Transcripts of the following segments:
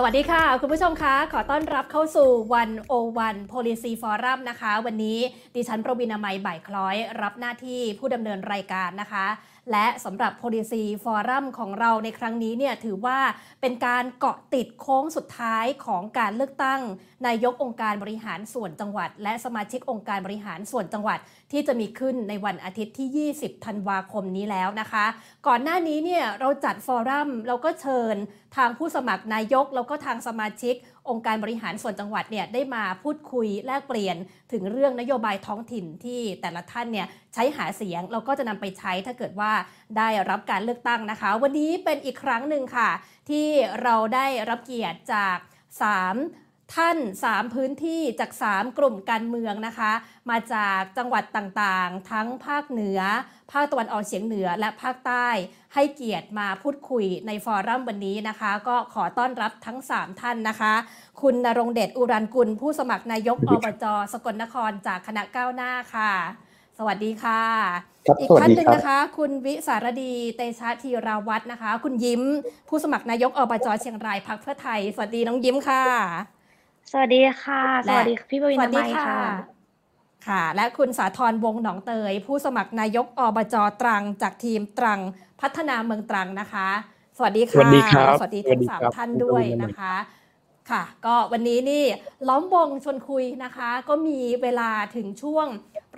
สวัสดีค่ะ คุณผู้ชมคะ ขอต้อนรับเข้าสู่วันโอวัน Policy Forum นะคะ วันนี้ดิฉันประวินามัยบ่ายคล้อย รับหน้าที่ผู้ดำเนินรายการนะคะ และสำหรับ Policy Forum ของเราในครั้งนี้เนี่ยถือว่าเป็นการเกาะติดโค้งสุดท้ายของการเลือกตั้ง นายกองค์การบริหารส่วนจังหวัด และสมาชิกองค์การบริหารส่วนจังหวัด ที่จะมีขึ้นในวันอาทิตย์ที่ 20 ธันวาคมนี้แล้วนะคะ ก่อนหน้านี้เนี่ยเราจัดฟอรัมเราก็เชิญทางผู้สมัครนายก แล้วก็ทางสมาชิก องค์การบริหารส่วนจังหวัดเนี่ยได้มาพูดคุยแลกเปลี่ยนถึงเรื่องนโยบายท้องถิ่นที่แต่ละท่านเนี่ยใช้หาเสียงเราก็จะนำไปใช้ถ้าเกิดว่าได้รับการเลือกตั้งนะคะ วันนี้เป็นอีกครั้งหนึ่งค่ะ ที่เราได้รับเกียรติจาก 3 ท่าน 3 พื้นที่จาก 3 กลุ่มการเมืองนะคะ มาจากจังหวัดต่างๆ ทั้งภาคเหนือ ภาคตะวันออกเฉียงเหนือและภาคใต้ ให้เกียรติมาพูดคุยในฟอรัมวันนี้นะคะ ก็ขอต้อนรับทั้ง 3 ท่านนะคะ คุณนรงเดชอุรันกุล ผู้สมัครนายกอบจสกลนครจากคณะก้าวหน้าค่ะ สวัสดีค่ะ อีกท่านหนึ่งนะคะ คุณวิสารดีเตชะธีราวัฒนะคะ คุณยิ้ม ผู้สมัครนายกอบจเชียงรายพักเพื่อไทย สวัสดีน้องยิ้มค่ะ สวัสดีค่ะ สวัสดีพี่ปวินามัยค่ะ ค่ะ และคุณสาธรวงหนองเตย ผู้สมัครนายกอบจตรังจากทีมตรังพัฒนาเมืองตรังนะคะ สวัสดีค่ะ สวัสดีครับสวัสดีทั้งสามท่านด้วยนะคะค่ะ ก็วันนี้นี่ล้อมวงชวนคุยนะคะ ก็มีเวลาถึงช่วง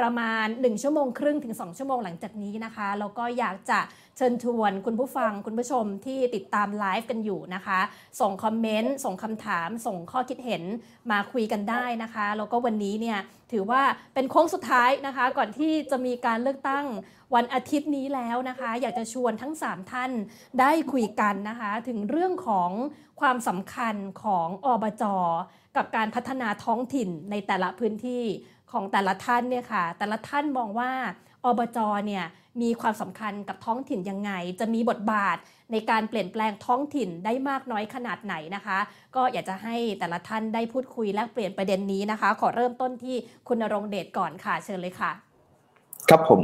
ประมาณ 1 ชั่วโมงครึ่งถึง 2 ชั่วโมงหลังจากนี้นะคะ แล้วก็อยากจะเชิญชวนคุณผู้ฟังคุณผู้ชมที่ติดตามไลฟ์กันอยู่นะคะ ส่งคอมเมนต์ ส่งคำถาม ส่งข้อคิดเห็นมาคุยกันได้นะคะ แล้วก็วันนี้เนี่ยถือว่าเป็นโค้งสุดท้ายนะคะ ก่อนที่จะมีการเลือกตั้งวันอาทิตย์นี้แล้วนะคะ อยากจะชวนทั้ง 3 ท่านได้คุยกันนะคะ ถึงเรื่องของความสำคัญของอบจ กับการพัฒนาท้องถิ่นในแต่ละพื้นที่ ของแต่ละท่านเนี่ยค่ะ แต่ละท่านมองว่าอบจเนี่ยมีความสำคัญกับท้องถิ่นยังไง จะมีบทบาทในการเปลี่ยนแปลงท้องถิ่นได้มากน้อยขนาดไหนนะคะ ก็อยากจะให้แต่ละท่านได้พูดคุยแลกเปลี่ยนประเด็นนี้นะคะ ขอเริ่มต้นที่คุณนรงเดชก่อนค่ะ เชิญเลยค่ะ ครับผม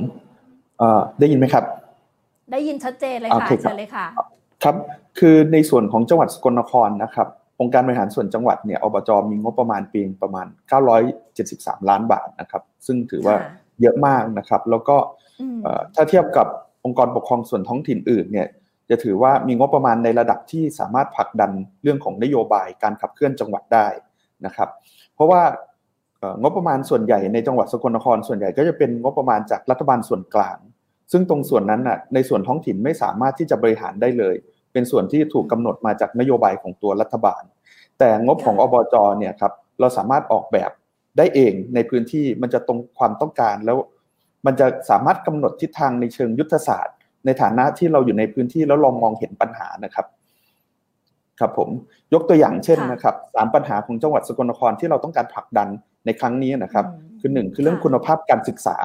ได้ยินไหมครับ ได้ยินชัดเจนเลยค่ะเชิญเลยค่ะ ครับ คือในส่วนของจังหวัดสกลนครนะครับ องค์การบริหารส่วนจังหวัดเนี่ยอบจมีงบประมาณปีประมาณ 973 ล้านบาทนะครับ ซึ่งถือว่าเยอะมากนะครับ แล้วก็ถ้าเทียบกับองค์กรปกครองส่วนท้องถิ่นอื่นเนี่ยจะถือว่ามีงบประมาณในระดับที่สามารถผลักดันเรื่องของนโยบายการขับเคลื่อนจังหวัดได้นะครับ เพราะว่างบประมาณส่วนใหญ่ในจังหวัดสกลนครส่วนใหญ่ก็จะเป็นงบประมาณจากรัฐบาลส่วนกลาง ซึ่งตรงส่วนนั้นน่ะในส่วนท้องถิ่นไม่สามารถที่จะบริหารได้เลย เป็นส่วนที่ถูกกำหนดมาจากนโยบายของตัวรัฐบาล แต่งบของอบจเนี่ยครับเราสามารถออกแบบได้เองในพื้นที่มันจะตรงความต้องการแล้ว มันจะสามารถกำหนดทิศทางในเชิงยุทธศาสตร์ ในฐานะที่เราอยู่ในพื้นที่แล้วลองมองเห็นปัญหานะครับ ครับผมยกตัวอย่างเช่นนะครับสามปัญหาของจังหวัดสกลนครที่เราต้องการผลักดันในครั้งนี้นะครับ คือหนึ่งคือเรื่องคุณภาพการศึกษา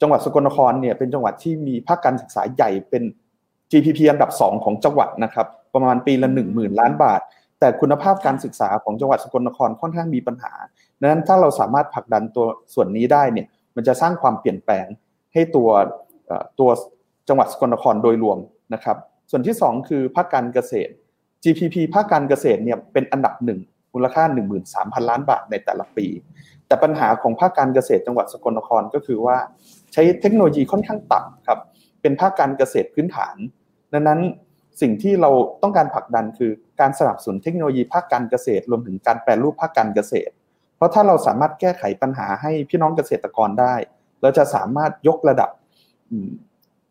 จังหวัดสกลนครเนี่ยเป็นจังหวัดที่มีภาคการศึกษาใหญ่เป็น GPP อันดับสองของจังหวัดนะครับ ประมาณปีละหนึ่งหมื่นล้านบาท แต่คุณภาพการศึกษาของจังหวัดสกลนครค่อนข้างมีปัญหาดังนั้นถ้าเราสามารถผลักดันตัวส่วนนี้ได้เนี่ยมันจะสร้างความเปลี่ยนแปลงให้ตัวตัวจังหวัดสกลนครโดยรวมนะครับ ส่วนที่ 2 คือภาคการเกษตร GPP ภาคการเกษตรเนี่ยเป็นอันดับหนึ่งมูลค่า 13,000 ล้านบาทในแต่ละปี แต่ปัญหาของภาคการเกษตรจังหวัดสกลนครก็คือว่า ใช้เทคโนโลยีค่อนข้างต่ำครับเป็นภาคการเกษตรพื้นฐาน ดังนั้นสิ่งที่เราต้องการผลักดันคือการสนับสนุนเทคโนโลยีภาคการเกษตร รวมถึงการแปลรูปภาคการเกษตร เพราะถ้าเราสามารถแก้ไขปัญหาให้พี่น้องเกษตรกรได้ เราจะสามารถยกระดับ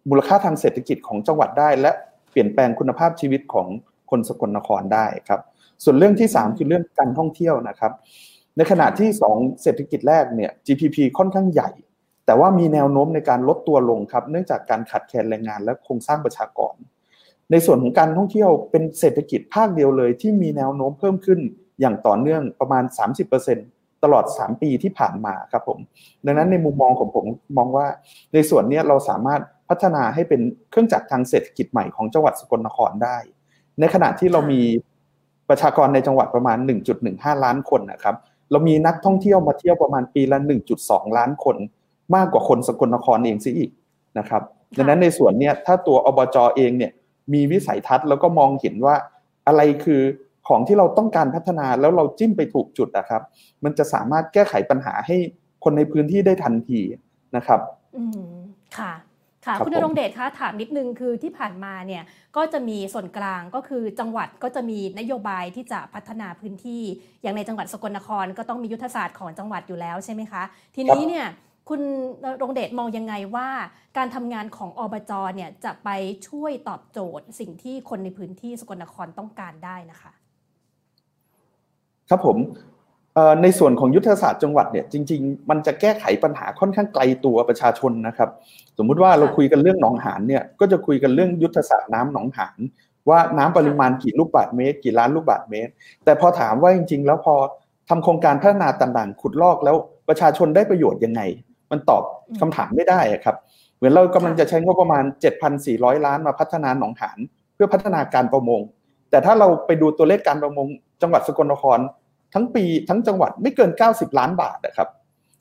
มูลค่าทางเศรษฐกิจของจังหวัดได้ และเปลี่ยนแปลงคุณภาพชีวิตของคนสกลนครได้ครับ ส่วนเรื่องที่ 3 คือเรื่องการท่องเที่ยวนะครับ ในขณะที่ 2 เศรษฐกิจแรกเนี่ย GPP ค่อนข้างใหญ่ แต่ว่ามีแนวโน้มในการลดตัวลงครับ เนื่องจากการขาดแคลนแรงงานและโครงสร้างประชากร ในส่วนของการท่องเที่ยวเป็นเศรษฐกิจภาคเดียวเลย ที่มีแนวโน้มเพิ่มขึ้นอย่างต่อเนื่องประมาณ 30%ตลอด 3 ปีที่ผ่านมาครับผม ดังนั้นในมุมมองของผมมองว่า ในส่วนนี้เราสามารถพัฒนาให้เป็นเครื่องจักรทางเศรษฐกิจใหม่ของจังหวัดสกลนครได้ ในขณะที่เรามีประชากรในจังหวัดประมาณ 1.15 ล้านคนนะครับ เรามีนักท่องเที่ยวมาเที่ยวประมาณปีละ 1.2 ล้านคน มากกว่าคนสกลนครเองซิอีกนะครับ ดังนั้นในส่วนนี้ถ้าตัวอบจเองเนี่ย มีวิสัยทัศน์แล้วก็มองเห็นว่าอะไรคือของที่เราต้องการพัฒนาแล้วเราจิ้มไปถูกจุดนะครับ มันจะสามารถแก้ไขปัญหาให้คนในพื้นที่ได้ทันทีนะครับอืมค่ะค่ะครับคุณผมณรงเดชคะถามนิดนึงคือที่ผ่านมาเนี่ยก็จะมีส่วนกลางก็คือจังหวัดก็จะมีนโยบายที่จะพัฒนาพื้นที่ อย่างในจังหวัดสกลนครก็ต้องมียุทธศาสตร์ของจังหวัดอยู่แล้วใช่ไหมคะ ทีนี้เนี่ย คุณรงเดชมองยังไงว่า การทำงานของอบจเนี่ยจะไปช่วยตอบโจทย์ สิ่งที่คนในพื้นที่สกลนครต้องการได้นะคะ ครับผมในส่วนของยุทธศาสตร์จังหวัดเนี่ยจริง ๆ มันจะแก้ไขปัญหาค่อนข้างไกลตัวประชาชนนะครับ สมมุติว่าเราคุยกันเรื่องหนองหานเนี่ยก็จะคุยกันเรื่องยุทธศาสตร์น้ำหนองหานว่าน้ำปริมาณกี่ลูกบาศก์เมตร กี่ล้านลูกบาศก์เมตร แต่พอถามว่าจริง ๆ แล้วพอทำโครงการพัฒนาต่างๆขุดลอกแล้วประชาชนได้ประโยชน์ยังไง มันตอบอืมคำถามไม่ได้อะครับ เหมือนเรากำลังจะใช้งบประมาณ 7,400 ล้านมาพัฒนาหนองหานเพื่อพัฒนาการประมง แต่ถ้าเราไปดูตัวเลขการประมง จังหวัดสกลนคร ทั้งปีทั้งจังหวัดไม่เกิน 90 ล้านบาทนะครับ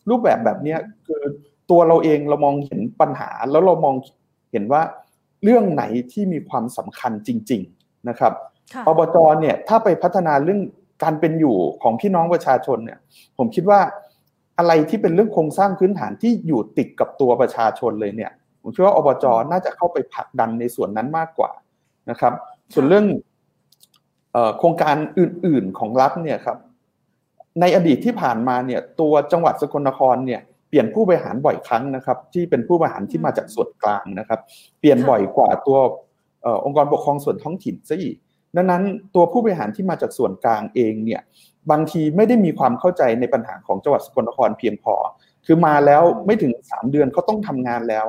รูปแบบแบบเนี้ยคือตัวเราเองเรามองเห็นปัญหา แล้วเรามองเห็นว่าเรื่องไหนที่มีความสำคัญจริง ๆนะครับค่ะอบจเนี่ยถ้าไปพัฒนาเรื่องการเป็นอยู่ของพี่น้องประชาชนเนี่ย ผมคิดว่า อะไรที่เป็นเรื่องโครงสร้างพื้นฐานที่อยู่ติดกับตัวประชาชนเลยเนี่ยผมคิดว่าอบจน่าจะเข้าไปผลักดันในส่วนนั้นมากกว่านะครับ ส่วนเรื่องโครงการอื่น ๆของรัฐเนี่ยครับในอดีตที่ผ่านมาเนี่ยตัวจังหวัดสกลนครเนี่ยเปลี่ยนผู้บริหารบ่อยครั้งนะครับ ที่เป็นผู้บริหารที่มาจากส่วนกลางนะครับ เปลี่ยนบ่อยกว่าตัวเอ่อองค์กรปกครองส่วนท้องถิ่นซะอีกดังนั้นตัวผู้บริหารที่มาจากส่วนกลางเองเนี่ย บางทีไม่ได้มีความเข้าใจในปัญหาของจังหวัดสกลนครเพียงพอ คือมาแล้วไม่ถึงสามเดือนเขาต้องทำงานแล้ว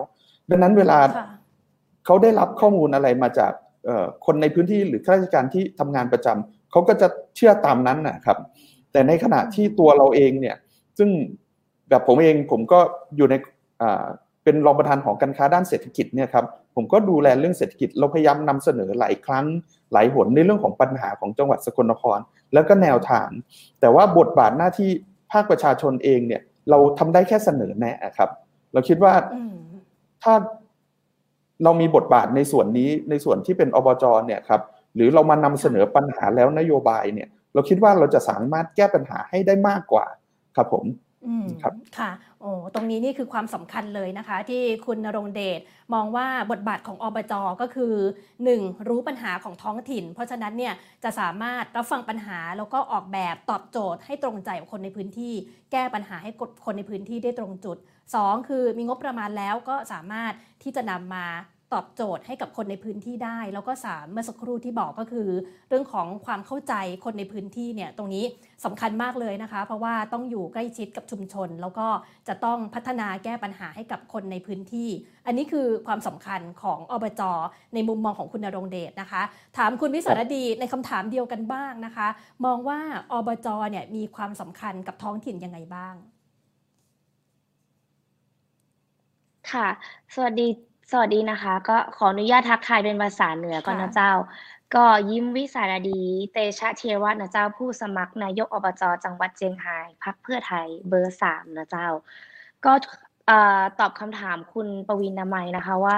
ดังนั้นเวลาค่ะเขาได้รับข้อมูลอะไรมาจากเอ่อคนในพื้นที่หรือข้าราชการที่ทำงานประจำเขาก็จะเชื่อตามนั้นนะครับ แต่ในขณะที่ตัวเราเองเนี่ย ซึ่งแบบผมเองผมก็อยู่ในอ่าเป็นรองประธานของการค้าด้านเศรษฐกิจเนี่ยครับผมก็ดูแลเรื่องเศรษฐกิจเราพยายามนำเสนอหลายครั้งหลายหนในเรื่องของปัญหาของจังหวัดสกลนคร แล้วก็แนวทาง แต่ว่าบทบาทหน้าที่ภาคประชาชนเองเนี่ยเราทำได้แค่เสนอแนะครับ เราคิดว่าอืมถ้าเรามีบทบาทในส่วนนี้ในส่วนที่เป็นอบจเนี่ยครับหรือเรามานำเสนอปัญหาแล้วนโยบายเนี่ย เราคิดว่าเราจะสามารถแก้ปัญหาให้ได้มากกว่าครับผมอืม ครับค่ะโอ้ตรงนี้นี่คือความสำคัญเลยนะคะ ที่คุณนรงเดชมองว่าบทบาทของอบจก็คือ 1. รู้ปัญหาของท้องถิ่น เพราะฉะนั้นเนี่ยจะสามารถรับฟังปัญหาแล้วก็ออกแบบตอบโจทย์ให้ตรงใจกับคนในพื้นที่ แก้ปัญหาให้กดคนในพื้นที่ได้ตรงจุด 2. คือมีงบประมาณแล้วก็สามารถที่จะนำมา ตอบโจทย์ให้กับคนในพื้นที่ได้ แล้วก็สามเมื่อสักครู่ที่บอกก็คือ เรื่องของความเข้าใจคนในพื้นที่เนี่ยตรงนี้สำคัญมากเลยนะคะ เพราะว่าต้องอยู่ใกล้ชิดกับชุมชน แล้วก็จะต้องพัฒนาแก้ปัญหาให้กับคนในพื้นที่ อันนี้คือความสำคัญของอบจในมุมมองของคุณนรงเดชนะคะ ถามคุณวิสารดีในคำถามเดียวกันบ้างนะคะ มองว่าอบจเนี่ยมีความสำคัญกับท้องถิ่นยังไงบ้าง ค่ะ สวัสดี สวัสดีนะคะ ก็ขออนุญาตทักทายเป็นภาษาเหนือก่อนค่ะนะเจ้า ก็ยิ้มวิสารดี เตชะเทวะนะเจ้าผู้สมัครนายกอบจจังหวัดเจียงไฮ้พักเพื่อไทยเบอร์สามนะเจ้า ก็เอ่อตอบคำถามคุณปวินนามัยนะคะว่า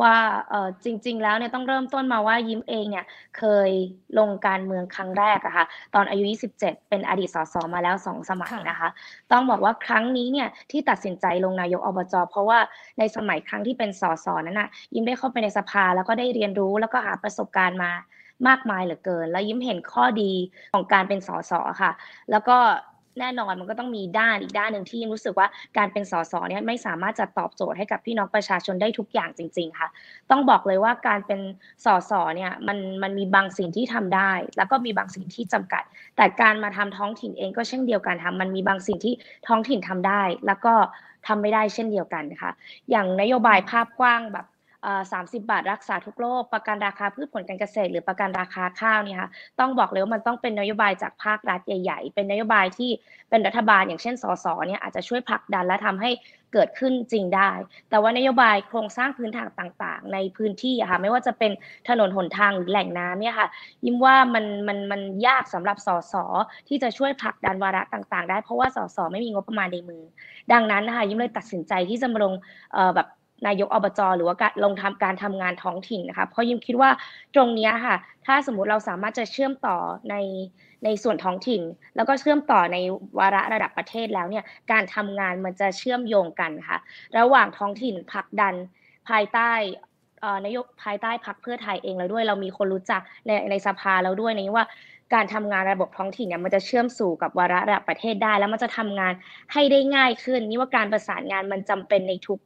ว่าเอ่อจริง ๆ แล้วเนี่ยต้องเริ่มต้นมาว่ายิ้มเองเนี่ยเคยลงการเมืองครั้งแรกอะค่ะตอนอายุ 27 เป็นอดีตสสมาแล้วสองสมัยค่ะนะคะ ต้องบอกว่าครั้งนี้เนี่ยที่ตัดสินใจลงนายกอบจเพราะว่าในสมัยครั้งที่เป็นสสนั้นน่ะยิ้มได้เข้าไปในสภาแล้วก็ได้เรียนรู้แล้วก็หาประสบการณ์มามากมายเหลือเกิน แล้วยิ้มเห็นข้อดีของการเป็นสสค่ะ แล้วก็ แน่นอนมันก็ต้องมีด้านอีกด้านหนึ่งที่รู้สึกว่าการเป็นสสเนี่ยไม่สามารถจะตอบโจทย์ให้กับพี่น้องประชาชนได้ทุกอย่างจริง ๆ ค่ะ ต้องบอกเลยว่าการเป็นสสเนี่ยมันมันมีบางสิ่งที่ทำได้ แล้วก็มีบางสิ่งที่จำกัด แต่การมาทำท้องถิ่นเองก็เช่นเดียวกันค่ะมันมีบางสิ่งที่ท้องถิ่นทำได้ แล้วก็ทำไม่ได้เช่นเดียวกันค่ะ อย่างนโยบายภาพกว้างแบบ สามสิบาทรักษาทุกโรคประกันราคาพืชผลการเกษตร หรือประกันราคาข้าวเนี่ยค่ะต้องบอกเลยว่ามันต้องเป็นนโยบายจากภาครัฐใหญ่ ๆ เป็นนโยบายที่เป็นรัฐบาลอย่างเช่นสสเนี่ยอาจจะช่วยผลักดันและทำให้เกิดขึ้นจริงได้ แต่ว่านโยบายโครงสร้างพื้นฐานต่างๆ ในพื้นที่ค่ะไม่ว่าจะเป็นถนนหนทางหรือแหล่งน้ำเนี่ยค่ะยิ้มว่ามันมันมันยากสำหรับสสที่จะช่วยผลักดันวาระต่าง ๆ ได้เพราะว่าสสไม่มีงบประมาณในมือ ดังนั้นนะคะยิ้มเลยตัดสินใจที่จะมาลงแบบ นายกอบจหรือว่าการลงทำการทำงานท้องถิ่นนะคะเพราะยิมคิดว่าตรงนี้ค่ะ ถ้าสมมุติเราสามารถจะเชื่อมต่อในในส่วนท้องถิ่น แล้วก็เชื่อมต่อในวาระระดับประเทศแล้วเนี่ยการทำงานมันจะเชื่อมโยงกันค่ะ ระหว่างท้องถิ่นผลักดันภายใต้นายกภายใต้พักเพื่อไทยเองแล้วด้วย เรามีคนรู้จักในในสภาแล้วด้วยนี่ว่าการทำงานระบบท้องถิ่นเนี่ยมันจะเชื่อมสู่กับวาระระดับประเทศได้ แล้วมันจะทำงานให้ได้ง่ายขึ้น นี่ว่าการประสานงานมันจำเป็นในทุก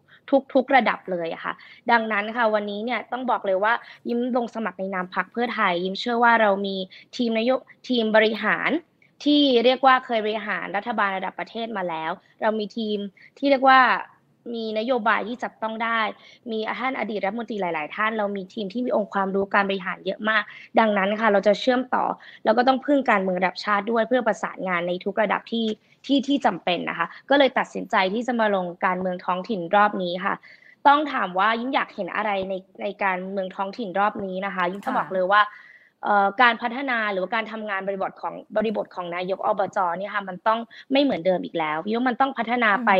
ทุกๆระดับเลยอะค่ะ ดังนั้นค่ะวันนี้เนี่ยต้องบอกเลยว่ายิ้มลงสมัครในนามพักเพื่อไทย ยิ้มเชื่อว่าเรามีทีมนายกทีมบริหารที่เรียกว่าเคยบริหารรัฐบาลระดับประเทศมาแล้ว เรามีทีมที่เรียกว่า มีนโยบายที่จับต้องได้ มีท่านอดีตรัฐมนตรีหลาย ๆ ท่าน เรามีทีมที่มีองค์ความรู้การบริหารเยอะมาก ดังนั้นค่ะ เราจะเชื่อมต่อ แล้วก็ต้องพึ่งการเมืองระดับชาติด้วยเพื่อประสานงานในทุกระดับที่ที่ที่จำเป็นนะคะ ก็เลยตัดสินใจที่จะมาลงการเมืองท้องถิ่นรอบนี้ค่ะ ต้องถามว่ายิ่งอยากเห็นอะไรในในการเมืองท้องถิ่นรอบนี้นะคะ ยิ่งจะบอกเลยว่า การพัฒนาหรือว่าการทำงานบริบทของบริบทของนายกอบจเนี่ยค่ะมันต้องไม่เหมือนเดิมอีกแล้วเพราะมันต้องพัฒนาไป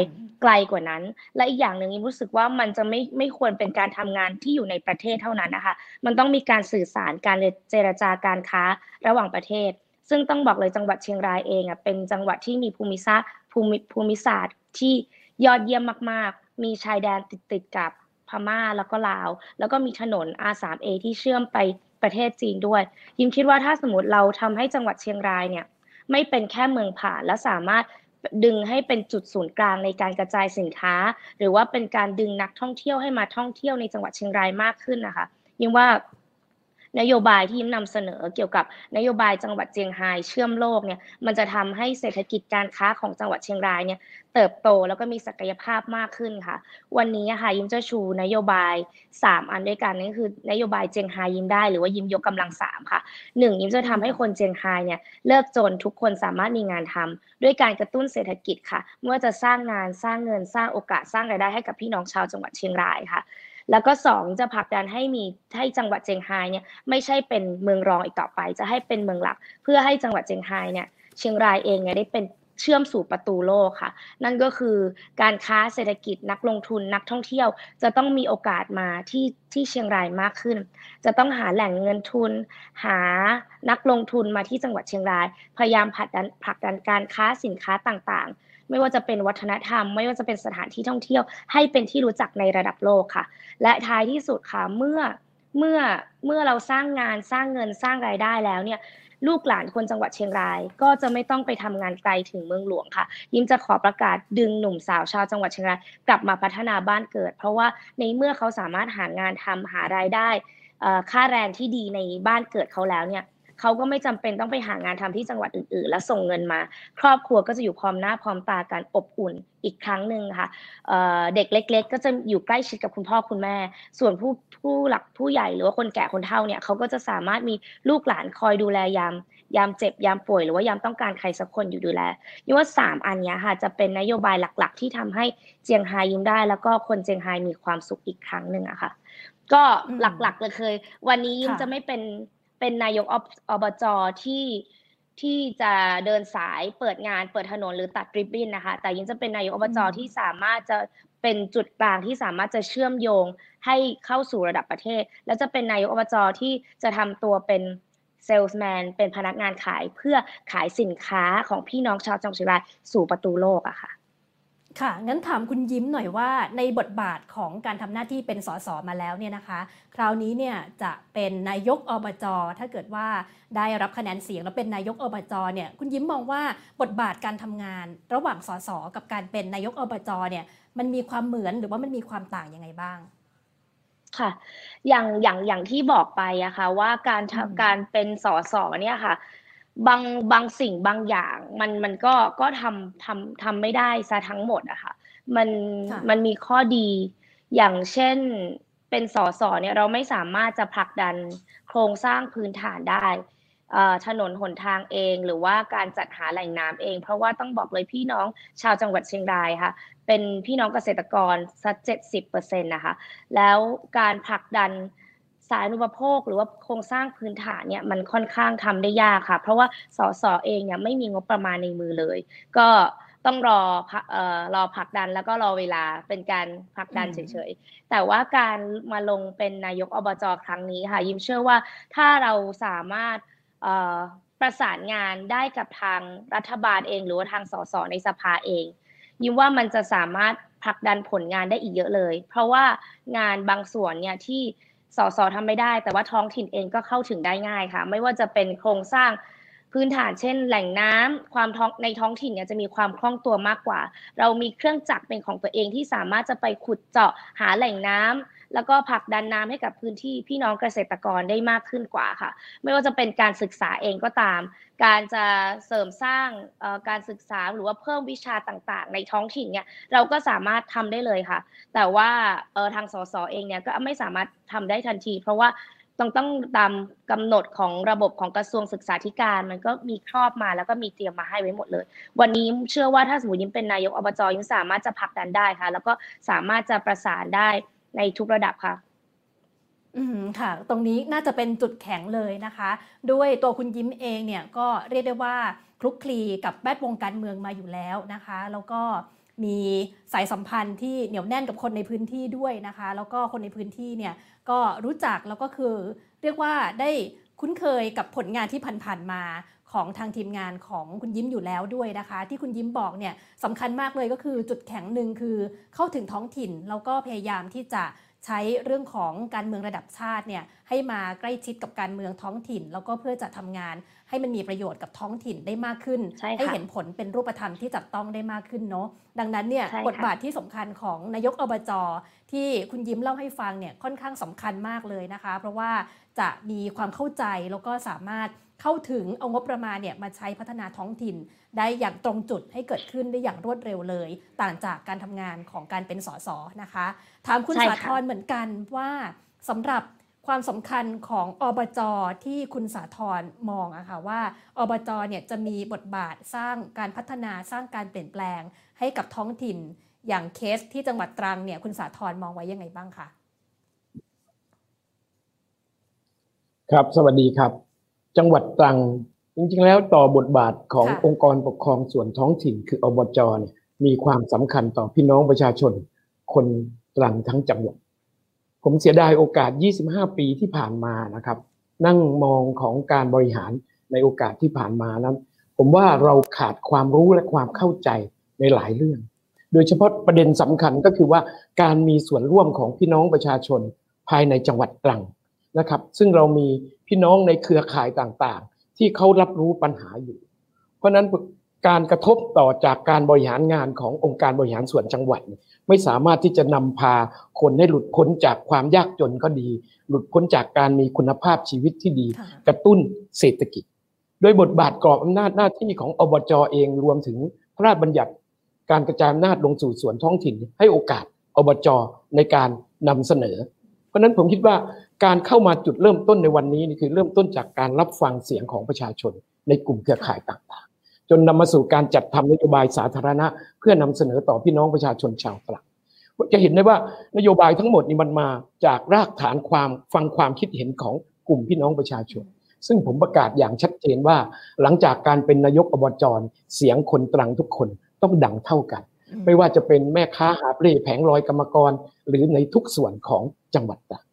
ไกลกว่านั้น และอีกอย่างหนึ่งรู้สึกว่ามันจะไม่ไม่ควรเป็นการทำงานที่อยู่ในประเทศเท่านั้นนะคะมันต้องมีการสื่อสารการเจรจาการค้าระหว่างประเทศ ซึ่งต้องบอกเลยจังหวัดเชียงรายเองอะเป็นจังหวัดที่มีภูมิศาสตร์ภูมิภูมิศาสตร์ที่ยอดเยี่ยมมากๆ มีชายแดนติดติดกับพม่าแล้วก็ลาว แล้วก็มีถนน R3A ที่เชื่อมไป ประเทศจีนด้วย ยิมคิดว่าถ้าสมมติเราทำให้จังหวัดเชียงรายเนี่ยไม่เป็นแค่เมืองผ่านและสามารถดึงให้เป็นจุดศูนย์กลางในการกระจายสินค้า หรือว่าเป็นการดึงนักท่องเที่ยวให้มาท่องเที่ยวในจังหวัดเชียงรายมากขึ้นนะคะยิ่งว่า นโยบายที่ยิ้มนำเสนอเกี่ยวกับนโยบายจังหวัดเชียงรายเชื่อมโลกเนี่ยมันจะทำให้เศรษฐกิจการค้าของจังหวัดเชียงรายเนี่ยเติบโตแล้วก็มีศักยภาพมากขึ้นค่ะ วันนี้ค่ะยิ้มจะชูนโยบาย 3 อันด้วยกันนั่นคือนโยบายเจียงไฮยิ้มได้หรือว่ายิ้มยกกำลัง 3 ค่ะหนึ่งยิ้มจะทำให้คนเจียงไฮเนี่ยเลิกจนทุกคนสามารถมีงานทำด้วยการกระตุ้นเศรษฐกิจค่ะเมื่อจะสร้างงานสร้างเงินสร้างโอกาสสร้างรายได้ให้กับพี่น้องชาวจังหวัดเชียงรายค่ะ แล้วก็สองจะผลักดันให้มีให้จังหวัดเจียงไฮ้เนี่ยไม่ใช่เป็นเมืองรองอีกต่อไป จะให้เป็นเมืองหลัก เพื่อให้จังหวัดเจียงไฮ้เนี่ยเชียงรายเองเนี่ยได้เป็นเชื่อมสู่ประตูโลกค่ะ นั่นก็คือการค้าเศรษฐกิจนักลงทุนนักท่องเที่ยว จะต้องมีโอกาสมาที่ที่เชียงรายมากขึ้น จะต้องหาแหล่งเงินทุน หานักลงทุนมาที่จังหวัดเชียงราย พยายามผลักดันผลักดันการค้าสินค้าต่างๆ ไม่ว่าจะเป็นวัฒนธรรม ไม่ว่าจะเป็นสถานที่ท่องเที่ยว ให้เป็นที่รู้จักในระดับโลกค่ะ และท้ายที่สุดค่ะเมื่อเมื่อเมื่อเราสร้างงานสร้างเงินสร้างรายได้แล้วเนี่ยลูกหลานคนจังหวัดเชียงราย ก็จะไม่ต้องไปทำงานไกลถึงเมืองหลวงค่ะ ยิ้มจะขอประกาศดึงหนุ่มสาวชาวจังหวัดเชียงรายกลับมาพัฒนาบ้านเกิด เพราะว่าในเมื่อเขาสามารถหางานทำหารายได้ค่าแรงที่ดีในบ้านเกิดเขาแล้วเนี่ย เขาก็ไม่จำเป็นต้องไปหางานทำที่จังหวัดอื่นๆ แล้วส่งเงินมา ครอบครัวก็จะอยู่พร้อมหน้าพร้อมตากันอบอุ่นอีกครั้งหนึ่งค่ะเด็กเล็ก ๆ ก็จะอยู่ใกล้ชิดกับคุณพ่อคุณแม่ ส่วนผู้ผู้หลักผู้ใหญ่หรือว่าคนแก่คนเฒ่าเนี่ยเขาก็จะสามารถมีลูกหลานคอยดูแลยามยามเจ็บยามป่วยหรือว่ายามต้องการใครสักคนอยู่ดูแลนี่ว่า 3 อันนี้ค่ะจะเป็นนโยบายหลักๆ ที่ทำให้เจียงไฮ้ยิ้มได้ แล้วก็คนเจียงไฮ้มีความสุขอีกครั้งหนึ่งอะค่ะ ก็หลักๆเลยเคย วันนี้ยิ้มจะไม่เป็น เป็นนายกอบจที่ที่จะเดินสายเปิดงานเปิดถนนหรือตัดริบบิ้นนะคะ แต่ยังจะเป็นนายกอบจที่สามารถจะเป็นจุดกลางที่สามารถจะเชื่อมโยงให้เข้าสู่ระดับประเทศ แล้วจะเป็นนายกอบจที่จะทำตัวเป็นเซลส์แมนเป็นพนักงานขายเพื่อขายสินค้าของพี่น้องชาวจังหวัดเชียงรายสู่ประตูโลกอะค่ะ ค่ะ งั้นถามคุณยิ้มหน่อยว่า ในบทบาทของการทำหน้าที่เป็นสสมาแล้วเนี่ยนะคะ คราวนี้เนี่ยจะเป็นนายกอบจถ้าเกิดว่าได้รับคะแนนเสียงแล้วเป็นนายกอบจเนี่ยคุณยิ้มมองว่าบทบาทการทำงาน ระหว่างสสกับการเป็นนายกอบจเนี่ยมันมีความเหมือนหรือว่ามันมีความต่างยังไงบ้างค่ะ อย่างอย่างอย่างที่บอกไปอะค่ะว่าการการเป็นสสเนี่ยค่ะ บางบางสิ่งบางอย่างมันมันก็ก็ทำทำทำไม่ได้ซะทั้งหมดอะค่ะมันมันมีข้อดีอย่างเช่นเป็นสสเนี่ยเราไม่สามารถจะผลักดันโครงสร้างพื้นฐานได้ถนนหนทางเองหรือว่าการจัดหาแหล่งน้ำเอง เพราะว่าต้องบอกเลยพี่น้องชาวจังหวัดเชียงรายค่ะ เป็นพี่น้องเกษตรกรสักเจ็ดสิบเปอร์เซ็นต์นะคะ แล้วการผลักดัน สายอุปโภคหรือว่าโครงสร้างพื้นฐานเนี่ยมันค่อนข้างทำได้ยากค่ะ เพราะว่าสสเองเนี่ยไม่มีงบประมาณในมือเลย ก็ต้องรอเอ่อรอผลักดันแล้วก็รอเวลาเป็นการผลักดันเฉยๆ แต่ว่าการมาลงเป็นนายกอบจครั้งนี้ค่ะ ยิมเชื่อว่าถ้าเราสามารถเอ่อประสานงานได้กับทางรัฐบาลเอง หรือว่าทางสสในสภาเอง ยิมว่ามันจะสามารถผลักดันผลงานได้อีกเยอะเลย เพราะว่างานบางส่วนเนี่ยที่ สสทำไม่ได้ แต่ว่าท้องถิ่นเองก็เข้าถึงได้ง่ายค่ะ ไม่ว่าจะเป็นโครงสร้างพื้นฐานเช่นแหล่งน้ำความท้องในท้องถิ่นเนี่ยจะมีความคล่องตัวมากกว่า เรามีเครื่องจักรเป็นของตัวเองที่สามารถจะไปขุดเจาะหาแหล่งน้ำ แล้วก็ผลักดันน้ำให้กับพื้นที่พี่น้องเกษตรกรได้มากขึ้นกว่าค่ะ ไม่ว่าจะเป็นการศึกษาเองก็ตาม การจะเสริมสร้างการศึกษาหรือว่าเพิ่มวิชาต่างๆ ในท้องถิ่นเนี่ยเราก็สามารถทำได้เลยค่ะ แต่ว่าทางสสเองเนี่ยก็ไม่สามารถทำได้ทันที เพราะว่าต้องต้องตามกำหนดของระบบของกระทรวงศึกษาธิการ มันก็มีครอบมาแล้วก็มีเตรียมมาให้ไว้หมดเลย วันนี้เชื่อว่าถ้าสมมติยิ้มเป็นนายกอบจยิ้มสามารถจะผลักดันได้ค่ะ แล้วก็สามารถจะประสานได้ ในทุกระดับค่ะ อืมค่ะ ตรงนี้น่าจะเป็นจุดแข็งเลยนะคะ ด้วยตัวคุณยิ้มเองเนี่ยก็เรียกได้ว่าคลุกคลีกับแวดวงการเมืองมาอยู่แล้วนะคะ แล้วก็มีสายสัมพันธ์ที่เหนียวแน่นกับคนในพื้นที่ด้วยนะคะ แล้วก็คนในพื้นที่เนี่ยก็รู้จักแล้วก็คือเรียกว่าได้คุ้นเคยกับผลงานที่ผ่านๆมา ของทางทีมงานของคุณยิ้มอยู่แล้วด้วยนะคะ ที่คุณยิ้มบอกเนี่ยสำคัญมากเลยก็คือจุดแข็งหนึ่งคือเข้าถึงท้องถิ่นแล้วก็พยายามที่จะใช้เรื่องของการเมืองระดับชาติเนี่ยให้มาใกล้ชิดกับการเมืองท้องถิ่น แล้วก็เพื่อจะทำงาน ให้มันมีประโยชน์กับท้องถิ่นได้มากขึ้นใให้เห็นผลเป็นรูปธรรมที่จับต้องได้มากขึ้นเนาะดังนั้นเนี่ยบทบาทที่สำคัญของนายกอบจที่คุณยิ้มเล่าให้ฟังเนี่ยค่อนข้างสำคัญมากเลยนะคะ เพราะว่า จะมีความเข้าใจแล้วก็สามารถเข้าถึงเอางบประมาณเนี่ยมาใช้พัฒนาท้องถิ่น ได้อย่างตรงจุดให้เกิดขึ้นได้อย่างรวดเร็วเลย ต่างจากการทำงานของการเป็นสสนะคะ ถามคุณสาธรเหมือนกันว่าสำหรับความสำคัญของอบจที่คุณสาธรมองอะค่ะว่าอบจเนี่ยจะมีบทบาทสร้างการพัฒนาสร้างการเปลี่ยนแปลงให้กับท้องถิ่น อย่างเคสที่จังหวัดตรังเนี่ยคุณสาธรมองไว้ยังไงบ้างคะ ครับ สวัสดีครับ จังหวัดตรัง จริงๆ แล้วต่อบทบาทขององค์กรปกครองส่วนท้องถิ่นคืออบจเนี่ยมีความสำคัญต่อพี่น้องประชาชน คนตรังทั้งจังหวัด ผมเสียดายโอกาส 25 ปีที่ผ่านมานะครับ นั่งมองของการบริหารในโอกาสที่ผ่านมานั้น ผมว่าเราขาดความรู้และความเข้าใจในหลายเรื่อง โดยเฉพาะประเด็นสำคัญก็คือว่าการมีส่วนร่วมของพี่น้องประชาชนภายในจังหวัดตรัง นะครับ ซึ่งเรามีพี่น้องในเครือข่ายต่างๆ ที่เขารับรู้ปัญหาอยู่ เพราะนั้นการกระทบต่อจากการบริหารงานขององค์การบริหารส่วนจังหวัด ไม่สามารถที่จะนำพาคนให้หลุดพ้นจากความยากจนก็ดี หลุดพ้นจากการมีคุณภาพชีวิตที่ดี กระตุ้นเศรษฐกิจ โดยบทบาทกรอบอำนาจหน้าที่ของอบจเองรวมถึงพระราชบัญญัติ การกระจายอำนาจลงสู่ส่วนท้องถิ่น ให้โอกาสอบจในการนำเสนอ เพราะนั้นผมคิดว่า การเข้ามาจุดเริ่มต้นในวันนี้นี่คือเริ่มต้นจากการรับฟังเสียงของประชาชน ในกลุ่มเครือข่ายต่างๆ จนนำมาสู่การจัดทำนโยบายสาธารณะ เพื่อนำเสนอต่อพี่น้องประชาชนชาวตรังจะเห็นได้ว่านโยบายทั้งหมดนี้มันมาจากรากฐานความฟังความคิดเห็นของกลุ่มพี่น้องประชาชน ซึ่งผมประกาศอย่างชัดเจนว่า หลังจากการเป็นนายกอบจเสียงคนตรังทุกคนต้องดังเท่ากัน ไม่ว่าจะเป็นแม่ค้าหาเปร่แผงลอยกรรมกร หรือในทุกส่วนของจังหวัดตรัง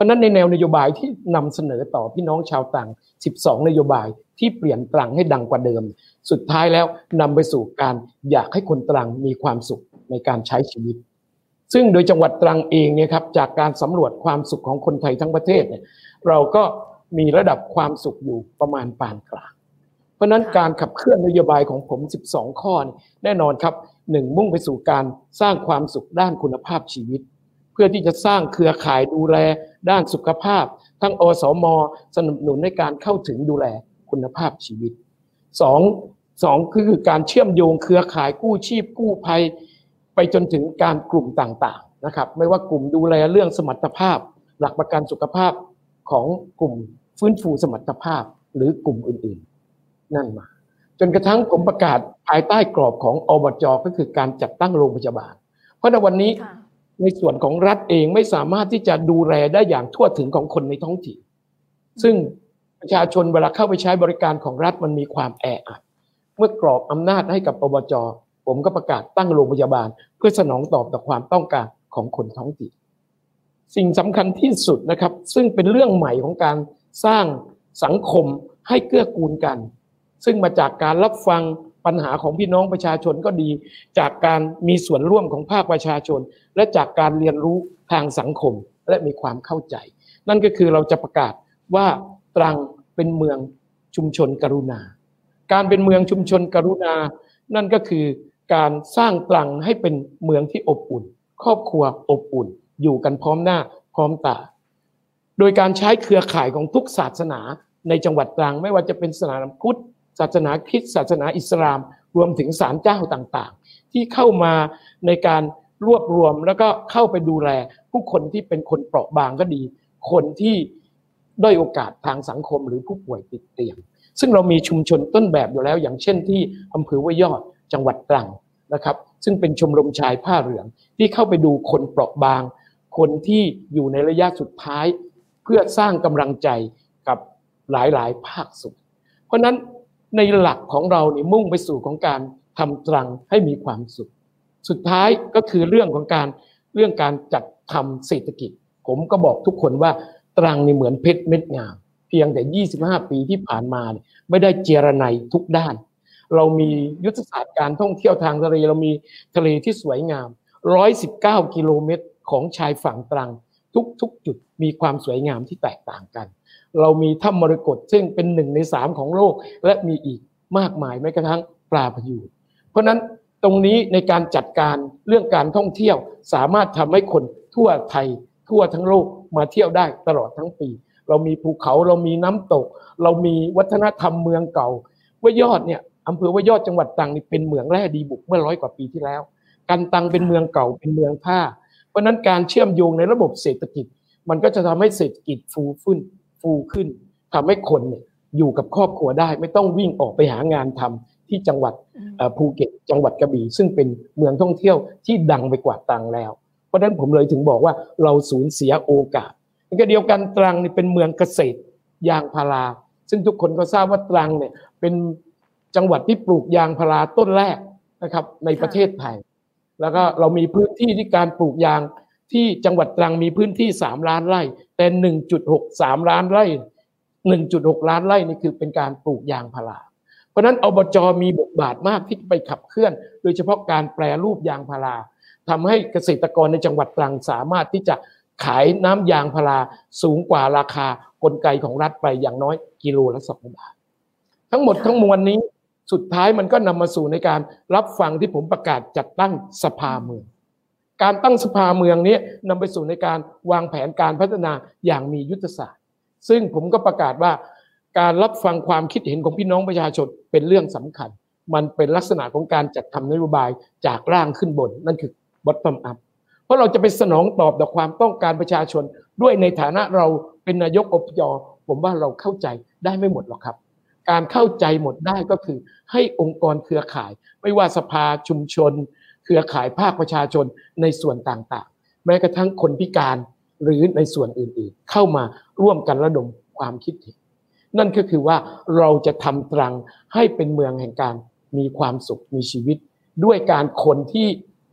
ราะนั้นในแนวนโยบายที่นำเสนอต่อพี่น้องชาวตรัง12 นโยบายที่เปลี่ยนตรังให้ดังกว่าเดิม สุดท้ายแล้วนำไปสู่การอยากให้คนตรังมีความสุขในการใช้ชีวิต ซึ่งโดยจังหวัดตรังเองเนี่ยครับจากการสำรวจความสุขของคนไทยทั้งประเทศเนี่ยเราก็มีระดับความสุขอยู่ประมาณปานกลาง เพราะนั้นการขับเคลื่อนนโยบายของผม 12 ข้อ แน่นอนครับหนึ่งมุ่งไปสู่การสร้างความสุขด้านคุณภาพชีวิต พื่อที่จะสร้างเครือข่ายดูแลด้านสุขภาพ ทั้งอสม สนับสนุนในการเข้าถึงดูแลคุณภาพชีวิตสองสองคือการเชื่อมโยงเครือข่ายกู้ชีพกู้ภัย ไปจนถึงการกลุ่มต่างๆนะครับ ไม่ว่ากลุ่มดูแลเรื่องสมรรถภาพ หลักประกันสุขภาพของกลุ่มฟื้นฟูสมรรถภาพหรือกลุ่มอื่นๆ นั่นมา จนกระทั่งผมประกาศภายใต้กรอบของอบจก็คือการจัดตั้งโรงพยาบาล เพราะในวันนี้ ในส่วนของรัฐเองไม่สามารถที่จะดูแลได้อย่างทั่วถึงของคนในท้องถิ่น ซึ่งประชาชนเวลาเข้าไปใช้บริการของรัฐมันมีความแออัดเมื่อกรอบอำนาจให้กับอบจผผมก็ประกาศตั้งโรงพยาบาล เพื่อสนองตอบต่อความต้องการของคนท้องถิ่น สิ่งสำคัญที่สุดนะครับ ซึ่งเป็นเรื่องใหม่ของการสร้างสังคมให้เกื้อกูลกัน ซึ่งมาจากการรับฟัง ปัญหาของพี่น้องประชาชนก็ดี จากการมีส่วนร่วมของภาคประชาชน และจากการเรียนรู้ทางสังคมและมีความเข้าใจ นั่นก็คือเราจะประกาศว่าตรังเป็นเมืองชุมชนกรุณา การเป็นเมืองชุมชนกรุณา นั่นก็คือการสร้างตรังให้เป็นเมืองที่อบอุ่น ครอบครัวอบอุ่น อยู่กันพร้อมหน้าพร้อมตา โดยการใช้เครือข่ายของทุกศาสนาในจังหวัดตรังไม่ว่าจะเป็นศาสนาพุทธ ศาสนาคริสต์ศาสนาอิสลาม รวมถึงศาลเจ้าต่างๆ ที่เข้ามาในการรวบรวมแล้วก็เข้าไปดูแล ผู้คนที่เป็นคนเปราะบางก็ดี คนที่ด้อยโอกาสทางสังคมหรือผู้ป่วยติดเตียง ซึ่งเรามีชุมชนต้นแบบอยู่แล้ว อย่างเช่นที่อำเภอว่ายอดจังหวัดตรังนะครับ ซึ่งเป็นชมรมชายผ้าเหลืองที่เข้าไปดูคนเปราะบาง คนที่อยู่ในระยะสุดท้าย เพื่อสร้างกำลังใจกับหลายๆ ภาคส่วนเพราะนั้น ในหลักของเราเนี่ยมุ่งไปสู่ของการทำตรังให้มีความสุข สุดท้ายก็คือเรื่องของการเรื่องการจัดทำเศรษฐกิจ ผมก็บอกทุกคนว่าตรังนี่เหมือนเพชรเม็ดงามเพียงแต่ 25 ปีที่ผ่านมาไม่ได้เจรไนทุกด้าน เรามียุทธศาสตร์การท่องเที่ยวทางทะเลเรามีทะเลที่สวยงาม 119 กิโลเมตรของชายฝั่งตรัง ทุกๆ จุดมีความสวยงามที่แตกต่างกัน เรามีถ้ำมรกตซึ่งเป็นหนึ่งในสามของโลก และมีอีกมากมายแม้กระทั่งปลาพยูนเพราะนั้นตรงนี้ในการจัดการเรื่องการท่องเที่ยวสามารถทำให้คนทั่วไทย ทั่วทั้งโลกมาเที่ยวได้ตลอดทั้งปี เรามีภูเขาเรามีน้ำตก เรามีวัฒนธรรมเมืองเก่าว่ายอดเนี่ยอำเภอว่ายอดจังหวัดตรังนี่เป็นเมืองแร่ดีบุกเมื่อร้อยกว่าปีที่แล้ว กันตังเป็นเมืองเก่าเป็นเมืองท่า เพราะนั้นการเชื่อมโยงในระบบเศรษฐกิจ มันก็จะทำให้เศรษฐกิจฟูขึ้น ฟูขึ้นทำให้คนเนี่ยอยู่กับครอบครัวได้ ไม่ต้องวิ่งออกไปหางานทำที่จังหวัดภูเก็ตจังหวัดกระบี่ซึ่งเป็นเมืองท่องเที่ยวที่ดังไปกว่าตรังแล้ว เพราะฉะนั้นผมเลยถึงบอกว่าเราสูญเสียโอกาสในขณะเดียวกันตรังนี่เป็นเมืองเกษตรยางพารา ซึ่งทุกคนก็ทราบว่าตรังเนี่ยเป็นจังหวัดที่ปลูกยางพาราต้นแรกนะครับในประเทศไทย แล้วก็เรามีพื้นที่ที่การปลูกยางที่จังหวัดตรังมีพื้นที่สามล้านไร่ แต่หนึ่งจุดหกสามล้านไร่หนึ่งจุดหกล้านไร่นี่คือเป็นการปลูกยางพารา เพราะนั้นอบจมีบทบาทมากที่ไปขับเคลื่อน โดยเฉพาะการแปรรูปยางพาราทำให้เกษตรกรในจังหวัดตรังสามารถที่จะขายน้ำยางพาราสูงกว่าราคากลไกของรัฐไปอย่างน้อยกิโลละสองบาท ทั้งหมดทั้งมวลนี้สุดท้ายมันก็นำมาสู่ในการรับฟังที่ผมประกาศจัดตั้งสภาเมือง การตั้งสภาเมืองนี้นำไปสู่ในการวางแผนการพัฒนาอย่างมียุทธศาสตร์ ซึ่งผมก็ประกาศว่า การรับฟังความคิดเห็นของพี่น้องประชาชนเป็นเรื่องสำคัญ มันเป็นลักษณะของการจัดทำนโยบายจากร่างขึ้นบน นั่นคือ bottom up เพราะเราจะไปสนองตอบต่อความต้องการประชาชน ด้วยในฐานะเราเป็นนายกอบจผมว่าเราเข้าใจได้ไม่หมดหรอกครับ การเข้าใจหมดได้ก็คือให้องค์กรเครือข่าย ไม่ว่าสภาชุมชน เครือข่ายภาคประชาชนในส่วนต่างๆ แม้กระทั่งคนพิการหรือในส่วนอื่นๆ เข้ามาร่วมกันระดมความคิดเห็นนั่นก็คือว่าเราจะทำตรังให้เป็นเมืองแห่งการมีความสุขมีชีวิต ด้วยการคนที่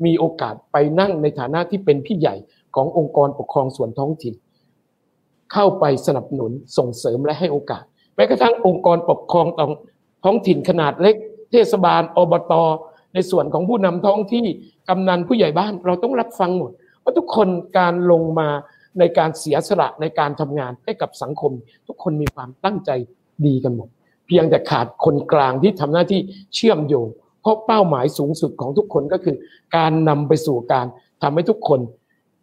มีโอกาสไปนั่งในฐานะที่เป็นพี่ใหญ่ขององค์กรปกครองส่วนท้องถิ่น เข้าไปสนับสนุนส่งเสริมและให้โอกาส แม้กระทั่งองค์กรปกครองท้องถิ่นขนาดเล็ก เทศบาลอบต ในส่วนของผู้นำท้องที่กำนันผู้ใหญ่บ้านเราต้องรับฟังหมดเพราะทุกคนการลงมาในการเสียสละในการทำงานให้กับสังคม ทุกคนมีความตั้งใจดีกันหมด เพียงแต่ขาดคนกลางที่ทำหน้าที่เชื่อมโยง เพราะเป้าหมายสูงสุดของทุกคนก็คือ การนำไปสู่การทำให้ทุกคน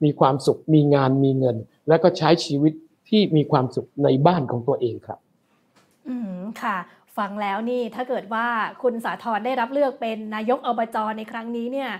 มีความสุขมีงานมีเงิน และก็ใช้ชีวิตที่มีความสุขในบ้านของตัวเองครับ อืมค่ะ ฟังแล้วนี่ถ้าเกิดว่าคุณสาธรได้รับเลือกเป็นนายกอบจในครั้งนี้เนี่ย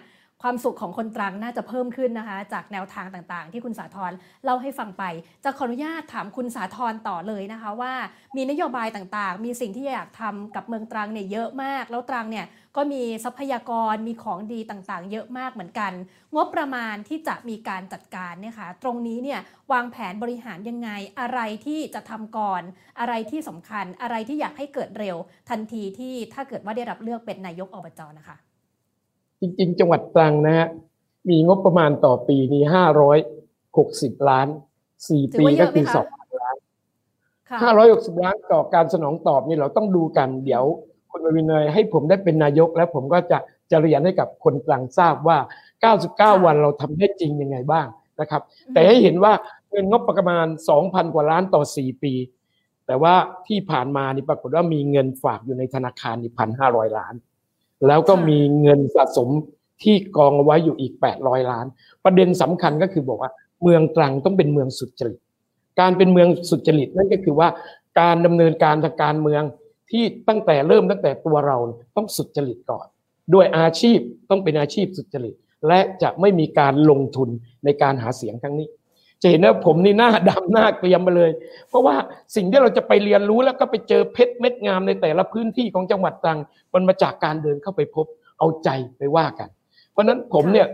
ความสุขของคนตรังน่าจะเพิ่มขึ้นนะคะ จากแนวทางต่างๆ ที่คุณสาธรเล่าให้ฟังไป จะขออนุญาตถามคุณสาธรต่อเลยนะคะว่า มีนโยบายต่างๆ มีสิ่งที่อยากทำกับเมืองตรังเนี่ยเยอะมาก แล้วตรังเนี่ยก็มีทรัพยากรมีของดีต่างๆ เยอะมากเหมือนกัน งบประมาณที่จะมีการจัดการเนี่ยค่ะตรงนี้เนี่ยวางแผนบริหารยังไงอะไรที่จะทำก่อน อะไรที่สำคัญอะไรที่อยากให้เกิดเร็ว ทันทีที่ถ้าเกิดว่าได้รับเลือกเป็นนายกอบจนะคะ จริงๆ จังหวัดตรังนะฮะมีงบประมาณต่อปีนี้ห้าร้อยหกสิบล้านสี่ปีก็คือสองล้านห้าร้อยหกสิบล้านต่อการสนองตอบนี่เราต้องดูกัน เดี๋ยวคุณวินเนยให้ผมได้เป็นนายก แล้วผมก็จะจะเรียนให้กับคนตรังทราบว่า 99 วันเราทำได้จริงยังไงบ้างนะครับ แต่ให้เห็นว่าเงินงบประมาณ 2,000 กว่าล้านต่อ 4 ปี แต่ว่าที่ผ่านมานี่ปรากฏว่ามีเงินฝากอยู่ในธนาคารนี่พันห้าร้อยล้าน แล้วก็มีเงินสะสมที่กองเอาไว้อยู่อีก 800 ล้าน ประเด็นสำคัญก็คือบอกว่า เมืองตรังต้องเป็นเมืองสุจริต การเป็นเมืองสุจริตนั่นก็คือว่าการดำเนินการทางการเมืองที่ตั้งแต่เริ่มตั้งแต่ตัวเราต้องสุจริตก่อน ด้วยอาชีพต้องเป็นอาชีพสุจริต และจะไม่มีการลงทุนในการหาเสียงครั้งนี้ จะเห็นว่าผมนี่หน้าดำหน้าเกรียมไปเลย เพราะว่าสิ่งที่เราจะไปเรียนรู้แล้วก็ไปเจอเพชรเม็ดงามในแต่ละพื้นที่ของจังหวัดตรังมันมาจากการเดินเข้าไปพบเอาใจไปว่ากัน เพราะนั้นผมเนี่ย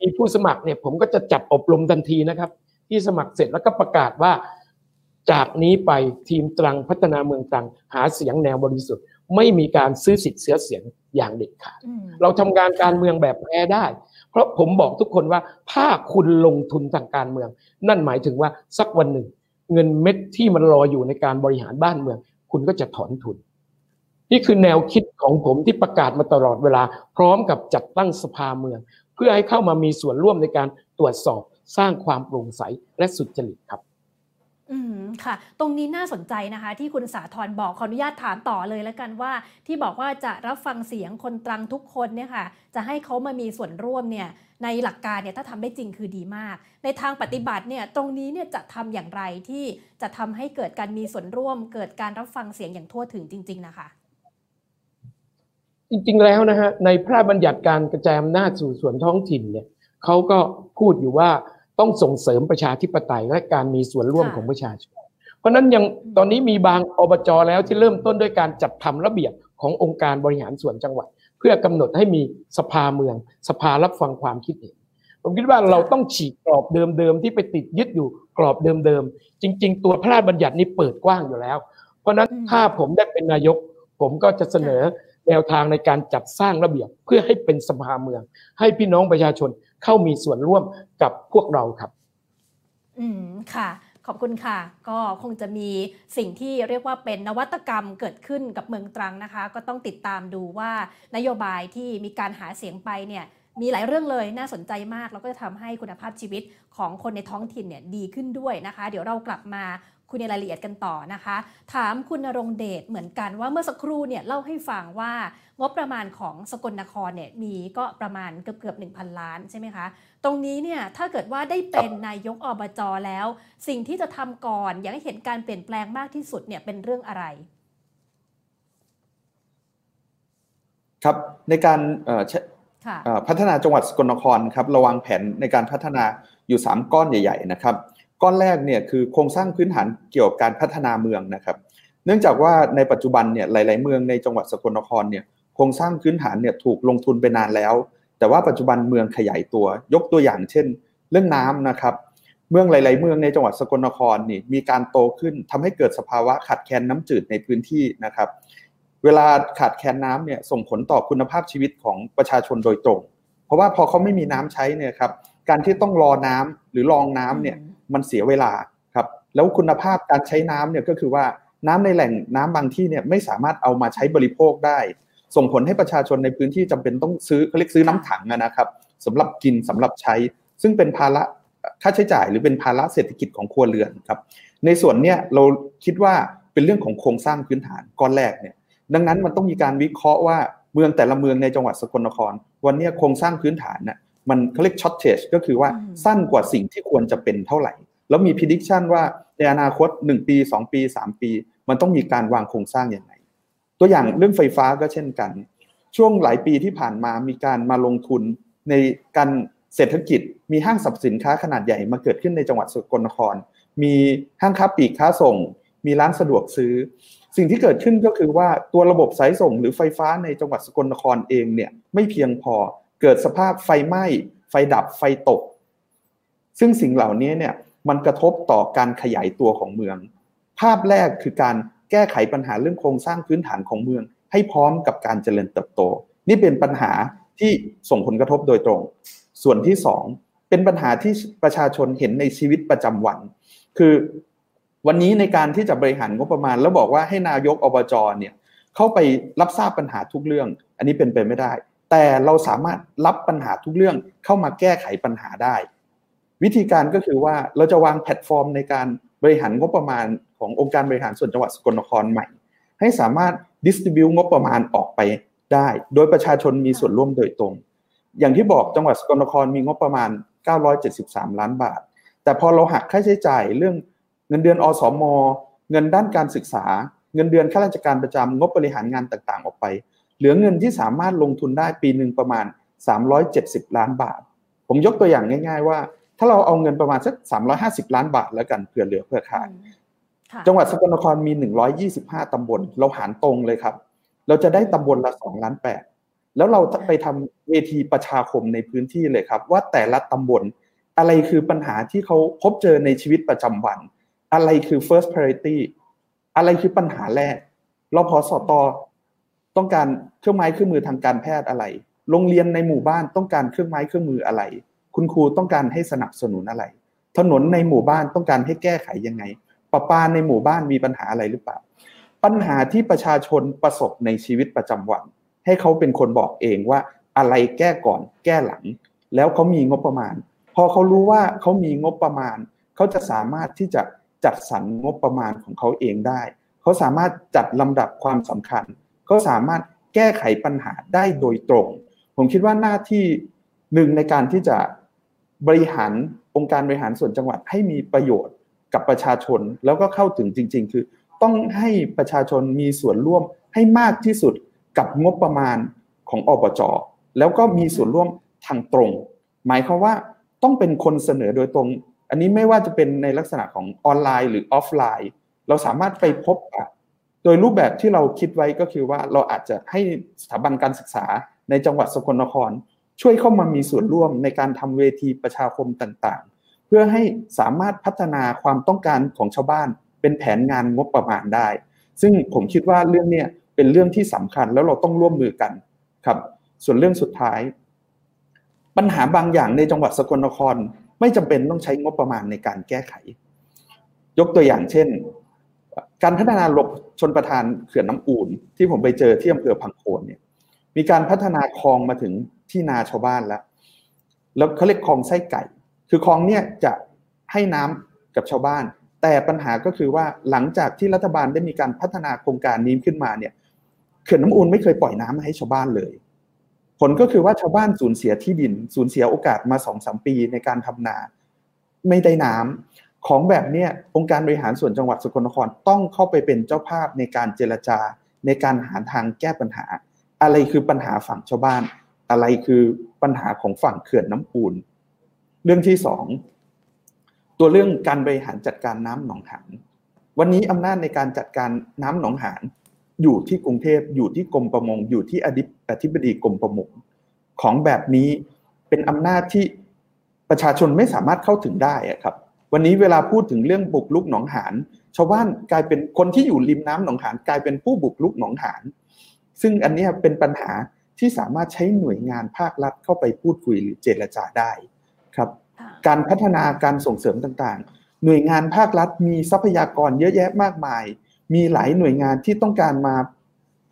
มีผู้สมัครเนี่ยผมก็จะจัดอบรมทันทีนะครับ ที่สมัครเสร็จแล้วก็ประกาศว่า จากนี้ไปทีมตรังพัฒนาเมืองตรังหาเสียงแนวบริสุทธิ์ ไม่มีการซื้อสิทธิ์เสียเสียงอย่างเด็ดขาดเราทำงานการเมืองแบบแพ้ได้เพ ราะผมบอกทุกคนว่าถ้าคุณลงทุนทางการเมือง นั่นหมายถึงว่าสักวันหนึ่ง เงินเม็ดที่มันรออยู่ในการบริหารบ้านเมือง คุณก็จะถอนทุน นี่คือแนวคิดของผมที่ประกาศมาตลอดเวลา พร้อมกับจัดตั้งสภาเมือง เพื่อให้เข้ามามีส่วนร่วมในการตรวจสอบสร้างความโปร่งใสและสุจริตครับ อืมค่ะ ตรงนี้น่าสนใจนะคะ ที่คุณสาธรบอกขออนุญาตถามต่อเลยแล้วกันว่า ที่บอกว่าจะรับฟังเสียงคนตรังทุกคนเนี่ยค่ะ จะให้เขามามีส่วนร่วมเนี่ยในหลักการเนี่ยถ้าทำได้จริงคือดีมาก ในทางปฏิบัติเนี่ยตรงนี้เนี่ยจะทำอย่างไรที่จะทำให้เกิดการมีส่วนร่วม เกิดการรับฟังเสียงอย่างทั่วถึงจริง ๆ นะคะ จริง ๆ แล้วนะฮะในพระราชบัญญัติการกระจายอำนาจสู่ส่วนท้องถิ่นเนี่ยเขาก็พูดอยู่ว่า ต้องส่งเสริมประชาธิปไตยและการมีส่วนร่วมของประชาชน เพราะนั้นยังตอนนี้มีบางอบจแล้วที่เริ่มต้นด้วยการจัดทำระเบียบขององค์การบริหารส่วนจังหวัด เพื่อกำหนดให้มีสภาเมือง สภารับฟังความคิดเห็นผมคิดว่าเราต้องฉีกกรอบเดิมๆที่ไปติดยึดอยู่กรอบเดิมๆจริง ๆ ตัวพระราชบัญญัตินี้เปิดกว้างอยู่แล้ว เพราะนั้นถ้าผมได้เป็นนายก ผมก็จะเสนอ แนวทางในการจัดสร้างระเบียบเพื่อให้เป็นสภาเมือง ให้พี่น้องประชาชนเข้ามีส่วนร่วมกับพวกเราครับ อืมค่ะขอบคุณค่ะ ก็คงจะมีสิ่งที่เรียกว่าเป็นนวัตกรรมเกิดขึ้นกับเมืองตรังนะคะ ก็ต้องติดตามดูว่านโยบายที่มีการหาเสียงไปเนี่ยมีหลายเรื่องเลยน่าสนใจมาก แล้วก็จะทำให้คุณภาพชีวิตของคนในท้องถิ่นเนี่ยดีขึ้นด้วยนะคะ เดี๋ยวเรากลับมา คุยในรายละเอียดกันต่อนะคะ ถามคุณนรงเดชเหมือนกันว่าเมื่อสักครู่เนี่ยเล่าให้ฟังว่างบประมาณของสกลนครเนี่ยมีก็ประมาณเกือบเกือบหนึ่งพันล้านใช่ไหมคะ ตรงนี้เนี่ยถ้าเกิดว่าได้เป็นนายกอบจแล้ว สิ่งที่จะทำก่อนอยากให้เห็นการเปลี่ยนแปลงมากที่สุดเนี่ยเป็นเรื่องอะไร ครับในการค่ะพัฒนาจังหวัดสกลนครครับระวางแผนในการพัฒนาอยู่ 3 ก้อนใหญ่ ๆ นะครับ ก้อนแรกเนี่ยคือโครงสร้างพื้นฐานเกี่ยวกับการพัฒนาเมืองนะครับ เนื่องจากว่าในปัจจุบันเนี่ยหลาย ๆ เมืองในจังหวัดสกลนครเนี่ยโครงสร้างพื้นฐานเนี่ยถูกลงทุนไปนานแล้ว แต่ว่าปัจจุบันเมืองขยายตัว ยกตัวอย่างเช่น เรื่องน้ำนะครับ เมืองหลาย ๆ เมืองในจังหวัดสกลนครนี่มีการโตขึ้นทำให้เกิดสภาวะขาดแคลนน้ำจืดในพื้นที่นะครับ เวลาขาดแคลนน้ำเนี่ยส่งผลต่อคุณภาพชีวิตของประชาชนโดยตรง เพราะว่าพอเขาไม่มีน้ำใช้เนี่ยครับการที่ต้องรอน้ำหรือรองน้ำเนี่ย มันเสียเวลาครับ แล้วคุณภาพการใช้น้ำเนี่ยก็คือว่าน้ำในแหล่งน้ำบางที่เนี่ยไม่สามารถเอามาใช้บริโภคได้ ส่งผลให้ประชาชนในพื้นที่จำเป็นต้องซื้อเขาเรียกซื้อน้ำถังนะครับสำหรับกินสำหรับใช้ ซึ่งเป็นภาระค่าใช้จ่ายหรือเป็นภาระเศรษฐกิจของครัวเรือนครับ ในส่วนเนี้ยเราคิดว่าเป็นเรื่องของโครงสร้างพื้นฐานก้อนแรกเนี่ยดังนั้นมันต้องมีการวิเคราะห์ว่าเมืองแต่ละเมืองในจังหวัดสกลนคร วันนี้โครงสร้างพื้นฐานน่ะ มันเขาเรียก shortage ก็คือว่าสั้นกว่าสิ่งที่ควรจะเป็นเท่าไหร่ แล้วมี projection ว่าในอนาคต 1 ปี 2 ปี 3 ปี มันต้องมีการวางโครงสร้างอย่างไรตัวอย่างเรื่องไฟฟ้าก็เช่นกัน ช่วงหลายปีที่ผ่านมามีการมาลงทุนในการเศรษฐกิจ มีห้างสรรพสินค้าขนาดใหญ่มาเกิดขึ้นในจังหวัดสกลนคร มีห้างค้าปลีกค้าส่ง มีร้านสะดวกซื้อ สิ่งที่เกิดขึ้นก็คือว่าตัวระบบสายส่งหรือไฟฟ้าในจังหวัดสกลนครเองเนี่ยไม่เพียงพอ เกิดสภาพไฟไหม้ ไฟดับไฟตก ซึ่งสิ่งเหล่านี้เนี่ยมันกระทบต่อการขยายตัวของเมือง ภาพแรกคือการแก้ไขปัญหาเรื่องโครงสร้างพื้นฐานของเมือง ให้พร้อมกับการเจริญเติบโต นี่เป็นปัญหาที่ส่งผลกระทบโดยตรง ส่วนที่สองเป็นปัญหาที่ประชาชนเห็นในชีวิตประจำวัน คือวันนี้ในการที่จะบริหารงบประมาณ แล้วบอกว่าให้นายกอบจเนี่ยเข้าไปรับทราบปัญหาทุกเรื่อง อันนี้เป็นไปไม่ได้ แต่เราสามารถรับปัญหาทุกเรื่องเข้ามาแก้ไขปัญหาได้ วิธีการก็คือว่าเราจะวางแพลตฟอร์มในการบริหารงบประมาณขององค์การบริหารส่วนจังหวัดสกลนครใหม่ ให้สามารถ distribute งบประมาณออกไปได้ โดยประชาชนมีส่วนร่วมโดยตรง อย่างที่บอกจังหวัดสกลนครมีงบประมาณ 973 ล้านบาท แต่พอเราหักค่าใช้จ่ายเรื่องเงินเดือนอสม เงินด้านการศึกษา เงินเดือนข้าราชการประจำงบบริหารงานต่างๆ ออกไป เหลือเงินที่สามารถลงทุนได้ปีหนึ่งประมาณ 370 ล้านบาท ผมยกตัวอย่างง่าย ๆ ว่า ถ้าเราเอาเงินประมาณสัก 350 ล้านบาทแล้วกันเผื่อเหลือเผื่อขาดจังหวัดสกลนครมี 125 ตำบล เราหารตรงเลยครับ เราจะได้ตำบลละ2ล้าน8แล้วเราไปทำเวทีประชาคมในพื้นที่เลยครับ ว่าแต่ละตำบลอะไรคือปัญหาที่เขาพบเจอในชีวิตประจำวัน อะไรคือ first priority อะไรคือปัญหาแรกรพสต ต้องการเครื่องไม้เครื่องมือทางการแพทย์อะไร โรงเรียนในหมู่บ้านต้องการเครื่องไม้เครื่องมืออะไร คุณครูต้องการให้สนับสนุนอะไร ถนนในหมู่บ้านต้องการให้แก้ไขยังไงประปาในหมู่บ้านมีปัญหาอะไรหรือเปล่า ปัญหาที่ประชาชนประสบในชีวิตประจำวัน ให้เขาเป็นคนบอกเองว่าอะไรแก้ก่อนแก้หลัง แล้วเขามีงบประมาณ พอเขารู้ว่าเขามีงบประมาณ เขาจะสามารถที่จะจัดสรรงบประมาณของเขาเองได้ เขาสามารถจัดลำดับความสำคัญ เขาสามารถแก้ไขปัญหาได้โดยตรง ผมคิดว่าหน้าที่หนึ่งในการที่จะบริหารองค์การบริหารส่วนจังหวัดให้มีประโยชน์กับประชาชนแล้วก็เข้าถึงจริง ๆ คือ ต้องให้ประชาชนมีส่วนร่วมให้มากที่สุดกับงบประมาณของอบจแล้วก็มีส่วนร่วมทางตรง หมายความว่าต้องเป็นคนเสนอโดยตรง อันนี้ไม่ว่าจะเป็นในลักษณะของออนไลน์หรือออฟไลน์ เราสามารถไปพบกับ โดยรูปแบบที่เราคิดไว้ก็คือว่าเราอาจจะให้สถาบันการศึกษาในจังหวัดสกลนคร ช่วยเข้ามามีส่วนร่วมในการทำเวทีประชาคมต่างๆ เพื่อให้สามารถพัฒนาความต้องการของชาวบ้าน เป็นแผนงานงบประมาณได้ ซึ่งผมคิดว่าเรื่องนี้เป็นเรื่องที่สำคัญแล้วเราต้องร่วมมือกันครับ ส่วนเรื่องสุดท้าย ปัญหาบางอย่างในจังหวัดสกลนคร ไม่จำเป็นต้องใช้งบประมาณในการแก้ไข ยกตัวอย่างเช่น การพัฒนาลบชนประทานเขื่อนน้ำอูนที่ผมไปเจอที่อำเภอพังโคนเนี่ย มีการพัฒนาคลองมาถึงที่นาชาวบ้านแล้ว แล้วเขาเรียกคลองไส้ไก่ คือคลองเนี่ยจะให้น้ำกับชาวบ้าน แต่ปัญหาก็คือว่าหลังจากที่รัฐบาลได้มีการพัฒนาโครงการนี้ขึ้นมาเนี่ยเขื่อนน้ำอูนไม่เคยปล่อยน้ำมาให้ชาวบ้านเลย ผลก็คือว่าชาวบ้านสูญเสียที่ดิน สูญเสียโอกาสมาสองสามปีในการทำนา ไม่ได้น้ำ ของแบบเนี้ยองค์การบริหารส่วนจังหวัดสกลนครต้องเข้าไปเป็นเจ้าภาพในการเจรจา ในการหาทางแก้ปัญหา อะไรคือปัญหาฝั่งชาวบ้าน อะไรคือปัญหาของฝั่งเขื่อนน้ำอูน เรื่องที่สองตัวเรื่องการบริหารจัดการน้ำหนองหานวันนี้อำนาจในการจัดการน้ำหนองหานอยู่ที่กรุงเทพอยู่ที่กรมประมง อยู่ที่อธิบดีกรมประมงของแบบนี้เป็นอำนาจที่ประชาชนไม่สามารถเข้าถึงได้ครับ วันนี้เวลาพูดถึงเรื่องบุกลุกหนองหานชาวบ้านกลายเป็นคนที่อยู่ริมน้ำหนองหานกลายเป็นผู้บุกลุกหนองหานซึ่งอันนี้เป็นปัญหาที่สามารถใช้หน่วยงานภาครัฐเข้าไปพูดคุยหรือเจรจาได้ครับ การพัฒนาการส่งเสริมต่างๆ หน่วยงานภาครัฐมีทรัพยากรเยอะแยะมากมาย มีหลายหน่วยงานที่ต้องการมา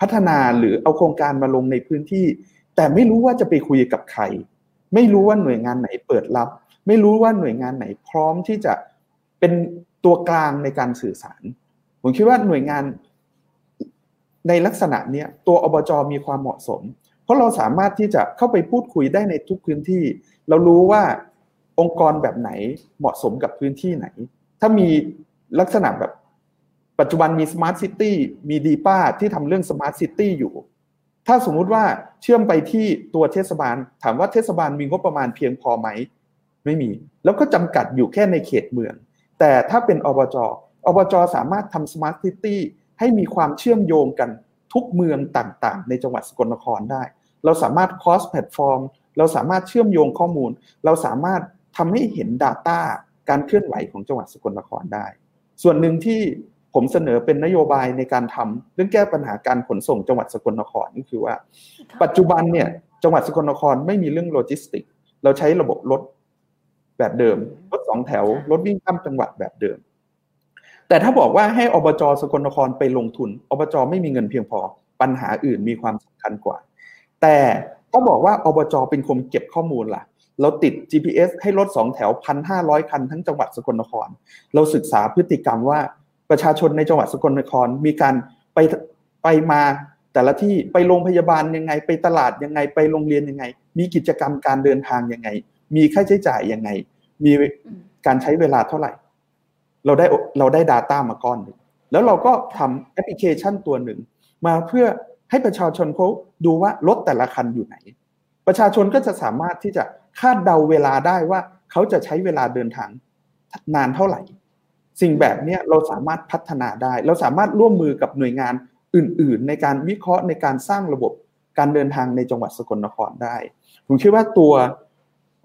พัฒนาหรือเอาโครงการมาลงในพื้นที่ แต่ไม่รู้ว่าจะไปคุยกับใคร ไม่รู้ว่าหน่วยงานไหนเปิดรับ ไม่รู้ว่าหน่วยงานไหนพร้อมที่จะเป็นตัวกลางในการสื่อสาร ผมคิดว่าหน่วยงานในลักษณะนี้ตัวอบจมีความเหมาะสม เพราะเราสามารถที่จะเข้าไปพูดคุยได้ในทุกพื้นที่ เรารู้ว่าองค์กรแบบไหนเหมาะสมกับพื้นที่ไหน ถ้ามีลักษณะแบบปัจจุบันมี smart city มี depa ที่ทำเรื่อง smart city อยู่ ถ้าสมมุติว่าเชื่อมไปที่ตัวเทศบาล ถามว่าเทศบาลมีงบประมาณเพียงพอไหม ไม่มี แล้วก็จำกัดอยู่แค่ในเขตเมือง แต่ถ้าเป็นอบจอบจสามารถทำ smart city ให้มีความเชื่อมโยงกันทุกเมืองต่างๆ ในจังหวัดสกลนครได้ เราสามารถ cross platform เราสามารถเชื่อมโยงข้อมูล เราสามารถทำให้เห็น Data การเคลื่อนไหวของจังหวัดสกลนครได้ ส่วนหนึ่งที่ผมเสนอเป็นนโยบายในการทำเรื่องแก้ปัญหาการขนส่งจังหวัดสกลนครก็คือว่า ปัจจุบันเนี่ยจังหวัดสกลนครไม่มีเรื่องโลจิสติก เราใช้ระบบรถ แบบเดิม รถสองแถว รถวิ่งข้ามจังหวัดแบบเดิม แต่ถ้าบอกว่าให้อบจสกลนครไปลงทุนอบจไม่มีเงินเพียงพอปัญหาอื่นมีความสำคัญกว่า แต่ถ้าบอกว่าอบจเป็นคนเก็บข้อมูลล่ะ เราติด GPS ให้รถสองแถวพันห้าร้อยคันทั้งจังหวัดสกลนคร เราศึกษาพฤติกรรมว่าประชาชนในจังหวัดสกลนครมีการไปไปมาแต่ละที่ไปโรงพยาบาลยังไง ไปตลาดยังไงไปโรงเรียนยังไง มีกิจกรรมการเดินทางยังไง มีค่าใช้จ่ายยังไง มีการใช้เวลาเท่าไหร่ เราได้เราได้ Data มาก้อนหนึ่งแล้วเราก็ทำแอปพลิเคชันตัวหนึ่ง มาเพื่อให้ประชาชนเขาดูว่ารถแต่ละคันอยู่ไหน ประชาชนก็จะสามารถที่จะคาดเดาเวลาได้ว่าเขาจะใช้เวลาเดินทางนานเท่าไหร่ สิ่งแบบนี้เราสามารถพัฒนาได้ เราสามารถร่วมมือกับหน่วยงานอื่น ๆ ในการวิเคราะห์ในการสร้างระบบการเดินทางในจังหวัดสกลนครได้ ผมคิดว่าตัว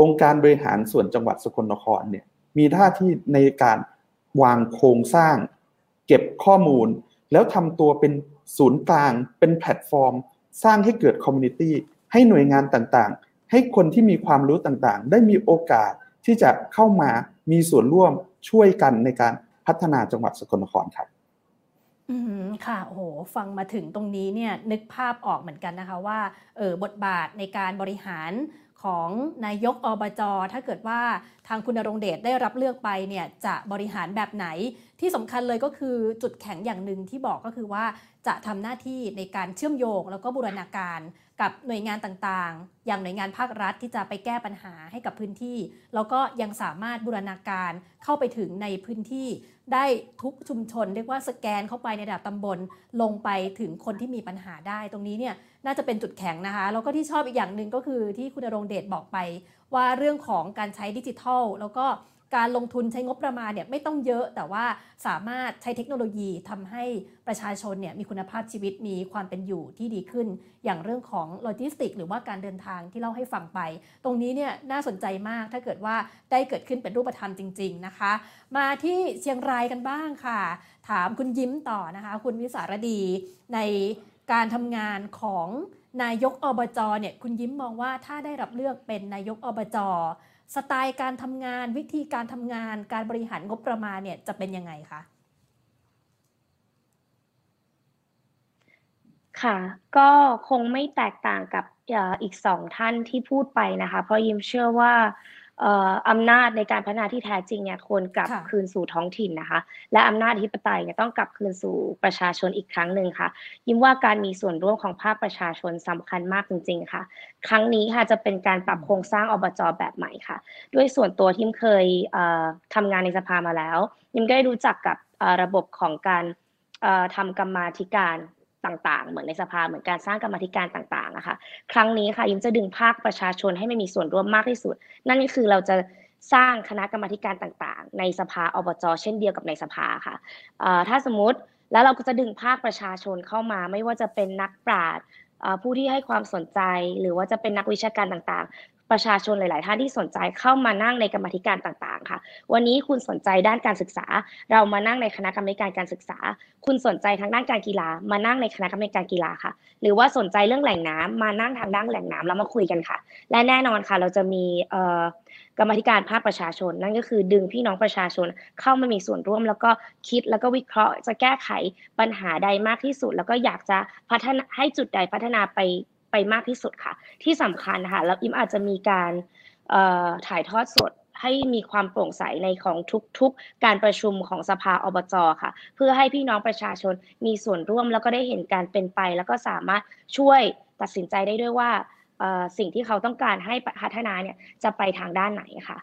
องค์การบริหารส่วนจังหวัดสกลนครเนี่ยมีท่าที่ในการวางโครงสร้าง เก็บข้อมูล แล้วทำตัวเป็นศูนย์กลาง เป็นแพลตฟอร์ม สร้างให้เกิด community ให้หน่วยงานต่างๆ ให้คนที่มีความรู้ต่างๆ ได้มีโอกาสที่จะเข้ามามีส่วนร่วมช่วยกันในการพัฒนาจังหวัดสกลนครครับอืมค่ะโอ้โหฟังมาถึงตรงนี้เนี่ยนึกภาพออกเหมือนกันนะคะว่าเออบทบาทในการบริหาร ของนายกอบจถ้าเกิดว่าทางคุณณรงเดชได้รับเลือกไปเนี่ยจะบริหารแบบไหน ที่สำคัญเลยก็คือจุดแข็งอย่างหนึ่งที่บอกก็คือว่าจะทำหน้าที่ในการเชื่อมโยงแล้วก็บูรณาการ กับหน่วยงานต่างๆ อย่างหน่วยงานภาครัฐที่จะไปแก้ปัญหาให้กับพื้นที่ แล้วก็ยังสามารถบูรณาการเข้าไปถึงในพื้นที่ ได้ทุกชุมชน เรียกว่าสแกนเข้าไปในระดับตำบลลงไปถึงคนที่มีปัญหาได้ ตรงนี้เนี่ยน่าจะเป็นจุดแข็งนะคะ แล้วก็ที่ชอบอีกอย่างหนึ่งก็คือที่คุณรงเดชบอกไป ว่าเรื่องของการใช้ดิจิทัล แล้วก็ การลงทุนใช้งบประมาณเนี่ยไม่ต้องเยอะ แต่ว่าสามารถใช้เทคโนโลยีทำให้ประชาชนเนี่ยมีคุณภาพชีวิตมีความเป็นอยู่ที่ดีขึ้น อย่างเรื่องของโลจิสติก หรือว่าการเดินทางที่เล่าให้ฟังไป ตรงนี้เนี่ยน่าสนใจมากถ้าเกิดว่าได้เกิดขึ้นเป็นรูปธรรมจริง ๆนะคะ มาที่เชียงรายกันบ้างค่ะ ถามคุณยิ้มต่อนะคะ คุณวิสารดีในการทำงานของนายกอบจเนี่ยคุณยิ้มมองว่าถ้าได้รับเลือกเป็นนายกอบจ สไตล์การทำงานวิธีการทำงานการบริหารงบประมาณเนี่ยจะเป็นยังไงคะค่ะ ก็คงไม่แตกต่างกับอีกสองท่านที่พูดไปนะคะ เพราะยิมเชื่อว่า อำนาจในการพัฒนาที่แท้จริงเนี่ยควรกลับคืนสู่ท้องถิ่นนะคะ และอำนาจอธิปไตยเนี่ยต้องกลับคืนสู่ประชาชนอีกครั้งหนึ่งค่ะ ยิ้มว่าการมีส่วนร่วมของภาคประชาชนสำคัญมากจริง ๆ ค่ะ ครั้งนี้ค่ะจะเป็นการปรับโครงสร้างอบจแบบใหม่ค่ะ ด้วยส่วนตัวที่เคยทำงานในสภามาแล้วยิมก็ได้รู้จักกับระบบของการทำกรรมาธิการ ต่างๆ เหมือนในสภาเหมือนการสร้างกรรมธิการต่างๆนะคะครั้งนี้ค่ะยิมจะดึงภาคประชาชนให้ไม่มีส่วนร่วมมากที่สุด นั่นก็คือเราจะสร้างคณะกรรมการต่างๆ ในสภาอบจเช่นเดียวกับในสภาค่ะถ้าสมมติแล้วเราก็จะดึงภาคประชาชนเข้ามา ไม่ว่าจะเป็นนักปราชญ์ผู้ที่ให้ความสนใจ หรือว่าจะเป็นนักวิชาการต่าง ประชาชนหลาย ๆ ท่านที่สนใจเข้ามานั่งในกรรมธิการต่าง ๆ ค่ะ วันนี้คุณสนใจด้านการศึกษา เรามานั่งในคณะกรรมการการศึกษา คุณสนใจทางด้านการกีฬา มานั่งในคณะกรรมการกีฬาค่ะ หรือว่าสนใจเรื่องแหล่งน้ำมานั่งทางด้านแหล่งน้ำแล้วมาคุยกันค่ะ และแน่นอนค่ะ เราจะมีกรรมธิการภาคประชาชน นั่นก็คือดึงพี่น้องประชาชนเข้ามามีส่วนร่วม แล้วก็คิดแล้วก็วิเคราะห์ จะแก้ไขปัญหาใดมากที่สุด แล้วก็อยากจะพัฒนาให้จุดใดพัฒนาไป ไปมากที่สุดค่ะ ที่สำคัญค่ะแล้วอิมอาจจะมีการถ่ายทอดสดให้มีความโปร่งใสในของทุกๆ การประชุมของสภาอบจค่ะ เพื่อให้พี่น้องประชาชนมีส่วนร่วมแล้วก็ได้เห็นการเป็นไป แล้วก็สามารถช่วยตัดสินใจได้ด้วยว่าสิ่งที่เขาต้องการให้พัฒนาเนี่ยจะไปทางด้านไหนค่ะ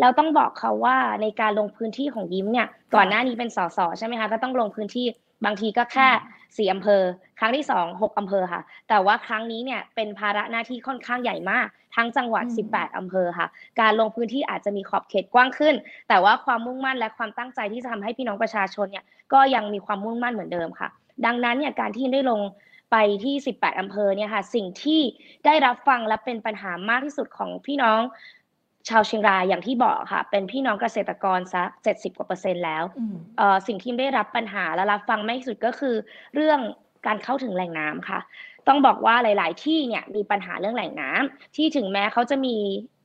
แล้วต้องบอกเขาว่าในการลงพื้นที่ของยิ้มเนี่ยก่อนหน้านี้เป็นสสใช่ไหมคะก็ต้องลงพื้นที่บางทีก็แค่ สี่อำเภอ ครั้งที่สองหกอำเภอค่ะ แต่ว่าครั้งนี้เนี่ยเป็นภาระหน้าที่ค่อนข้างใหญ่มาก ทั้งจังหวัด 18 อำเภอค่ะ การลงพื้นที่อาจจะมีขอบเขตกว้างขึ้น แต่ว่าความมุ่งมั่นและความตั้งใจที่จะทำให้พี่น้องประชาชนเนี่ยก็ยังมีความมุ่งมั่นเหมือนเดิมค่ะ ดังนั้นเนี่ยการที่ได้ลงไปที่ 18 อำเภอเนี่ยค่ะ สิ่งที่ได้รับฟังและเป็นปัญหามากที่สุดของพี่น้อง ชาวเชียงรายอย่างที่บอกค่ะ เป็นพี่น้องเกษตรกรซะเจ็ดสิบกว่าเปอร์เซ็นต์แล้วเสิ่งที่ได้รับปัญหาและรับฟังไม่สุดก็คือ เรื่องการเข้าถึงแหล่งน้ำค่ะ ต้องบอกว่าหลาย ๆ ที่เนี่ยมีปัญหาเรื่องแหล่งน้ำที่ถึงแม้เขาจะมี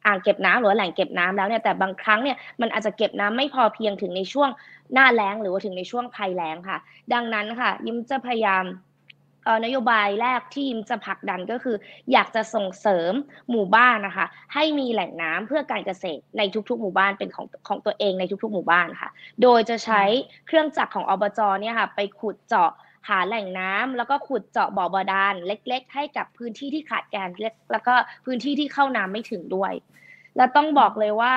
อ่างเก็บน้ำหรือแหล่งเก็บน้ำแล้วเนี่ยแต่บางครั้งเนี่ยมันอาจจะเก็บน้ำไม่พอเพียงถึงในช่วงหน้าแล้งหรือว่าถึงในช่วงภัยแล้งค่ะ ดังนั้นค่ะ ยิ้มจะพยายาม นโยบายแรกที่ยิมจะผลักดันก็คือ อยากจะส่งเสริมหมู่บ้านนะคะ ให้มีแหล่งน้ำเพื่อการเกษตรในทุกๆ หมู่บ้านเป็นของของตัวเองในทุกๆ หมู่บ้านค่ะ โดยจะใช้เครื่องจักรของอบจเนี่ยค่ะไปขุดเจาะหาแหล่งน้ำแล้วก็ขุดเจาะบ่อบาดาลเล็ก ๆ ให้กับพื้นที่ที่ขาดแคลนแล้วก็พื้นที่ที่เข้าน้ำไม่ถึงด้วย แล้วต้องบอกเลยว่า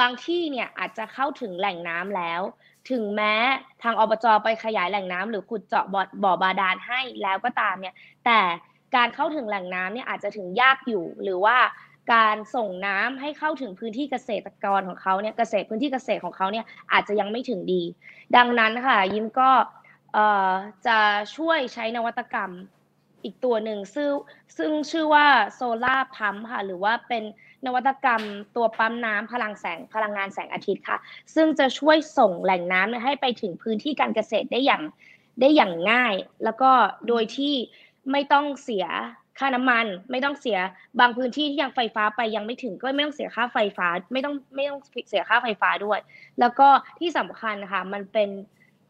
บางที่เนี่ยอาจจะเข้าถึงแหล่งน้ำแล้ว ถึงแม้ทางอบจไปขยายแหล่งน้ำหรือขุดเจาะบ่อบ่อบาดาลให้แล้วก็ตามเนี่ย แต่การเข้าถึงแหล่งน้ำเนี่ยอาจจะถึงยากอยู่ หรือว่าการส่งน้ำให้เข้าถึงพื้นที่เกษตรกรของเขาเนี่ยเกษตรพื้นที่เกษตรของเขาเนี่ยอาจจะยังไม่ถึงดี ดังนั้นค่ะยิ้มก็จะช่วยใช้นวัตกรรมอีกตัวหนึ่งซึ่งซึ่งชื่อว่าโซลาร์พัมค่ะหรือว่าเป็น นวัตกรรมตัวปั๊มน้ำพลังแสงพลังงานแสงอาทิตย์ค่ะ ซึ่งจะช่วยส่งแหล่งน้ำให้ไปถึงพื้นที่การเกษตรได้อย่างได้อย่างง่าย แล้วก็โดยที่ไม่ต้องเสียค่าน้ำมัน ไม่ต้องเสียบางพื้นที่ที่ยังไฟฟ้าไปยังไม่ถึงก็ไม่ต้องเสียค่าไฟฟ้า ไม่ต้องไม่ต้องเสียค่าไฟฟ้าด้วย แล้วก็ที่สำคัญค่ะมันเป็น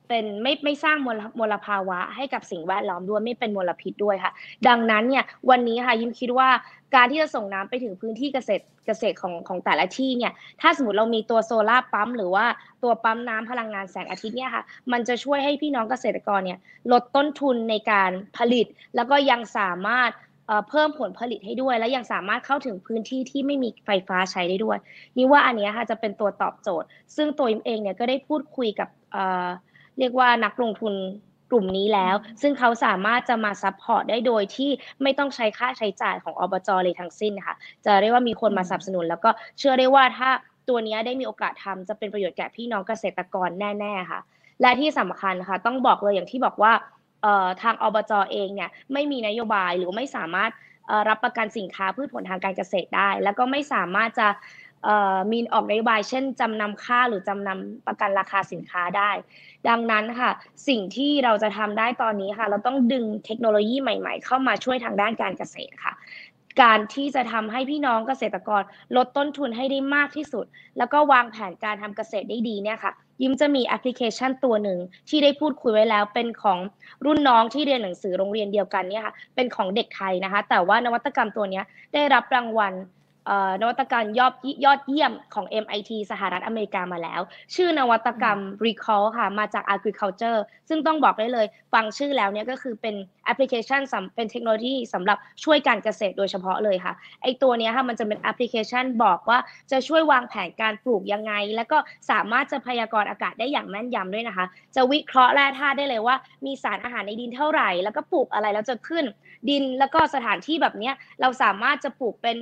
เป็นไม่ไม่สร้างมลมลภาวะให้กับสิ่งแวดล้อมด้วยไม่เป็นมลพิษด้วยค่ะ ดังนั้นเนี่ยวันนี้ค่ะยิมคิดว่า การที่จะส่งน้ำไปถึงพื้นที่เกษตรเกษตรของของแต่ละที่เนี่ยถ้าสมมติเรามีตัวโซลาร์ปั๊มหรือว่าตัวปั๊มน้ำพลังงานแสงอาทิตย์เนี่ยค่ะมันจะช่วยให้พี่น้องเกษตรกรเนี่ยลดต้นทุนในการผลิต แล้วก็ยังสามารถเพิ่มผลผลิตให้ด้วย และยังสามารถเข้าถึงพื้นที่ที่ไม่มีไฟฟ้าใช้ได้ด้วย ยิ้มว่าอันนี้ค่ะจะเป็นตัวตอบโจทย์ ซึ่งตัวเองเนี่ยก็ได้พูดคุยกับเรียกว่านักลงทุน กลุ่มนี้แล้ว ซึ่งเขาสามารถจะมา support ได้โดยที่ไม่ต้องใช้ค่าใช้จ่ายของอบจเลยทั้งสิ้นค่ะ จะเรียกว่ามีคนมาสนับสนุน แล้วก็เชื่อได้ว่าถ้าตัวนี้ได้มีโอกาสทำจะเป็นประโยชน์แก่พี่น้องเกษตรกรแน่ ๆค่ะ และที่สำคัญค่ะ ต้องบอกเลยอย่างที่บอกว่าทางอบจเองเนี่ยไม่มีนโยบายหรือไม่สามารถรับประกันสินค้าพืชผลทางการเกษตรได้ แล้วก็ไม่สามารถจะ มีออกนโยบายเช่นจำนำค่าหรือจำนำประกันราคาสินค้าได้ ดังนั้นค่ะ สิ่งที่เราจะทำได้ตอนนี้ค่ะ เราต้องดึงเทคโนโลยีใหม่ ๆ เข้ามาช่วยทางด้านการเกษตรค่ะ การที่จะทำให้พี่น้องเกษตรกรลดต้นทุนให้ได้มากที่สุด แล้วก็วางแผนการทำเกษตรได้ดีเนี่ยค่ะยิ้มจะมีแอปพลิเคชันตัวหนึ่งที่ได้พูดคุยไว้แล้วเป็นของรุ่นน้องที่เรียนหนังสือโรงเรียนเดียวกันเนี่ยค่ะเป็นของเด็กไทยนะคะ แต่ว่านวัตกรรมตัวนี้ได้รับรางวัล นวัตกรรมยอดยอดเยี่ยมของ MIT สหรัฐอเมริกามาแล้ว ชื่อนวัตกรรม Ricult ค่ะ มาจาก Agriculture ซึ่งต้องบอกได้เลย ฟังชื่อแล้วเนี่ยก็คือเป็นแอปพลิเคชันเป็นเทคโนโลยีสำหรับช่วยการเกษตรโดยเฉพาะเลยค่ะ ไอตัวนี้ค่ะมันจะเป็นแอปพลิเคชันบอกว่าจะช่วยวางแผนการปลูกยังไง แล้วก็สามารถจะพยากรณ์อากาศได้อย่างแม่นยำด้วยนะคะ จะวิเคราะห์แร่ธาตุได้เลยว่า มีสารอาหารในดินเท่าไหร่ แล้วก็ปลูกอะไรแล้วจะขึ้นดินแล้วก็สถานที่แบบนี้เราสามารถจะปลูกเป็น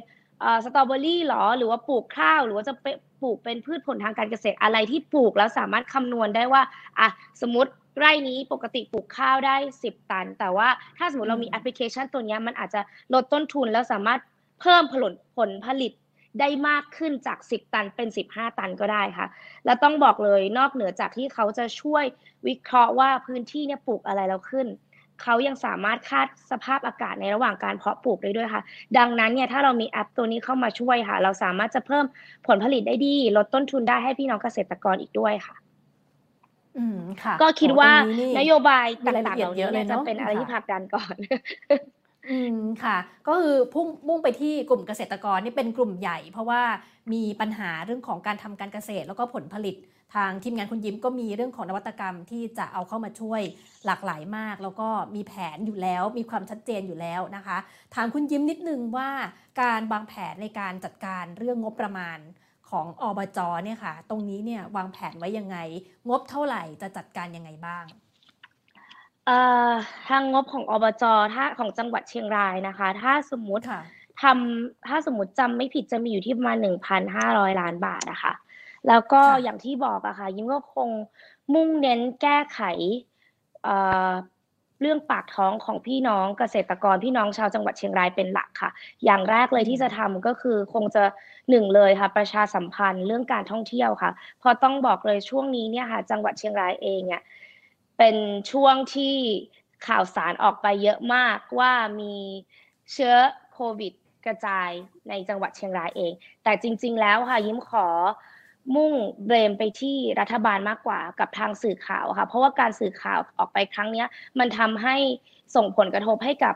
สตรอเบอรี่หรอ หรือว่าปลูกข้าว หรือว่าจะปลูกเป็นพืชผลทางการเกษตรอะไรที่ปลูกแล้วสามารถคำนวณได้ว่าอะสมมติไร่นี้ปกติปลูกข้าวได้ 10 ตัน แต่ว่าถ้าสมมติเรามีแอปพลิเคชันตัวนี้มันอาจจะลดต้นทุนแล้วสามารถเพิ่มผลผลผลิตได้มากขึ้นจาก 10 ตันเป็น 15 ตันก็ได้ค่ะ แล้วต้องบอกเลยนอกเหนือจากที่เขาจะช่วยวิเคราะห์ว่าพื้นที่เนี่ยปลูกอะไรแล้วขึ้น เขายังสามารถคาดสภาพอากาศในระหว่างการเพาะปลูกได้ด้วยค่ะ ดังนั้นเนี่ยถ้าเรามีแอปตัวนี้เข้ามาช่วยค่ะ เราสามารถจะเพิ่มผลผลิตได้ดี ลดต้นทุนได้ให้พี่น้องเกษตรกรอีกด้วยค่ะอืมค่ะก็คิดว่านโยบายต่างๆเหล่านี้จะเป็นอะไรที่ผลักดันก่อน อืมค่ะ ก็คือพุ่งมุ่งไปที่กลุ่มเกษตรกรนี่เป็นกลุ่มใหญ่ เพราะว่ามีปัญหาเรื่องของการทำการเกษตร แล้วก็ผลผลิต ทางทีมงานคุณยิ้มก็มีเรื่องของนวัตกรรมที่จะเอาเข้ามาช่วยหลากหลายมาก แล้วก็มีแผนอยู่แล้ว มีความชัดเจนอยู่แล้วนะคะถามคุณยิ้มนิดนึงว่าการวางแผนในการจัดการเรื่องงบประมาณของอบจเนี่ยค่ะ ตรงนี้เนี่ยวางแผนไว้ยังไง งบเท่าไหร่จะจัดการยังไงบ้าง ทางงบของอบจถ้าของจังหวัดเชียงรายนะคะ ถ้าสมมุติทำถ้าสมมติจำไม่ผิดจะมีอยู่ที่ประมาณหนึ่งพันห้าร้อยล้านบาทนะคะ แล้วก็อย่างที่บอกอะค่ะ ยิ้มก็คงมุ่งเน้นแก้ไขเรื่องปากท้องของพี่น้องเกษตรกรพี่น้องชาวจังหวัดเชียงรายเป็นหลักค่ะ อย่างแรกเลยที่จะทำก็คือคงจะหนึ่งเลยค่ะ ประชาสัมพันธ์เรื่องการท่องเที่ยวค่ะพอต้องบอกเลยช่วงนี้เนี่ยค่ะจังหวัดเชียงรายเองเนี่ย เป็นช่วงที่ข่าวสารออกไปเยอะมากว่ามีเชื้อโควิดกระจายในจังหวัดเชียงรายเอง แต่จริง ๆ แล้วค่ะยิ้มขอมุ่งเบรมไปที่รัฐบาลมากกว่ากับทางสื่อข่าวค่ะ เพราะว่าการสื่อข่าวออกไปครั้งนี้มันทำให้ส่งผลกระทบให้กับ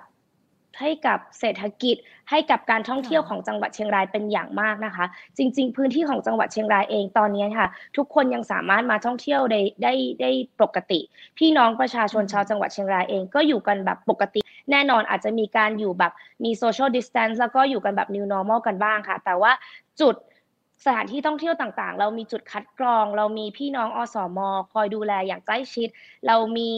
ให้กับเศรษฐกิจ ให้กับการท่องเที่ยวของจังหวัดเชียงรายเป็นอย่างมากนะคะ จริง ๆ พื้นที่ของจังหวัดเชียงรายเองตอนนี้ค่ะ ทุกคนยังสามารถมาท่องเที่ยวได้ได้ได้ปกติ พี่น้องประชาชนชาวจังหวัดเชียงรายเองก็อยู่กันแบบปกติ แน่นอนอาจจะมีการอยู่แบบมี social distance แล้วก็อยู่กันแบบ new normal กันบ้างค่ะ แต่ว่าจุดสถานที่ท่องเที่ยวต่างๆ เรามีจุดคัดกรอง เรามีพี่น้องอสมคอยดูแลอย่างใกล้ชิด เรามี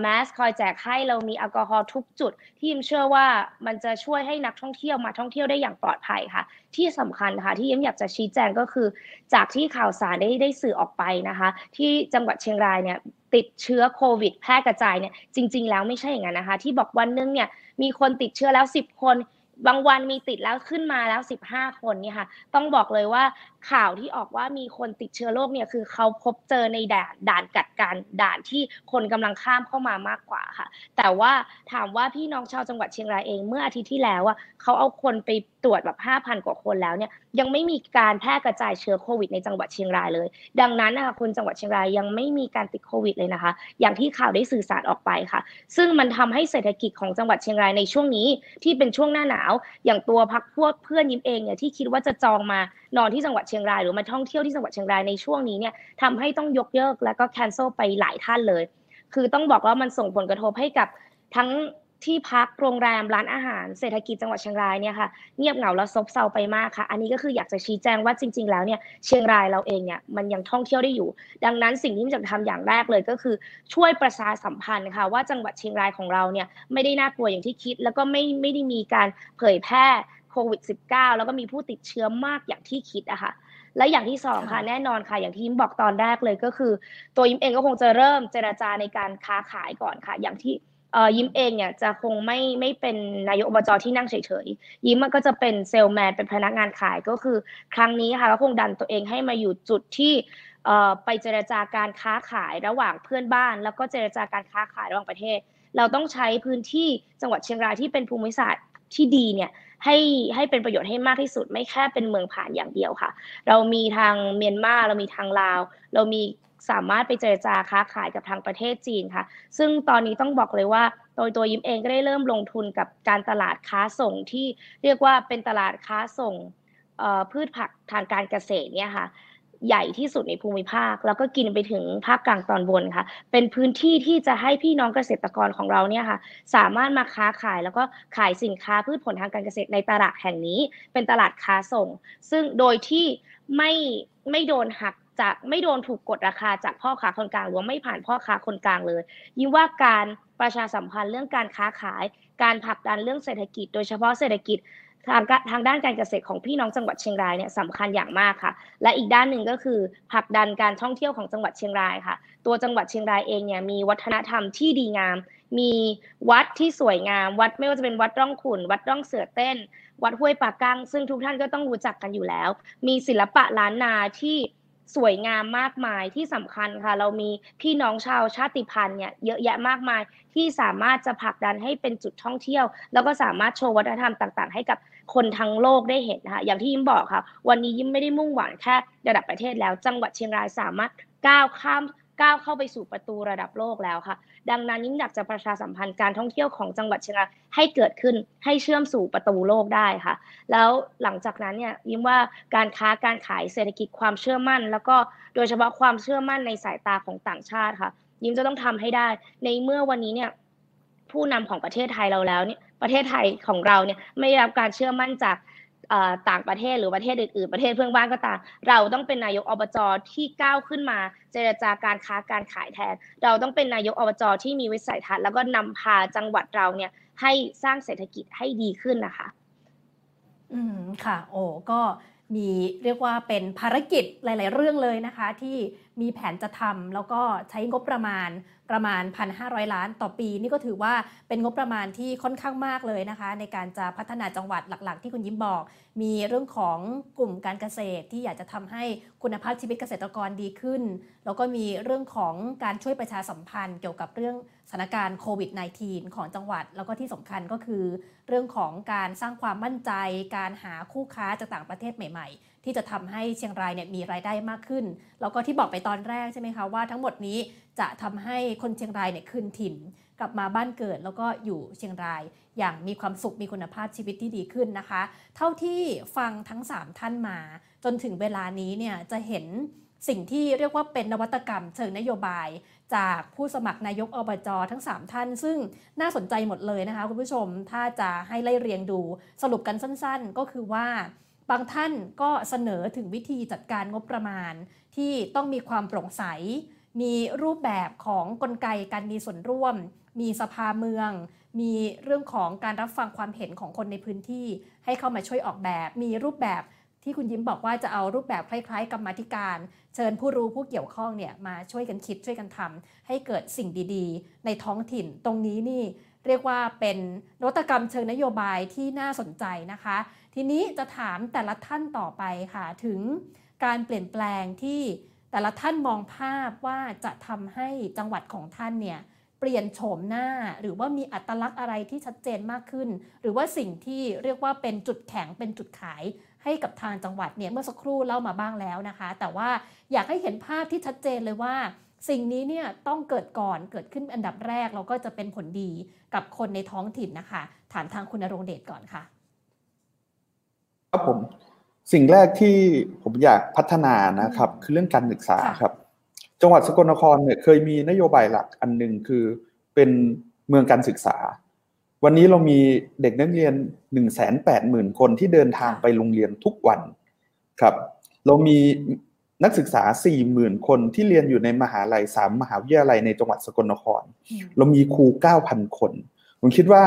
แมสคอยแจกให้เรามีแอลกอฮอล์ทุกจุด ที่ยิมเชื่อว่ามันจะช่วยให้นักท่องเที่ยวมาท่องเที่ยวได้อย่างปลอดภัยค่ะ ที่สำคัญค่ะที่ยิมอยากจะชี้แจงก็คือ จากที่ข่าวสารได้ได้สื่อออกไปนะคะ ที่จังหวัดเชียงรายเนี่ยติดเชื้อโควิด แพร่กระจายเนี่ยจริง ๆ แล้วไม่ใช่อย่างนั้นนะคะ ที่บอกวันนึงเนี่ยมีคนติดเชื้อแล้ว 10 คนบางวันมีติดแล้วขึ้นมาแล้ว 15 คนเนี่ยค่ะ ต้องบอกเลยว่าข่าวที่ออกว่ามีคนติดเชื้อโรคเนี่ยคือเขาพบเจอในด่านด่านกัดการด่านที่คนกำลังข้ามเข้ามามากกว่าค่ะ แต่ว่าถามว่าพี่น้องชาวจังหวัดเชียงรายเองเมื่ออาทิตย์ที่แล้วอะเขาเอาคนไปตรวจแบบ5,000 กว่าคนแล้วเนี่ยยังไม่มีการแพร่กระจายเชื้อโควิดในจังหวัดเชียงรายเลย ดังนั้นนะคะคนจังหวัดเชียงรายยังไม่มีการติดโควิดเลยนะคะ อย่างที่ข่าวได้สื่อสารออกไปค่ะ ซึ่งมันทำให้เศรษฐกิจของจังหวัดเชียงรายในช่วงนี้ ที่เป็นช่วงหน้าหนาว อย่างตัวพักพวกเพื่อนยิ้มเองเนี่ยที่คิดว่าจะจองมานอนที่จังหวัดเชียงรายหรือมาท่องเที่ยวที่จังหวัดเชียงรายในช่วงนี้เนี่ยทำให้ต้องยกเลิกแล้วก็แคนเซิลไปหลายท่านเลย คือต้องบอกว่ามันส่งผลกระทบให้กับทั้งที่พักโรงแรมร้านอาหารเศรษฐกิจจังหวัดเชียงรายเนี่ยค่ะเงียบเหงาและซบเซาไปมากค่ะ อันนี้ก็คืออยากจะชี้แจงว่าจริง ๆ แล้วเนี่ยเชียงรายเราเองเนี่ยมันยังท่องเที่ยวได้อยู่ ดังนั้นสิ่งที่จะทำอย่างแรกเลยก็คือ ช่วยประชาสัมพันธ์ค่ะว่าจังหวัดเชียงรายของเราเนี่ยไม่ได้น่ากลัวอย่างที่คิด แล้วก็ไม่ไม่ได้มีการเผยแพร่ โควิด -19 แล้วก็มีผู้ติดเชื้อมากอย่างที่คิดอะค่ะและอย่างที่สองค่ะแน่นอนค่ะ อย่างที่ยิ้มบอกตอนแรกเลยก็คือ ตัวยิ้มเองก็คงจะเริ่มเจราจาในการค้าขายก่อนค่ะ อย่างที่ยิ้มเองเนี่ยจะคงไม่ไม่เป็นนายกอบจที่นั่งเฉยๆ ยิ้มมันก็จะเป็นเซลแมนเป็นพนักงานขายก็คือ ครั้งนี้ค่ะก็คงดันตัวเองให้มาอยู่จุดที่ไปเจรจาการค้าขายระหว่างเพื่อนบ้าน แล้วก็เจรจาการค้าขายระหว่างประเทศ เราต้องใช้พื้นที่จังหวัดเชียงรายที่เป็นภูมิศาสตร์ที่ดีเนี่ย ให้ให้เป็นประโยชน์ให้มากที่สุด ไม่แค่เป็นเมืองผ่านอย่างเดียวค่ะ เรามีทางเมียนมาเรามีทางลาว เรามีสามารถไปเจรจาค้าขายกับทางประเทศจีนค่ะ ซึ่งตอนนี้ต้องบอกเลยว่าโดยตัวยิ้มเองก็ได้เริ่มลงทุนกับการตลาดค้าส่งที่เรียกว่าเป็นตลาดค้าส่งพืชผักทางการเกษตรเนี่ยค่ะ ใหญ่ที่สุดในภูมิภาค แล้วก็กินไปถึงภาคกลางตอนบนค่ะ เป็นพื้นที่ที่จะให้พี่น้องเกษตรกรของเราเนี่ยค่ะ สามารถมาค้าขายแล้วก็ขายสินค้าพืชผลทางการเกษตรในตลาดแห่งนี้ เป็นตลาดค้าส่ง ซึ่งโดยที่ไม่ไม่โดนหักจากไม่โดนถูกกดราคาจากพ่อค้าคนกลางหรือไม่ผ่านพ่อค้าคนกลางเลย ยิ่งว่าการประชาสัมพันธ์เรื่องการค้าขาย การผลักดันเรื่องเศรษฐกิจ โดยเฉพาะเศรษฐกิจ ทางทางด้านการเกษตรของพี่น้องจังหวัดเชียงรายเนี่ยสำคัญอย่างมากค่ะ และอีกด้านหนึ่งก็คือผลักดันการท่องเที่ยวของจังหวัดเชียงรายค่ะ ตัวจังหวัดเชียงรายเองเนี่ยมีวัฒนธรรมที่ดีงาม มีวัดที่สวยงาม วัดไม่ว่าจะเป็นวัดร่องขุนวัดร่องเสือเต้น วัดห้วยปากังซึ่งทุกท่านก็ต้องรู้จักกันอยู่แล้ว มีศิลปะล้านนาที่ สวยงามมากมายที่สำคัญค่ะ เรามีพี่น้องชาวชาติพันธุ์เนี่ยเยอะแยะมากมาย ที่สามารถจะผลักดันให้เป็นจุดท่องเที่ยว แล้วก็สามารถโชว์วัฒนธรรมต่าง ๆ ให้กับคนทั้งโลกได้เห็นนะคะอย่างที่ยิ้มบอกค่ะ วันนี้ยิ้มไม่ได้มุ่งหวังแค่ระดับประเทศแล้ว จังหวัดเชียงรายสามารถก้าวข้ามก้าวเข้าไปสู่ประตูระดับโลกแล้วค่ะ ดังนั้นยิ่งอยากจะประชาสัมพันธ์การท่องเที่ยวของจังหวัดเชียงรายให้เกิดขึ้นให้เชื่อมสู่ประตูโลกได้ค่ะ แล้วหลังจากนั้นเนี่ยยิ้มว่าการค้าการขายเศรษฐกิจความเชื่อมั่น แล้วก็โดยเฉพาะความเชื่อมั่นในสายตาของต่างชาติค่ะ ยิ้มจะต้องทำให้ได้ ในเมื่อวันนี้เนี่ยผู้นำของประเทศไทยเราแล้วเนี่ยประเทศไทยของเราเนี่ยไม่ได้รับการเชื่อมั่นจาก ต่างประเทศหรือประเทศอื่นๆประเทศเพื่อนบ้านก็ตามเราต้องเป็นนายกอบจที่ก้าวขึ้นมา เจรจาการค้าการขายแทน เราต้องเป็นนายกอบจที่มีวิสัยทัศน์แล้วก็นำพาจังหวัดเราเนี่ยให้สร้างเศรษฐกิจให้ดีขึ้นนะคะ อืมค่ะ โอ้ก็มีเรียกว่าเป็นภารกิจหลาย ๆ เรื่องเลยนะคะ ที่มีแผนจะทำแล้วก็ใช้งบประมาณประมาณ 1,500 ล้านต่อปี นี่ก็ถือว่าเป็นงบประมาณที่ค่อนข้างมากเลยนะคะ ในการจะพัฒนาจังหวัดหลักๆ ที่คุณยิ้มบอก มีเรื่องของกลุ่มการเกษตรที่อยากจะทำให้คุณภาพชีวิตเกษตรกรดีขึ้น แล้วก็มีเรื่องของการช่วยประชาสัมพันธ์ เกี่ยวกับเรื่องสถานการณ์โควิด -19 ของจังหวัด แล้วก็ที่สำคัญก็คือ เรื่องของการสร้างความมั่นใจ การหาคู่ค้าจากต่างประเทศใหม่ ๆที่จะทำให้เชียงรายเนี่ยมีรายได้มากขึ้น แล้วก็ที่บอกไปตอนแรกใช่ไหมคะว่าทั้งหมดนี้จะทำให้คนเชียงรายเนี่ยคืนถิ่น กลับมาบ้านเกิดแล้วก็อยู่เชียงราย อย่างมีความสุขมีคุณภาพชีวิตที่ดีขึ้นนะคะ เท่าที่ฟังทั้ง 3 ท่านมา จนถึงเวลานี้เนี่ยจะเห็นสิ่งที่เรียกว่าเป็นนวัตกรรมเชิงนโยบาย จากผู้สมัครนายกอบจทั้ง 3 ท่าน ซึ่งน่าสนใจหมดเลยนะคะคุณผู้ชมถ้าจะให้ไล่เรียงดูสรุปกันสั้นๆ ก็คือว่า บางท่านก็เสนอถึงวิธีจัดการงบประมาณ ที่ต้องมีความโปร่งใส มีรูปแบบของกลไกการมีส่วนร่วม มีสภาเมือง มีเรื่องของการรับฟังความเห็นของคนในพื้นที่ ให้เข้ามาช่วยออกแบบ มีรูปแบบที่คุณยิ้มบอกว่าจะเอารูปแบบคล้ายๆ กรรมธิการ เชิญผู้รู้ผู้เกี่ยวข้องเนี่ยมาช่วยกันคิดช่วยกันทำให้เกิดสิ่งดีๆ ในท้องถิ่นตรงนี้นี่ เรียกว่าเป็นนวัตกรรมเชิงนโยบายที่น่าสนใจนะคะ ทีนี้จะถามแต่ละท่านต่อไปค่ะ ถึงการเปลี่ยนแปลงที่แต่ละท่านมองภาพว่าจะทำให้จังหวัดของท่านเนี่ยเปลี่ยนโฉมหน้าหรือว่ามีอัตลักษณ์อะไรที่ชัดเจนมากขึ้น หรือว่าสิ่งที่เรียกว่าเป็นจุดแข็งเป็นจุดขายให้กับทางจังหวัดเนี่ยเมื่อสักครู่เล่ามาบ้างแล้วนะคะ แต่ว่าอยากให้เห็นภาพที่ชัดเจนเลยว่า สิ่งนี้เนี่ยต้องเกิดก่อนเกิดขึ้นอันดับแรกแล้วก็จะเป็นผลดีกับคนในท้องถิ่นนะคะ ถามทางคุณนรงเดชก่อนค่ะ ครับผมสิ่งแรกที่ผมอยากพัฒนานะครับ คือเรื่องการศึกษาครับ จังหวัดสกลนครเนี่ยเคยมีนโยบายหลักอันหนึ่งคือเป็นเมืองการศึกษา วันนี้เรามีเด็กนักเรียนหนึ่งแสนแปดหมื่นคนที่เดินทางไปโรงเรียนทุกวันครับ เรามี นักศึกษาสี่หมื่นคนที่เรียนอยู่ในมหาลัยสามมหาวิทยาลัยในจังหวัดสกลนคร เรามีครูเก้าพันคน ผมคิดว่า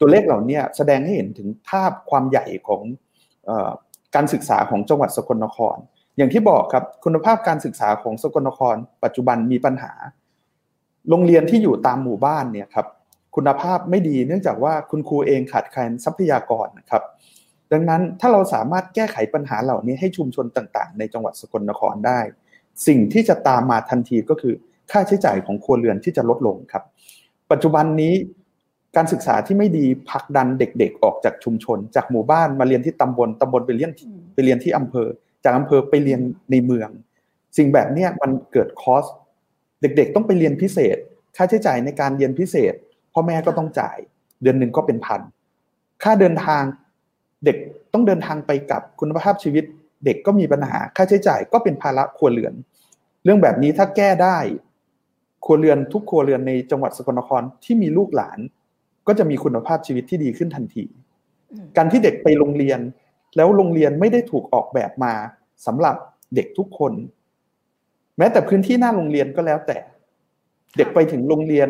ตัวเลขเหล่านี้แสดงให้เห็นถึงภาพความใหญ่ของการศึกษาของจังหวัดสกลนคร อย่างที่บอกครับคุณภาพการศึกษาของสกลนคร ปัจจุบันมีปัญหา โรงเรียนที่อยู่ตามหมู่บ้านเนี่ยครับคุณภาพไม่ดีเนื่องจากว่าคุณครูเองขาดแคลนทรัพยากรนะครับ ดังนั้นถ้าเราสามารถแก้ไขปัญหาเหล่านี้ให้ชุมชนต่างๆ ในจังหวัดสกลนครได้ สิ่งที่จะตามมาทันทีก็คือค่าใช้จ่ายของครัวเรือนที่จะลดลงครับ ปัจจุบันนี้การศึกษาที่ไม่ดีผลักดันเด็กๆ ออกจากชุมชน จากหมู่บ้านมาเรียนที่ตำบลตำบลไปเรียนไปเรียนที่อำเภอ จากอำเภอไปเรียนในเมือง สิ่งแบบนี้มันเกิดคอสเด็กๆ ต้องไปเรียนพิเศษ ค่าใช้จ่ายในการเรียนพิเศษพ่อแม่ก็ต้องจ่าย เดือนหนึ่งก็เป็นพันค่าเดินทาง เด็กต้องเดินทางไปกับคุณภาพชีวิต เด็กก็มีปัญหาค่าใช้จ่ายก็เป็นภาระครัวเรือน เรื่องแบบนี้ถ้าแก้ได้ครัวเรือนทุกครัวเรือนในจังหวัดสกลนครที่มีลูกหลาน ก็จะมีคุณภาพชีวิตที่ดีขึ้นทันที การที่เด็กไปโรงเรียน แล้วโรงเรียนไม่ได้ถูกออกแบบมาสำหรับเด็กทุกคน แม้แต่พื้นที่หน้าโรงเรียนก็แล้วแต่ เด็กไปถึงโรงเรียน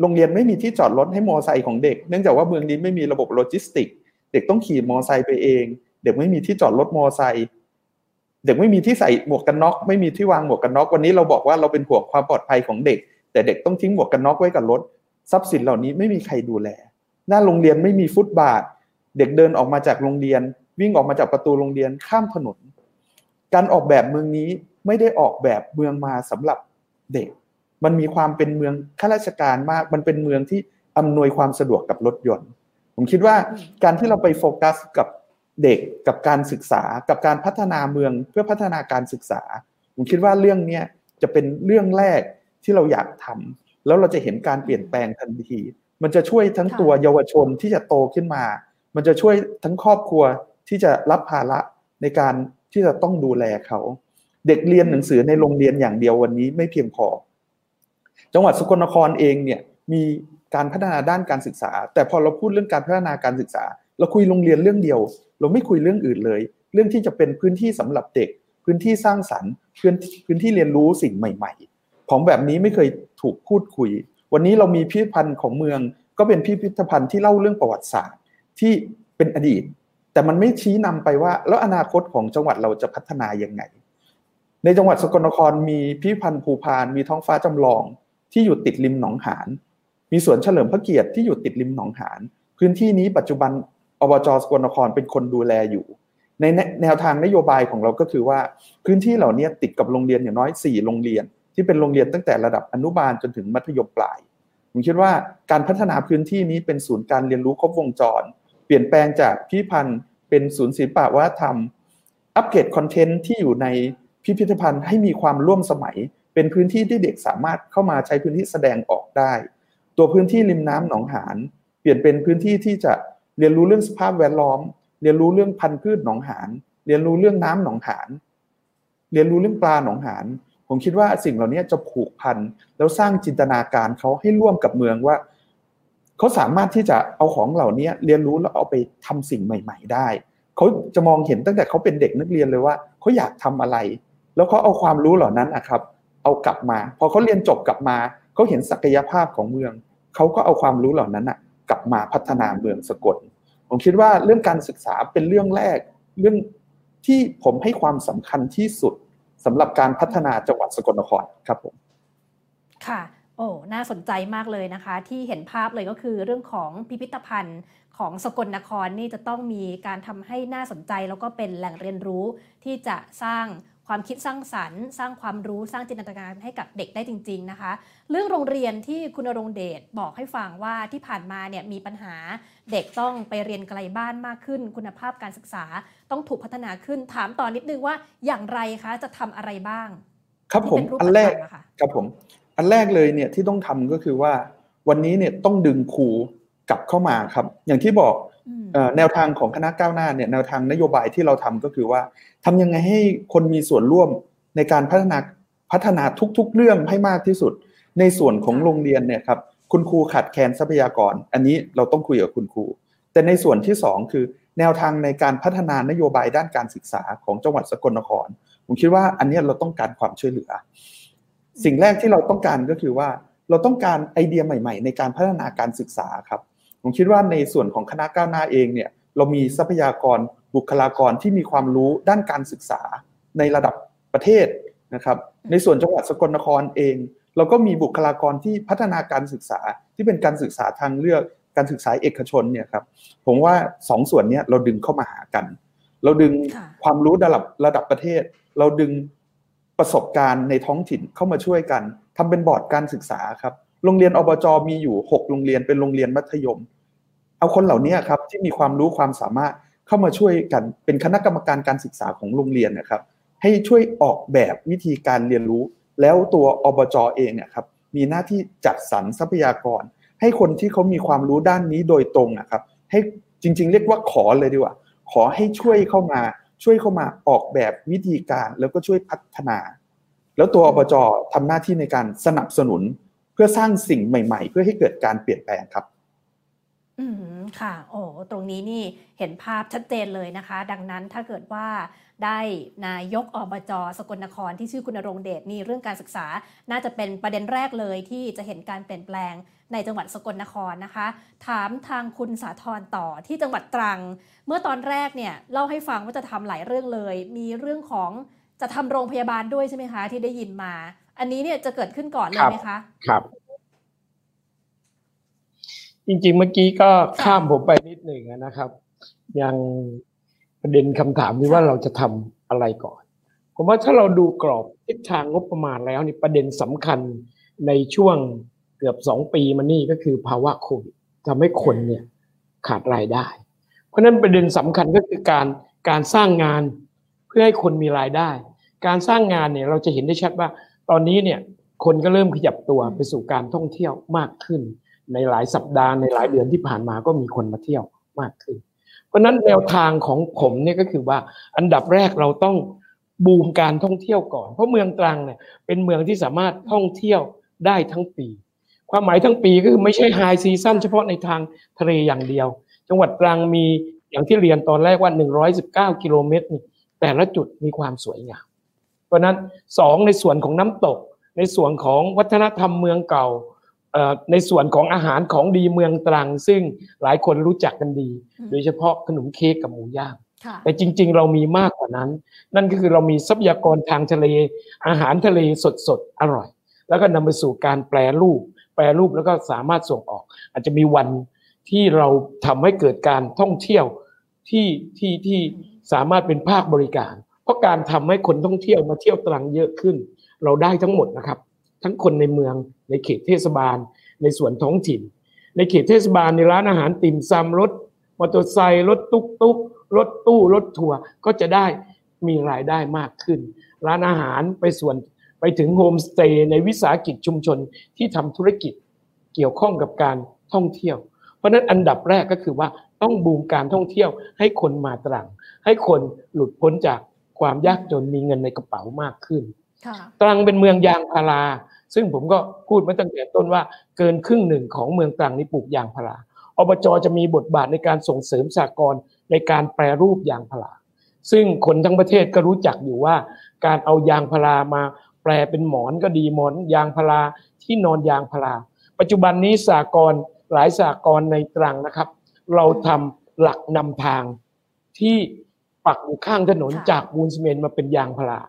โรงเรียนไม่มีที่จอดรถให้มอไซค์ของเด็ก เนื่องจากว่าเมืองนี้ไม่มีระบบโลจิสติก เด็กต้องขี่มอไซค์ไปเอง เด็กไม่มีที่จอดรถมอไซค์เด็กไม่มีที่ใส่หมวกกันน็อกไม่มีที่วางหมวกกันน็อกวันนี้เราบอกว่าเราเป็นห่วงความปลอดภัยของเด็ก แต่เด็กต้องทิ้งหมวกกันน็อกไว้กับรถทรัพย์สินเหล่านี้ไม่มีใครดูแล หน้าโรงเรียนไม่มีฟุตบาท เด็กเดินออกมาจากโรงเรียน วิ่งออกมาจากประตูโรงเรียนข้ามถนน การออกแบบเมืองนี้ไม่ได้ออกแบบเมืองมาสำหรับเด็ก มันมีความเป็นเมืองข้าราชการมาก มันเป็นเมืองที่อำนวยความสะดวกกับรถยนต์ ผมคิดว่าการที่เราไปโฟกัสกับเด็กกับการศึกษากับการพัฒนาเมืองเพื่อพัฒนาการศึกษา ผมคิดว่าเรื่องนี้จะเป็นเรื่องแรกที่เราอยากทำแล้วเราจะเห็นการเปลี่ยนแปลงทันที มันจะช่วยทั้งตัวเยาวชนที่จะโตขึ้นมา มันจะช่วยทั้งครอบครัวที่จะรับภาระในการที่จะต้องดูแลเขา เด็กเรียนหนังสือในโรงเรียนอย่างเดียววันนี้ไม่เพียงพอ จังหวัดสกลนครเองเนี่ยมี การพัฒนาด้านการศึกษา แต่พอเราพูดเรื่องการพัฒนาการศึกษา เราคุยโรงเรียนเรื่องเดียว เราไม่คุยเรื่องอื่นเลย เรื่องที่จะเป็นพื้นที่สำหรับเด็ก พื้นที่สร้างสรรค์พื้นพื้นที่เรียนรู้สิ่งใหม่ ๆ ของแบบนี้ไม่เคยถูกพูดคุย วันนี้เรามีพิพิธภัณฑ์ของเมือง ก็เป็นพิพิธภัณฑ์ที่เล่าเรื่องประวัติศาสตร์ที่เป็นอดีต แต่มันไม่ชี้นำไปว่า แล้วอนาคตของจังหวัดเราจะพัฒนายังไง ในจังหวัดสกลนครมีพิพิธภัณฑ์ภูพานมีท้องฟ้าจำลองที่อยู่ติดริมหนองหาน มีสวนเฉลิมพระเกียรติที่อยู่ติดริมหนองหานพื้นที่นี้ปัจจุบันอบจสกลนครเป็นคนดูแลอยู่ ในแนวทางนโยบายของเราก็คือว่า พื้นที่เหล่านี้ติดกับโรงเรียนอย่างน้อย 4 โรงเรียน ที่เป็นโรงเรียนตั้งแต่ระดับอนุบาลจนถึงมัธยมปลายผมคิดว่าการพัฒนาพื้นที่นี้เป็นศูนย์การเรียนรู้ครบวงจร เปลี่ยนแปลงจากพิพันธ์เป็นศูนย์ศิลปวัฒนธรรม อัปเกรดคอนเทนต์ที่อยู่ในพิพิธภัณฑ์ให้มีความร่วมสมัย เป็นพื้นที่ที่เด็กสามารถเข้ามาใช้พื้นที่แสดงออกได้ ตัวพื้นที่ริมน้ำหนองหานเปลี่ยนเป็นพื้นที่ที่จะเรียนรู้เรื่องสภาพแวดล้อม เรียนรู้เรื่องพันธุ์พืชหนองหานเรียนรู้เรื่องน้ำหนองหานเรียนรู้เรื่องปลาหนองหานผมคิดว่าสิ่งเหล่านี้จะผูกพันแล้วสร้างจินตนาการเขาให้ร่วมกับเมืองว่าเขาสามารถที่จะเอาของเหล่านี้เรียนรู้แล้วเอาไปทำสิ่งใหม่ ๆ ได้เขาจะมองเห็นตั้งแต่เขาเป็นเด็กนักเรียนเลยว่าเขาอยากทำอะไร แล้วเขาเอาความรู้เหล่านั้นนะครับ เอากลับมา พอเขาเรียนจบกลับมาเขาเห็นศักยภาพของเมือง เขาก็เอาความรู้เหล่านั้นนะกลับมาพัฒนาเมืองสกล ผมคิดว่าเรื่องการศึกษาเป็นเรื่องแรก เรื่องที่ผมให้ความสำคัญที่สุดสำหรับการพัฒนาจังหวัดสกลนครครับผม ค่ะ โอ้ น่าสนใจมากเลยนะคะ ที่เห็นภาพเลยก็คือเรื่องของพิพิธภัณฑ์ของสกลนครนี่จะต้องมีการทำให้น่าสนใจ แล้วก็เป็นแหล่งเรียนรู้ที่จะสร้าง ความคิดสร้างสรรค์ สร้างความรู้สร้างจินตนาการให้กับเด็กได้จริง ๆนะคะ เรื่องโรงเรียนที่คุณรงเดชบอกให้ฟังว่าที่ผ่านมาเนี่ยมีปัญหาเด็กต้องไปเรียนไกลบ้านมากขึ้น คุณภาพการศึกษาต้องถูกพัฒนาขึ้นถามต่อนนิดนึงว่าอย่างไรคะจะทำอะไรบ้าง ครับผมอันแรกครับผมอันแรกเลยเนี่ยที่ต้องทำก็คือว่าวันนี้เนี่ยต้องดึงครูกลับเข้ามาครับ อย่างที่บอก แนวทางของคณะก้าวหน้าเนี่ยแนวทางนโยบายที่เราทำก็คือว่าทำยังไงให้คนมีส่วนร่วมในการพัฒนาพัฒนาทุก ๆ เรื่องให้มากที่สุด ในส่วนของโรงเรียนเนี่ยครับคุณครูขาดแคลนทรัพยากร อันนี้เราต้องคุยกับคุณครู แต่ในส่วนที่ 2 คือ แนวทางในการพัฒนานโยบายด้านการศึกษาของจังหวัดสกลนคร ผมคิดว่าอันนี้เราต้องการความช่วยเหลือ สิ่งแรกที่เราต้องการก็คือว่าเราต้องการไอเดียใหม่ ๆ ในการพัฒนาการศึกษาครับ ผมคิดว่าในส่วนของคณะก้าวหน้าเองเนี่ยเรามีทรัพยากรบุคลากรที่มีความรู้ด้านการศึกษาในระดับประเทศนะครับในส่วนจังหวัดสกลนครเอง เราก็มีบุคลากรที่พัฒนาการศึกษาที่เป็นการศึกษาทางเลือกการศึกษาเอกชนเนี่ยครับผมว่าสองส่วนนี้เราดึงเข้ามาหากัน เราดึงความรู้ระดับระดับประเทศ เราดึงประสบการณ์ในท้องถิ่นเข้ามาช่วยกันทำเป็นบอร์ดการศึกษาครับโรงเรียนอบจมีอยู่ 6 โรงเรียนเป็นโรงเรียนมัธยม เอาคนเหล่านี้ครับที่มีความรู้ความสามารถเข้ามาช่วยกันเป็นคณะกรรมการการศึกษาของโรงเรียนนะครับ ให้ช่วยออกแบบวิธีการเรียนรู้ แล้วตัวอบจเองเนี่ยครับมีหน้าที่จัดสรรทรัพยากร ให้คนที่เขามีความรู้ด้านนี้โดยตรงนะครับ ให้จริง ๆ เรียกว่าขอเลยดีกว่า ขอให้ช่วยเข้ามาช่วยเข้ามาออกแบบวิธีการแล้วก็ช่วยพัฒนา แล้วตัวอบจทำหน้าที่ในการสนับสนุน เพื่อสร้างสิ่งใหม่ ๆ เพื่อให้เกิดการเปลี่ยนแปลงครับ อืมค่ะ โอ้ตรงนี้นี่เห็นภาพชัดเจนเลยนะคะ ดังนั้นถ้าเกิดว่าได้นายกอบจสกลนครที่ชื่อคุณรงเดชนี่เรื่องการศึกษา น่าจะเป็นประเด็นแรกเลยที่จะเห็นการเปลี่ยนแปลงในจังหวัดสกลนครนะคะ ถามทางคุณสาธรต่อที่จังหวัดตรัง เมื่อตอนแรกเนี่ยเล่าให้ฟังว่าจะทำหลายเรื่องเลย มีเรื่องของจะทำโรงพยาบาลด้วยใช่ไหมคะ ที่ได้ยินมา อันนี้เนี่ยจะเกิดขึ้นก่อนเลยไหมคะ ครับ จริงๆ เมื่อกี้ก็ข้ามผมไปนิดหนึ่งนะครับ ยังประเด็นคำถามที่ว่าเราจะทำอะไรก่อนผมว่าถ้าเราดูกรอบทิศทางงบประมาณแล้วนี่ประเด็นสำคัญในช่วงเกือบสองปีมานี่ก็คือภาวะโควิดทำให้คนเนี่ยขาดรายได้ เพราะนั้นประเด็นสำคัญก็คือการการสร้างงานเพื่อให้คนมีรายได้ การสร้างงานเนี่ยเราจะเห็นได้ชัดว่า ตอนนี้เนี่ยคนก็เริ่มขยับตัวไปสู่การท่องเที่ยวมากขึ้น ในหลายสัปดาห์ในหลายเดือนที่ผ่านมาก็มีคนมาเที่ยวมากขึ้น เพราะนั้นแนวทางของผมเนี่ยก็คือว่าอันดับแรกเราต้องบูมการท่องเที่ยวก่อน เพราะเมืองตรังเนี่ยเป็นเมืองที่สามารถท่องเที่ยวได้ทั้งปี ความหมายทั้งปีก็คือไม่ใช่ไฮซีซั่นเฉพาะในทางทะเลอย่างเดียว จังหวัดตรังมีอย่างที่เรียนตอนแรกว่า 119 กิโลเมตรแต่ละจุดมีความสวยงาม เพราะนั้นสองในส่วนของน้ำตก ในส่วนของวัฒนธรรมเมืองเก่า ในส่วนของอาหารของดีเมืองตรัง ซึ่งหลายคนรู้จักกันดี โดยเฉพาะขนมเค้กกับหมูย่างแต่จริง ๆ เรามีมากกว่านั้น นั่นก็คือเรามีทรัพยากรทางทะเล อาหารทะเลสดๆ อร่อย แล้วก็นำไปสู่การแปลรูป แปลรูปแล้วก็สามารถส่งออก อาจจะมีวันที่เราทำให้เกิดการท่องเที่ยวที่ที่ที่สามารถเป็นภาคบริการ เพราะการทำให้คนท่องเที่ยวมาเที่ยวตรังเยอะขึ้น เราได้ทั้งหมดนะครับ ทั้งคนในเมือง ในเขตเทศบาล ในส่วนท้องถิ่น ในเขตเทศบาลในร้านอาหารติ่มซำรถมอเตอร์ไซค์รถตุ๊กตุ๊กรถตู้รถทัวร์ก็จะได้มีรายได้มากขึ้น ร้านอาหารไปส่วนไปถึงโฮมสเตย์ในวิสาหกิจชุมชนที่ทำธุรกิจเกี่ยวข้องกับการท่องเที่ยว เพราะนั้นอันดับแรกก็คือว่าต้องบูมการท่องเที่ยว ให้คนมาตรัง ให้คนหลุดพ้นจากความยากจนมีเงินในกระเป๋ามากขึ้น ตรังเป็นเมืองยางพารา ซึ่งผมก็พูดมาตั้งแต่ต้นว่าเกินครึ่งหนึ่งของเมืองตรังนี่ปลูกยางพาราอบจจะมีบทบาทในการส่งเสริมสากลในการแปรรูปยางพาราซึ่งคนทั้งประเทศก็รู้จักอยู่ว่า การเอายางพารามาแปลเป็นหมอนก็ดีหมอนยางพาราที่นอนยางพาราปัจจุบันนี้สากลหลายสากลในตรังนะครับ เราทำหลักนำทางที่ปักอยู่ข้างถนนจากปูนซีเมนต์มาเป็นยางพารา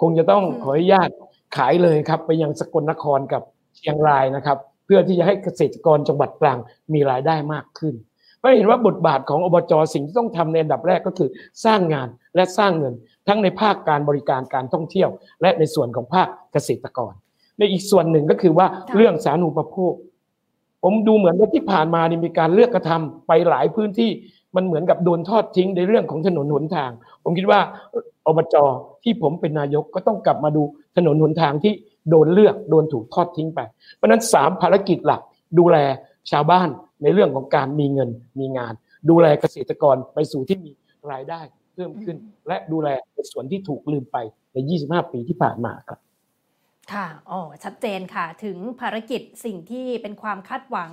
คงจะต้องขออนุญาต ขายเลยครับไปยังสกลนครกับเชียงรายนะครับ เพื่อที่จะให้เกษตรกรจังหวัดตรังมีรายได้มากขึ้นเพราะเห็นว่าบทบาทของอบจสิ่งที่ต้องทำในอันดับแรกก็คือ สร้างงานและสร้างเงิน ทั้งในภาคการบริการการท่องเที่ยว และในส่วนของภาคเกษตรกร ในอีกส่วนหนึ่งก็คือว่าเรื่องสาธารณูปโภค ผมดูเหมือนว่าที่ผ่านมานี่มีการเลือกกระทำไปหลายพื้นที่ มันเหมือนกับโดนทอดทิ้งในเรื่องของถนนหนทาง ผมคิดว่าอบจที่ผมเป็นนายกก็ต้องกลับมาดูถนนหนทางที่โดนเลือกโดนถูกทอดทิ้งไป เพราะนั้นสามภารกิจหลักดูแลชาวบ้านในเรื่องของการมีเงินมีงาน ดูแลเกษตรกรไปสู่ที่มีรายได้เพิ่มขึ้น และดูแลในส่วนที่ถูกลืมไปใน 25 ปีที่ผ่านมาครับ ค่ะอ๋อชัดเจนค่ะ ถึงภารกิจสิ่งที่เป็นความคาดหวัง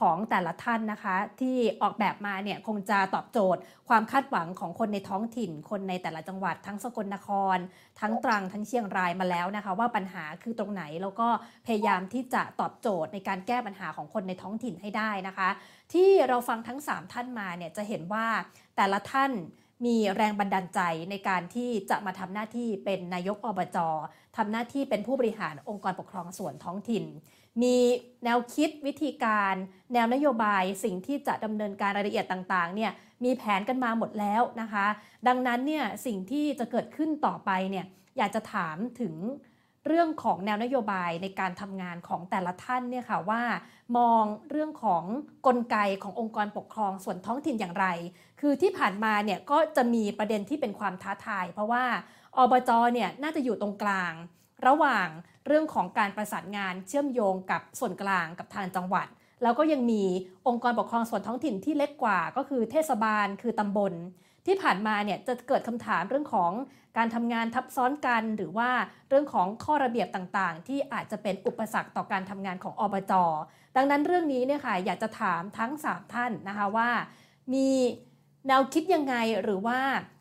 ของแต่ละท่านนะคะ ที่ออกแบบมาเนี่ยคงจะตอบโจทย์ ความคาดหวังของคนในท้องถิ่น คนในแต่ละจังหวัดทั้งสกลนคร ทั้งตรังทั้งเชียงรายมาแล้วนะคะ ว่าปัญหาคือตรงไหนแล้วก็พยายามที่จะตอบโจทย์ในการแก้ปัญหาของคนในท้องถิ่นให้ได้นะคะ ที่เราฟังทั้ง 3 ท่านมาเนี่ยจะเห็นว่าแต่ละท่านมีแรงบันดาลใจในการที่จะมาทำหน้าที่เป็นนายกอบจทำหน้าที่เป็นผู้บริหารองค์กรปกครองส่วนท้องถิ่น มีแนวคิดวิธีการ แนวนโยบายสิ่งที่จะดำเนินการรายละเอียดต่างๆเนี่ยมีแผนกันมาหมดแล้วนะคะ ดังนั้นเนี่ยสิ่งที่จะเกิดขึ้นต่อไปเนี่ยอยากจะถามถึงเรื่องของแนวนโยบายในการทำงานของแต่ละท่านเนี่ยค่ะว่ามองเรื่องของกลไกขององค์กรปกครองส่วนท้องถิ่นอย่างไร คือที่ผ่านมาเนี่ยก็จะมีประเด็นที่เป็นความท้าทาย เพราะว่าอบจเนี่ยน่าจะอยู่ตรงกลาง ระหว่างเรื่องของการประสานงานเชื่อมโยงกับส่วนกลางกับทางจังหวัด แล้วก็ยังมีองค์กรปกครองส่วนท้องถิ่นที่เล็กกว่า ก็คือเทศบาลคือตำบล ที่ผ่านมาเนี่ยจะเกิดคำถามเรื่องของการทำงานทับซ้อนกัน หรือว่าเรื่องของข้อระเบียบต่างๆ ที่อาจจะเป็นอุปสรรคต่อการทำงานของอบจดังนั้นเรื่องนี้เนี่ยค่ะอยากจะถามทั้ง 3 ท่านนะคะว่า มีแนวคิดยังไงหรือว่า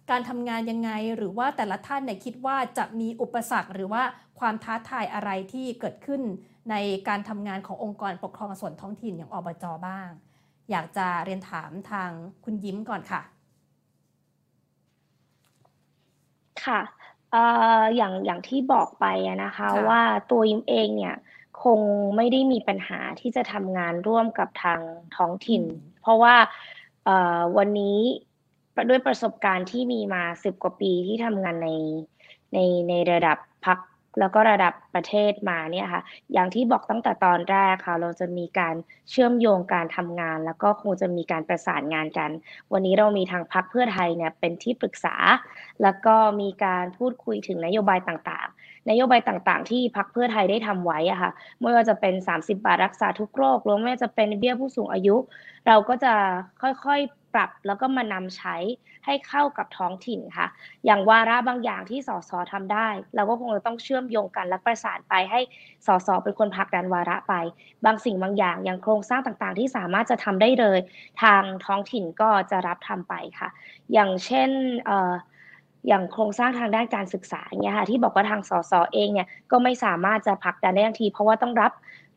การทำงานยังไง หรือว่าแต่ละท่านเนี่ยคิดว่าจะมีอุปสรรค หรือว่าความท้าทายอะไรที่เกิดขึ้น ในการทำงานขององค์กรปกครองส่วนท้องถิ่นอย่างอบจบ้าง อยากจะเรียนถามทางคุณยิ้มก่อนค่ะ ค่ะอย่างอย่างที่บอกไปนะคะว่าตัวยิมเองเนี่ยคงไม่ได้มีปัญหาที่จะทำงานร่วมกับทางท้องถิ่น เพราะว่าวันนี้ ด้วยประสบการณ์ที่มีมาสิบกว่าปีที่ทำงานในในในระดับพักแล้วก็ระดับประเทศมาเนี่ยค่ะ อย่างที่บอกตั้งแต่ตอนแรกค่ะ เราจะมีการเชื่อมโยงการทำงาน แล้วก็คงจะมีการประสานงานกัน วันนี้เรามีทางพักเพื่อไทยเนี่ยเป็นที่ปรึกษา แล้วก็มีการพูดคุยถึงนโยบายต่างๆ นโยบายต่างๆ ที่พักเพื่อไทยได้ทำไว้อะค่ะ ไม่ว่าจะเป็น 30 บาทรักษาทุกโรคหรือไม่ว่าจะเป็นเบี้ยผู้สูงอายุ เราก็จะค่อยๆ ปรับแล้วก็มานำใช้ให้เข้ากับท้องถิ่นค่ะ อย่างวาระบางอย่างที่สสทำได้ เราก็คงจะต้องเชื่อมโยงกันและประสานไปให้สสเป็นคนพักดันวาระไป บางสิ่งบางอย่างอย่างโครงสร้างต่างๆ ที่สามารถจะทำได้เลย ทางท้องถิ่นก็จะรับทำไปค่ะ อย่างเช่นอย่างโครงสร้างทางด้านการศึกษาเนี่ยค่ะที่บอกว่าทางสสเองเนี่ยก็ไม่สามารถจะผลักดันได้ทันที เพราะว่าต้องรับ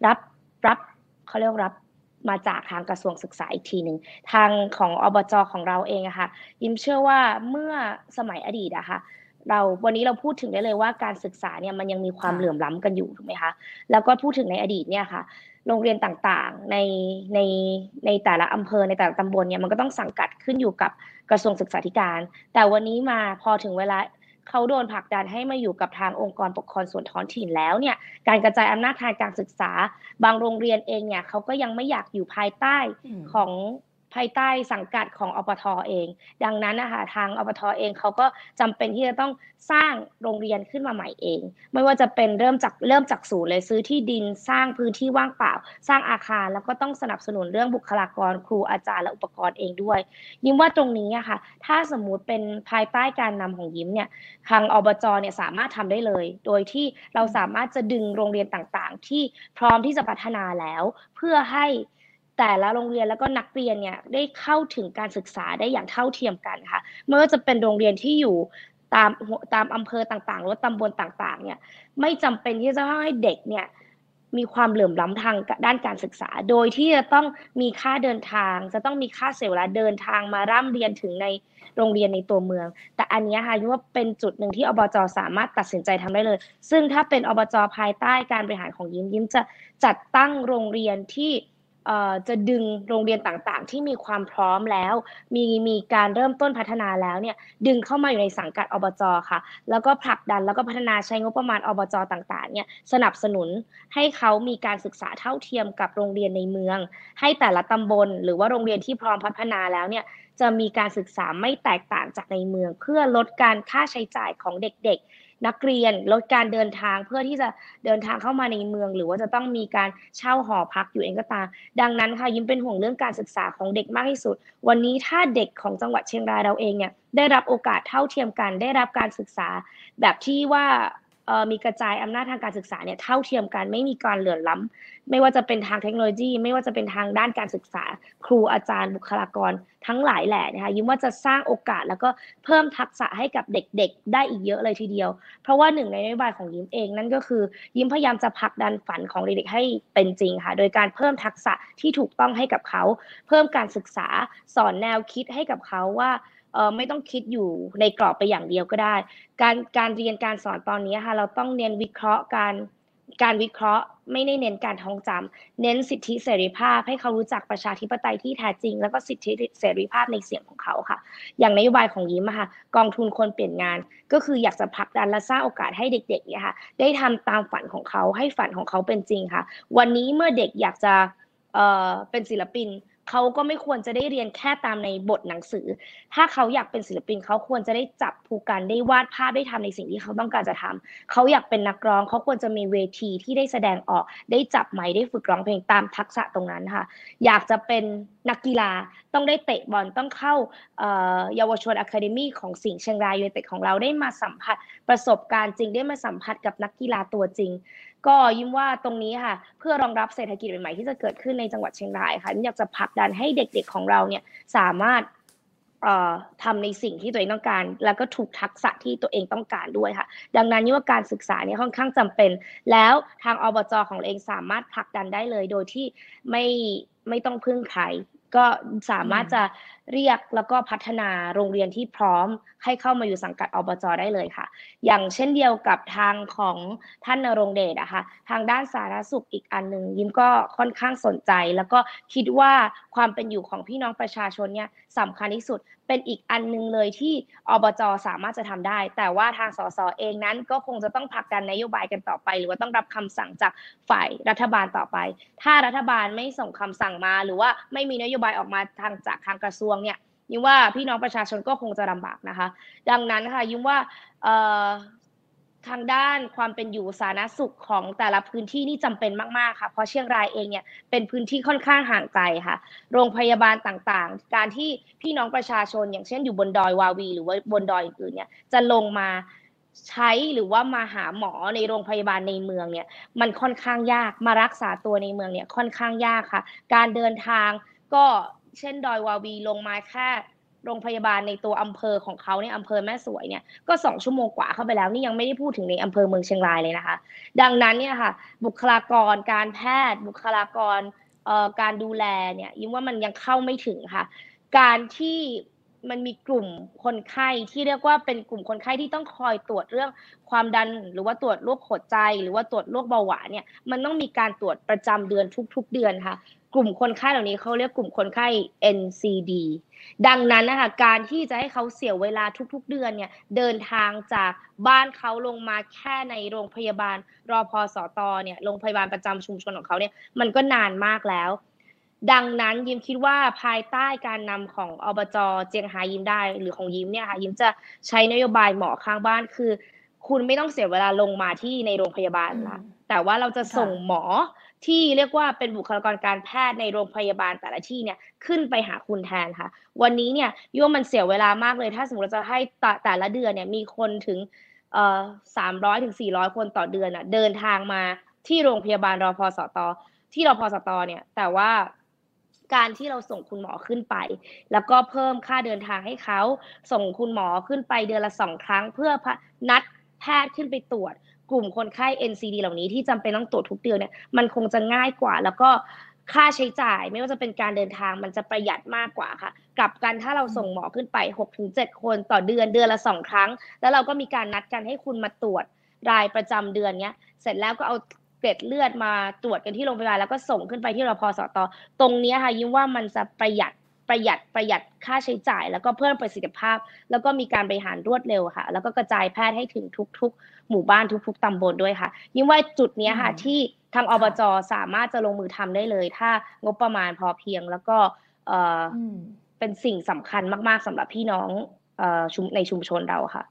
รับรับเขาเรียกรับ มาจากทางกระทรวงศึกษาอีกทีหนึ่งทางของอบจของเราเองอะค่ะยิมเชื่อว่าเมื่อสมัยอดีตอะค่ะเราวันนี้เราพูดถึงได้เลยว่าการศึกษาเนี่ยมันยังมีความค่ะเหลื่อมล้ำกันอยู่ถูกไหมคะแล้วก็พูดถึงในอดีตเนี่ยค่ะ โรงเรียนต่างๆในในในแต่ละอำเภอในแต่ละตำบลเนี่ยมันก็ต้องสังกัดขึ้นอยู่กับกระทรวงศึกษาธิการ แต่วันนี้มาพอถึงเวลา เขาโดนผลักดันให้มาอยู่กับทางองค์กรปกครองส่วนท้องถิ่นแล้วเนี่ยการกระจายอำนาจทางการศึกษา บางโรงเรียนเองเนี่ยเขาก็ยังไม่อยากอยู่ภายใต้อืมของ ภายใต้สังกัดของอปทเอง ดังนั้นนะคะทางอปทเองเขาก็จำเป็นที่จะต้องสร้างโรงเรียนขึ้นมาใหม่เอง ไม่ว่าจะเป็นเริ่มจากเริ่มจากศูนย์เลยซื้อที่ดินสร้างพื้นที่ว่างเปล่า สร้างอาคารแล้วก็ต้องสนับสนุนเรื่องบุคลากรครูอาจารย์และอุปกรณ์เองด้วยยิ้มว่าตรงนี้อะค่ะถ้าสมมุติเป็นภายใต้การนำของยิ้มเนี่ยทางอบจเนี่ยสามารถทำได้เลย โดยที่เราสามารถจะดึงโรงเรียนต่างๆ ที่พร้อมที่จะพัฒนาแล้ว เพื่อให้ แต่ละโรงเรียนแล้วก็นักเรียนเนี่ยได้เข้าถึงการศึกษาได้อย่างเท่าเทียมกันค่ะไม่ว่าจะเป็นโรงเรียนที่อยู่ตามตามอำเภอต่างๆหรือตำบลต่างๆเนี่ยไม่จำเป็นที่จะต้องให้เด็กเนี่ยมีความเหลื่อมล้ำทางด้านการศึกษา โดยที่จะต้องมีค่าเดินทาง จะต้องมีค่าเสียเวลาเดินทางมาร่ำเรียนถึงในโรงเรียนในตัวเมือง แต่อันนี้ค่ะยิ้มว่าเป็นจุดหนึ่งที่อบจสามารถตัดสินใจทำได้เลย ซึ่งถ้าเป็นอบจภายใต้การบริหารของยิ้มยิ้มจะจัดตั้งโรงเรียนที่ จะดึงโรงเรียนต่างๆ ที่มีความพร้อมแล้ว มีมีการเริ่มต้นพัฒนาแล้วเนี่ยดึงเข้ามาอยู่ในสังกัดอบจค่ะ แล้วก็ผลักดันแล้วก็พัฒนาใช้งบประมาณอบจต่างๆเนี่ยสนับสนุนให้เขามีการศึกษาเท่าเทียมกับโรงเรียนในเมือง ให้แต่ละตำบล หรือว่าโรงเรียนที่พร้อมพัฒนาแล้วเนี่ยจะมีการศึกษาไม่แตกต่างจากในเมือง เพื่อลดการค่าใช้จ่ายของเด็กๆ นักเรียนลดการเดินทางเพื่อที่จะเดินทางเข้ามาในเมือง หรือว่าจะต้องมีการเช่าหอพักอยู่เองก็ตาม ดังนั้นค่ะยิ้มเป็นห่วงเรื่องการศึกษาของเด็กมากที่สุด วันนี้ถ้าเด็กของจังหวัดเชียงรายเราเองเนี่ยได้รับโอกาสเท่าเทียมกัน ได้รับการศึกษาแบบที่ว่า มีกระจายอำนาจทางการศึกษาเนี่ยเท่าเทียมกันไม่มีการเหลื่อมล้ำไม่ว่าจะเป็นทางเทคโนโลยี ไม่ว่าจะเป็นทางด้านการศึกษา ครูอาจารย์บุคลากรทั้งหลายแหละนะคะยิ้มว่าจะสร้างโอกาสแล้วก็เพิ่มทักษะให้กับเด็กๆ ได้อีกเยอะเลยทีเดียว เพราะว่าหนึ่งในนโยบายของยิ้มเองนั่นก็คือ ยิ้มพยายามจะผลักดันฝันของเด็กๆให้เป็นจริงค่ะโดยการเพิ่มทักษะที่ถูกต้องให้กับเขา เพิ่มการศึกษาสอนแนวคิดให้กับเขาว่า เออไม่ต้องคิดอยู่ในกรอบไปอย่างเดียวก็ได้ การการเรียนการสอนตอนนี้ค่ะเราต้องเน้นวิเคราะห์การการวิเคราะห์ไม่ได้เน้นการท่องจำเน้นสิทธิเสรีภาพ ให้เขารู้จักประชาธิปไตยที่แท้จริง แล้วก็สิทธิเสรีภาพในเสียงของเขาค่ะ อย่างนโยบายของยิ้มค่ะ กองทุนคนเปลี่ยนงาน ก็คืออยากจะผลักดันและสร้างโอกาสให้เด็กๆเนี่ยค่ะ ได้ทำตามฝันของเขาให้ฝันของเขาเป็นจริงค่ะ วันนี้เมื่อเด็กอยากจะเอ่อเป็นศิลปิน เขาก็ไม่ควรจะได้เรียนแค่ตามในบทหนังสือ ถ้าเขาอยากเป็นศิลปินเขาควรจะได้จับภูกันได้วาดภาพได้ทำในสิ่งที่เขาต้องการจะทำเขาอยากเป็นนักร้องเขาควรจะมีเวทีที่ได้แสดงออก ได้จับไมค์ได้ฝึกร้องเพลงตามทักษะตรงนั้นค่ะ อยากจะเป็นนักกีฬาต้องได้เตะบอลต้องเข้าเอ่อเยาวชน academy ของสิงห์เชียงรายยูไนเต็ดของเราได้มาสัมผัสประสบการณ์จริงได้มาสัมผัสกับนักกีฬาตัวจริง ก็ยิ้มว่าตรงนี้ค่ะ เพื่อรองรับเศรษฐกิจใหม่ๆที่จะเกิดขึ้นในจังหวัดเชียงรายค่ะอยากจะผลักดันให้เด็กๆของเราเนี่ยสามารถเอ่อทำในสิ่งที่ตัวเองต้องการ แล้วก็ถูกทักษะที่ตัวเองต้องการด้วยค่ะ ดังนั้นยิ้มว่าการศึกษาเนี่ยค่อนข้างจำเป็น แล้วทางอบจของเราเองสามารถผลักดันได้เลย โดยที่ไม่ไม่ต้องพึ่งใคร ก็สามารถจะเรียกแล้วก็พัฒนาโรงเรียนที่พร้อมให้เข้ามาอยู่สังกัดอบจได้เลยค่ะ อย่างเช่นเดียวกับทางของท่านนรงเดชอะค่ะทางด้านสาธารณสุขอีกอันหนึ่งยิ้มก็ค่อนข้างสนใจ แล้วก็คิดว่าความเป็นอยู่ของพี่น้องประชาชนเนี่ยสำคัญที่สุดเป็นอีกอันหนึงเลยที่อบจสามารถจะทำได้ แต่ว่าทางสสเองนั้นก็คงจะต้องผลักดันนโยบายกันต่อไป หรือว่าต้องรับคำสั่งจากฝ่ายรัฐบาลต่อไป ถ้ารัฐบาลไม่ส่งคำสั่งมา หรือว่าไม่มีนโยบายออกมาทางจากทางกระทรวงเนี่ยยิ่งว่าพี่น้องประชาชนก็คงจะลำบากนะคะ ดังนั้นค่ะยิ่งว่า ทางด้านความเป็นอยู่สาธารณสุขของแต่ละพื้นที่นี่จำเป็นมาก ๆ ค่ะ เพราะเชียงรายเองเนี่ยเป็นพื้นที่ค่อนข้างห่างไกลค่ะ โรงพยาบาลต่างๆ การที่พี่น้องประชาชน อย่างเช่นอยู่บนดอยวาวี หรือว่าบนดอยอื่นเนี่ยจะลงมาใช้หรือว่ามาหาหมอในโรงพยาบาลในเมืองเนี่ยมันค่อนข้างยากมารักษาตัวในเมืองเนี่ยค่อนข้างยากค่ะ การเดินทางก็เช่นดอยวาวีลงมาแค่ โรงพยาบาลในตัวอำเภอของเขาเนี่ยอำเภอแม่สวยเนี่ยก็สองชั่วโมงกว่าเข้าไปแล้วนี่ยังไม่ได้พูดถึงในอำเภอเมืองเชียงรายเลยนะคะ ดังนั้นเนี่ยค่ะ บุคลากรการแพทย์ บุคลากรเอ่อการดูแลเนี่ยยิ่งว่ามันยังเข้าไม่ถึงค่ะ การที่ มันมีกลุ่มคนไข้ที่เรียกว่าเป็นกลุ่มคนไข้ที่ต้องคอยตรวจเรื่องความดัน หรือว่าตรวจโรคหัวใจ หรือว่าตรวจโรคเบาหวานเนี่ยมันต้องมีการตรวจประจำเดือนทุก ๆ เดือนค่ะ กลุ่มคนไข้เหล่านี้เขาเรียกกลุ่มคนไข้ NCD ดังนั้นนะคะการที่จะให้เขาเสียเวลาทุก ๆ เดือนเนี่ยเดินทางจากบ้านเขาลงมาแค่ในโรงพยาบาลรอพอสอตอเนี่ยโรงพยาบาลประจำชุมชนของเขาเนี่ยมันก็นานมากแล้ว ดังนั้นยิมคิดว่าภายใต้การนำของอบจเจียงไฮ้ยิมได้หรือของยิมเนี่ยค่ะยิมจะใช้นโยบายหมอข้างบ้านคือ คุณไม่ต้องเสียเวลาลงมาที่ในโรงพยาบาลละแต่ว่าเราจะส่งหมอที่เรียกว่าเป็นบุคลากรการแพทย์ในโรงพยาบาลแต่ละที่เนี่ยขึ้นไปหาคุณแทนค่ะ วันนี้เนี่ยย่ว่ามันเสียเวลามากเลย ถ้าสมมติเราจะให้แต่ละเดือนเนี่ยมีคนถึงเอ่อสามร้อยถึงสี่ร้อยคนต่อเดือนอะเดินทางมาที่โรงพยาบาลรอพอสตที่รอพอสตเนี่ยแต่ว่า การที่เราส่งคุณหมอขึ้นไป แล้วก็เพิ่มค่าเดินทางให้เขา ส่งคุณหมอขึ้นไปเดือนละสองครั้ง เพื่อนัดแพทย์ขึ้นไปตรวจ กลุ่มคนไข้ NCD เหล่านี้ที่จำเป็นต้องตรวจทุกเดือนเนี่ยมันคงจะง่ายกว่า แล้วก็ค่าใช้จ่ายไม่ว่าจะเป็นการเดินทางมันจะประหยัดมากกว่าค่ะ กลับกันถ้าเราส่งหมอขึ้นไป 6-7 คนต่อเดือนเดือนละสองครั้ง แล้วเราก็มีการนัดกันให้คุณมาตรวจรายประจำเดือนเนี้ย เสร็จแล้วก็เอา ล็ดเลือดมาตรวจกันที่โรงพยาบาลแล้วก็ส่งขึ้นไปที่รพสต ตรงนี้ค่ะยิ้มว่ามันจะประหยัดประหยัดประหยัดค่าใช้จ่าย แล้วก็เพิ่มประสิทธิภาพ แล้วก็มีการบริหารรวดเร็วค่ะ แล้วก็กระจายแพทย์ให้ถึงทุก ๆ หมู่บ้านทุก ๆตำบลด้วยค่ะ ยิ่งว่าจุดนี้ค่ะที่ทางอบจสามารถจะลงมือทำได้เลย ถ้างบประมาณพอเพียงแล้วก็เออเป็นสิ่งสำคัญมาก ๆสำหรับพี่น้องชุมในชุมชนเราค่ะ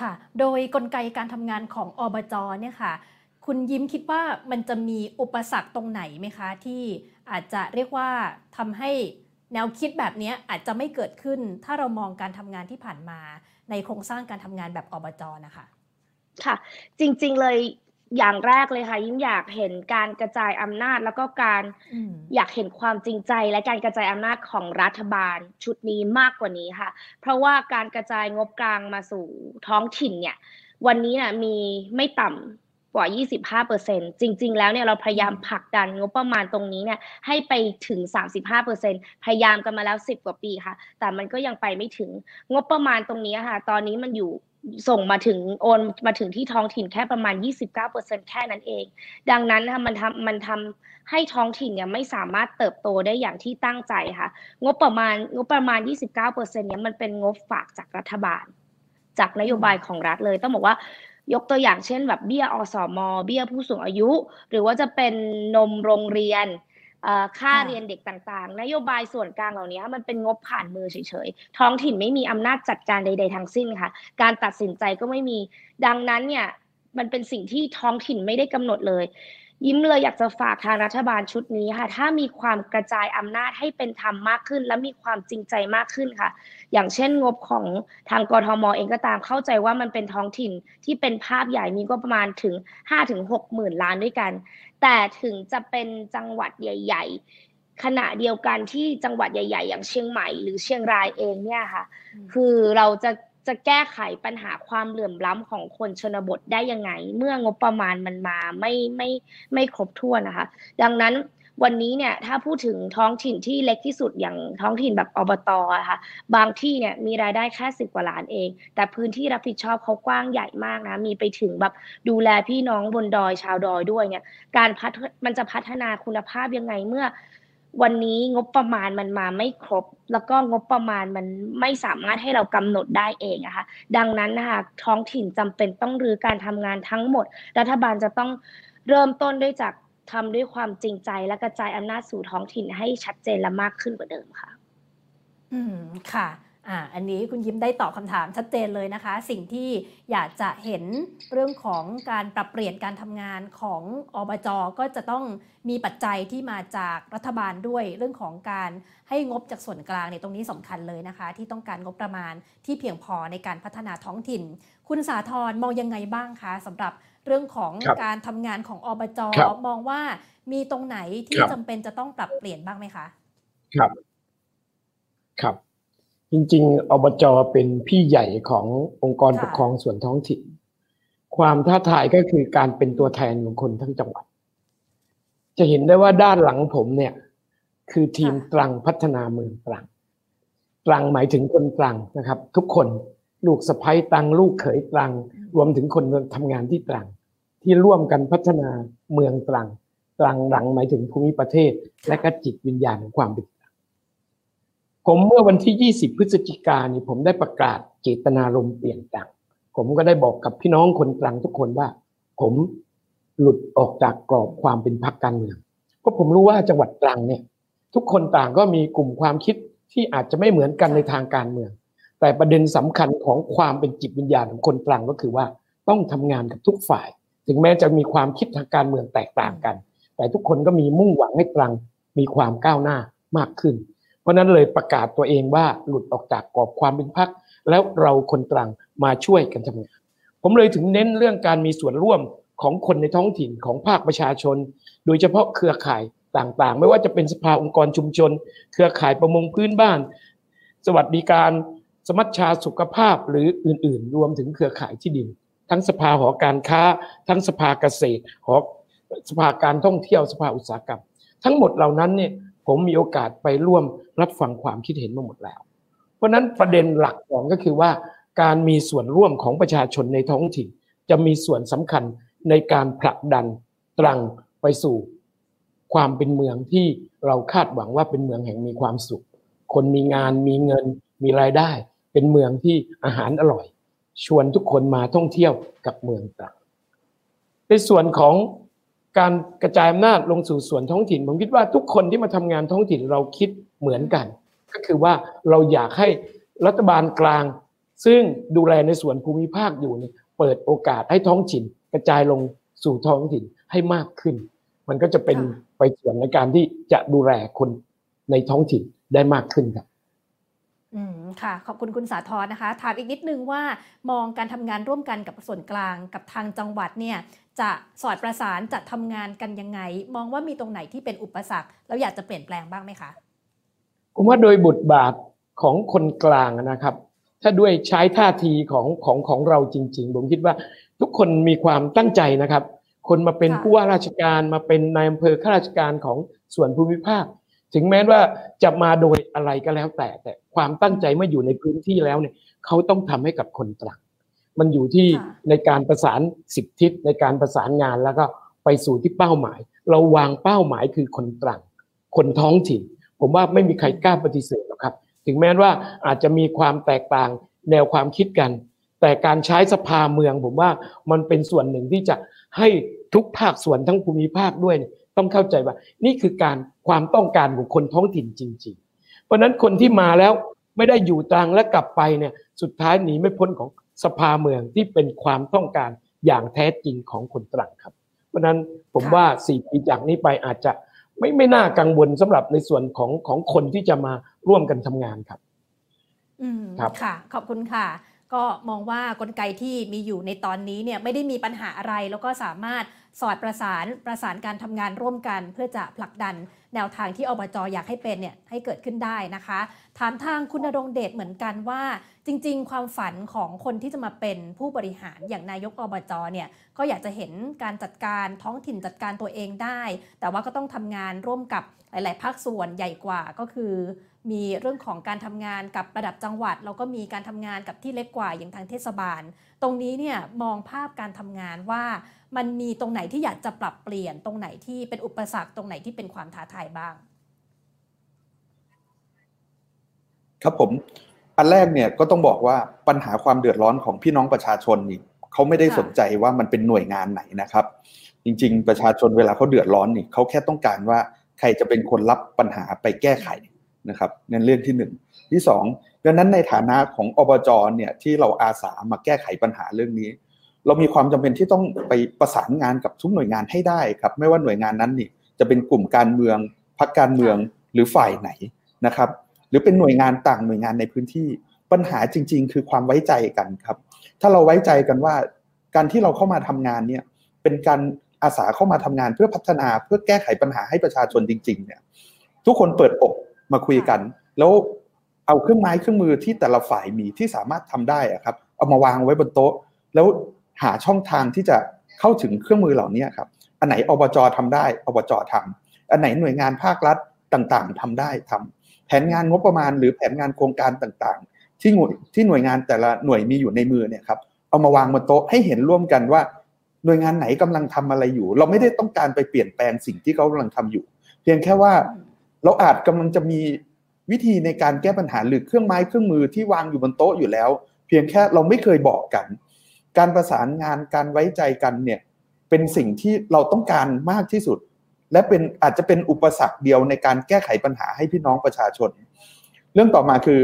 ค่ะ โดยกลไกการทำงานของอบจเนี่ยค่ะ คุณยิ้มคิดว่ามันจะมีอุปสรรคตรงไหนไหมคะ ที่อาจจะเรียกว่าทำให้แนวคิดแบบนี้อาจจะไม่เกิดขึ้น ถ้าเรามองการทำงานที่ผ่านมา ในโครงสร้างการทำงานแบบอบจนะคะ ค่ะ จริง ๆเลยอย่างแรกเลยค่ะ ยิ่งอยากเห็นการกระจายอำนาจแล้วก็การอยากเห็นความจริงใจและการกระจายอำนาจของรัฐบาลชุดนี้มากกว่านี้ค่ะ เพราะว่าการกระจายงบกลางมาสู่ท้องถิ่นเนี่ย วันนี้นะมีไม่ต่ำ กว่า 25%จริง ๆ แล้วเนี่ยเราพยายามผลักดันงบประมาณตรงนี้เนี่ยให้ไปถึง 35%พยายามกันมาแล้ว 10 กว่าปีค่ะ แต่มันก็ยังไปไม่ถึงงบประมาณตรงนี้ค่ะ ตอนนี้มันอยู่ส่งมาถึงโอนมาถึงที่ท้องถิ่นแค่ประมาณ 29%แค่นั้นเอง ดังนั้นนะคะมันทำมันทำให้ท้องถิ่นเนี่ยไม่สามารถเติบโตได้อย่างที่ตั้งใจค่ะ งบประมาณงบประมาณ 29%เนี่ยมันเป็นงบฝากจากรัฐบาล จากนโยบายของรัฐเลยต้องบอกว่า ยกตัวอย่างเช่นแบบเบี้ยอสมเบี้ยผู้สูงอายุ หรือว่าจะเป็นนมโรงเรียนค่าเรียนเด็กต่างๆ นโยบายส่วนกลางเหล่านี้มันเป็นงบผ่านมือเฉยๆ ท้องถิ่นไม่มีอำนาจจัดการใดๆทั้งสิ้นค่ะ การตัดสินใจก็ไม่มี ดังนั้นเนี่ย มันเป็นสิ่งที่ท้องถิ่นไม่ได้กำหนดเลย ยิ้มเลยอยากจะฝากทางรัฐบาลชุดนี้ค่ะ ถ้ามีความกระจายอำนาจให้เป็นธรรมมากขึ้น และมีความจริงใจมากขึ้นค่ะ อย่างเช่นงบของทางกรทมเองก็ตามเข้าใจว่ามันเป็นท้องถิ่นที่เป็นภาพใหญ่มีก็ประมาณถึง5ถึง6หมื่นล้านด้วยกัน แต่ถึงจะเป็นจังหวัดใหญ่ ๆ ขณะเดียวกันที่จังหวัดใหญ่ ๆ อย่างเชียงใหม่หรือเชียงรายเองเนี่ยค่ะ คือเราจะ จะแก้ไขปัญหาความเหลื่อมล้ำของคนชนบทได้ยังไง เมื่องบประมาณมันมาไม่ไม่ไม่ครบถ้วนนะคะ ดังนั้นวันนี้เนี่ยถ้าพูดถึงท้องถิ่นที่เล็กที่สุดอย่างท้องถิ่นแบบอบตอะคะบางที่เนี่ยมีรายได้แค่สิบกว่าล้านเอง แต่พื้นที่รับผิดชอบเขากว้างใหญ่มากนะ มีไปถึงแบบดูแลพี่น้องบนดอยชาวดอยด้วยเนี่ยการพัฒมันจะพัฒนาคุณภาพยังไงเมื่อ วันนี้งบประมาณมันมาไม่ครบ แล้วก็งบประมาณมันไม่สามารถให้เรากำหนดได้เองนะคะดังนั้นนะคะท้องถิ่นจำเป็นต้องรื้อการทำงานทั้งหมด รัฐบาลจะต้องเริ่มต้นด้วยจากทำด้วยความจริงใจและกระจายอำนาจสู่ท้องถิ่นให้ชัดเจนและมากขึ้นกว่าเดิมค่ะ อืมค่ะ อ่าอันนี้คุณยิ้มได้ตอบคำถามชัดเจนเลยนะคะ สิ่งที่อยากจะเห็นเรื่องของการปรับเปลี่ยนการทำงานของอบจก็จะต้องมีปัจจัยที่มาจากรัฐบาลด้วยเรื่องของการให้งบจากส่วนกลางเนี่ยตรงนี้สำคัญเลยนะคะ ที่ต้องการงบประมาณที่เพียงพอในการพัฒนาท้องถิ่น คุณสาธรมองยังไงบ้างคะสำหรับเรื่องของการทำงานของอบจมองว่ามีตรงไหนที่จำเป็นจะต้องปรับเปลี่ยนบ้างไหมคะ ครับ ครับ จริงๆ อบจเป็นพี่ใหญ่ขององค์กรปกครองส่วนท้องถิ่น ความท้าทายก็คือการเป็นตัวแทนของคนทั้งจังหวัด จะเห็นได้ว่าด้านหลังผมเนี่ย คือทีมตรังพัฒนาเมืองตรังตตรังหมายถึงคนตรังนะครับ ทุกคนลูกสะพ้ยตรัง ลูกเขยตรัง รวมถึงคนทำงานที่ตรัง ที่ร่วมกันพัฒนาเมืองตรัง ตรังหลังหมายถึงภูมิประเทศ และก็จิตวิญญาณของความเป็นตรัง ผมเมื่อวันที่ 20 พฤศจิกายนผมได้ประกาศเจตนารมณ์เปลี่ยนตรังผมก็ได้บอกกับพี่น้องคนตรังทุกคนว่า ผมหลุดออกจากกรอบความเป็นพรรคการเมืองเพราะผมรู้ว่าจังหวัดตรังเนี่ย ทุกคนต่างก็มีกลุ่มความคิดที่อาจจะไม่เหมือนกันในทางการเมือง แต่ประเด็นสำคัญของความเป็นจิตวิญญาณของคนตรังก็คือว่าต้องทำงานกับทุกฝ่าย ถึงแม้จะมีความคิดทางการเมืองแตกต่างกัน แต่ทุกคนก็มีมุ่งหวังให้ตรังมีความก้าวหน้ามากขึ้น เพราะนั้นเลยประกาศตัวเองว่าหลุดออกจากกรอบความเป็นพรรคแล้วเราคนตรังมาช่วยกันทำงานผมเลยถึงเน้นเรื่องการมีส่วนร่วมของคนในท้องถิ่นของภาคประชาชน โดยเฉพาะเครือข่ายต่างๆ ไม่ว่าจะเป็นสภาองค์กรชุมชน เครือข่ายประมงพื้นบ้าน สวัสดิการสมัชชาสุขภาพหรืออื่น ๆ รวมถึงเครือข่ายที่ดิน ทั้งสภาหอการค้า ทั้งสภาเกษตรหอสภาการท่องเที่ยวสภาอุตสาหกรรม ทั้งหมดเหล่านั้นเนี่ย ผมมีโอกาสไปร่วมรับฟังความคิดเห็นมาหมดแล้ว เพราะนั้นประเด็นหลักของก็คือว่า การมีส่วนร่วมของประชาชนในท้องถิ่น จะมีส่วนสำคัญในการผลักดันตรังไปสู่ ความเป็นเมืองที่เราคาดหวังว่าเป็นเมืองแห่งมีความสุข คนมีงานมีเงินมีรายได้ เป็นเมืองที่อาหารอร่อย ชวนทุกคนมาท่องเที่ยวกับเมืองตรังในส่วนของ การกระจายอำนาจลงสู่ส่วนท้องถิ่น ผมคิดว่าทุกคนที่มาทำงานท้องถิ่นเราคิดเหมือนกัน ก็คือว่าเราอยากให้รัฐบาลกลาง ซึ่งดูแลในส่วนภูมิภาคอยู่เนี่ยเปิดโอกาสให้ท้องถิ่น กระจายลงสู่ท้องถิ่นให้มากขึ้น มันก็จะเป็นไปส่วนในการที่จะดูแลคนในท้องถิ่นได้มากขึ้นครับอืมค่ะ ขอบคุณคุณสาธรนะคะ ถามอีกนิดนึงว่ามองการทำงานร่วมกันกับส่วนกลางกับทางจังหวัดเนี่ย จะสอดประสานจะทำงานกันยังไง มองว่ามีตรงไหนที่เป็นอุปสรรคแล้วอยากจะเปลี่ยนแปลงบ้างไหมคะผมว่าโดยบทบาทของคนกลางนะครับ ถ้าด้วยใช้ท่าทีของของของเราจริง ๆ ผมคิดว่าทุกคนมีความตั้งใจนะครับ คนมาเป็นค่ะผู้ว่าราชการมาเป็นนายอำเภอข้าราชการของส่วนภูมิภาค ถึงแม้ว่าจะมาโดยอะไรก็แล้วแต่แต่ความตั้งใจเมื่ออยู่ในพื้นที่แล้วเนี่ยเขาต้องทำให้กับคนตรัง มันอยู่ที่ค่ะในการประสานสิบทิศในการประสานงานแล้วก็ไปสู่ที่เป้าหมาย เราวางเป้าหมายคือคนตรัง คนท้องถิ่น ผมว่าไม่มีใครกล้าปฏิเสธหรอกครับ ถึงแม้ว่าอาจจะมีความแตกต่างแนวความคิดกัน แต่การใช้สภาเมือง ผมว่ามันเป็นส่วนหนึ่งที่จะให้ทุกภาคส่วนทั้งภูมิภาคด้วยเนี่ยต้องเข้าใจว่า นี่คือการความต้องการของคนท้องถิ่นจริง ๆ เพราะฉะนั้นคนที่มาแล้วไม่ได้อยู่ตรังและกลับไปเนี่ยสุดท้ายหนีไม่พ้นของ สภาเมืองที่เป็นความต้องการอย่างแท้จริงของคนตรังครับ เพราะฉะนั้นผมค่ะว่าสี่ปีจากนี้ไปอาจจะไม่ไม่น่ากังวลสำหรับในส่วนของของคนที่จะมาร่วมกันทำงานครับ อืมครับค่ะ ขอบคุณค่ะ ก็มองว่ากลไกที่มีอยู่ในตอนนี้เนี่ยไม่ได้มีปัญหาอะไร แล้วก็สามารถสอดประสานประสานการทำงานร่วมกัน เพื่อจะผลักดันแนวทางที่อบจอยากให้เป็นเนี่ยให้เกิดขึ้นได้นะคะ ถามทางคุณรงเดชเหมือนกันว่า จริง ๆ ความฝันของคนที่จะมาเป็นผู้บริหารอย่างนายกอบจเนี่ยก็อยากจะเห็นการจัดการท้องถิ่นจัดการตัวเองได้ แต่ว่าก็ต้องทำงานร่วมกับหลาย ๆ ภาคส่วนใหญ่กว่าก็คือ มีเรื่องของการทำงานกับระดับจังหวัด แล้วก็มีการทำงานกับที่เล็กกว่าอย่างทางเทศบาล ตรงนี้เนี่ยมองภาพการทำงานว่ามันมีตรงไหนที่อยากจะปรับเปลี่ยน ตรงไหนที่เป็นอุปสรรคตรงไหนที่เป็นความท้าทายบ้าง ครับผม อันแรกเนี่ยก็ต้องบอกว่าปัญหาความเดือดร้อนของพี่น้องประชาชนนี่เขาไม่ได้สนใจว่ามันเป็นหน่วยงานไหนนะครับ จริง ๆ ประชาชนเวลาเขาเดือดร้อนนี่เขาแค่ต้องการว่าใครจะเป็นคนรับปัญหาไปแก้ไข นะครับนั่นเรื่องที่หนึ่งที่สองดังนั้นในฐานะของอบจเนี่ยที่เราอาสามาแก้ไขปัญหาเรื่องนี้ เรามีความจำเป็นที่ต้องไปประสานงานกับทุกหน่วยงานให้ได้ครับ ไม่ว่าหน่วยงานนั้นนี่จะเป็นกลุ่มการเมืองพรรคการเมืองหรือฝ่ายไหนนะครับ หรือเป็นหน่วยงานต่างหน่วยงานในพื้นที่ปัญหาจริง ๆ คือความไว้ใจกันครับ ถ้าเราไว้ใจกันว่า การที่เราเข้ามาทำงานเนี่ยเป็นการอาสาเข้ามาทำงานเพื่อพัฒนาเพื่อแก้ไขปัญหาให้ประชาชนจริง ๆ เนี่ย ทุกคนเปิดอก มาคุยกัน แล้วเอาเครื่องไม้เครื่องมือที่แต่ละฝ่ายมีที่สามารถทำได้อะครับ เอามาวางไว้บนโต๊ะ แล้วหาช่องทางที่จะเข้าถึงเครื่องมือเหล่านี้ครับ อันไหนอบจทำได้อบจทำอันไหนหน่วยงานภาครัฐต่างๆทำได้ทำแผนงานงบประมาณหรือแผนงานโครงการต่างๆ ที่หน่วยที่หน่วยงานแต่ละหน่วยมีอยู่ในมือเนี่ยครับเอามาวางบนโต๊ะให้เห็นร่วมกันว่า หน่วยงานไหนกำลังทำอะไรอยู่ เราไม่ได้ต้องการไปเปลี่ยนแปลงสิ่งที่เขากำลังทำอยู่ เพียงแค่ว่า เราอาจกำลังจะมีวิธีในการแก้ปัญหาหรือเครื่องไม้เครื่องมือที่วางอยู่บนโต๊ะอยู่แล้ว เพียงแค่เราไม่เคยบอกกัน การประสานงานการไว้ใจกันเนี่ยเป็นสิ่งที่เราต้องการมากที่สุด และเป็นอาจจะเป็นอุปสรรคเดียวในการแก้ไขปัญหาให้พี่น้องประชาชน เรื่องต่อมาคือ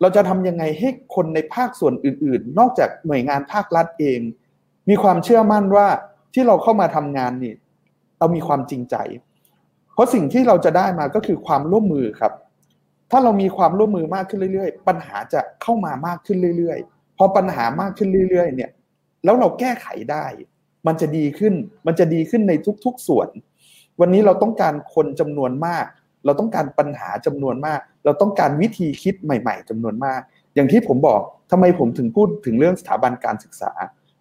เราจะทำยังไงให้คนในภาคส่วนอื่น ๆ นอกจากหน่วยงานภาครัฐเอง มีความเชื่อมั่นว่าที่เราเข้ามาทำงานนี่เรามีความจริงใจ เพราะสิ่งที่เราจะได้มาก็คือความร่วมมือครับ ถ้าเรามีความร่วมมือมากขึ้นเรื่อยๆ ปัญหาจะเข้ามามากขึ้นเรื่อยๆ พอปัญหามากขึ้นเรื่อยๆ เนี่ย แล้วเราแก้ไขได้ มันจะดีขึ้น มันจะดีขึ้นในทุกๆ ส่วน วันนี้เราต้องการคนจำนวนมาก เราต้องการปัญหาจำนวนมาก เราต้องการวิธีคิดใหม่ ๆจำนวนมาก อย่างที่ผมบอกทำไมผมถึงพูดถึงเรื่องสถาบันการศึกษา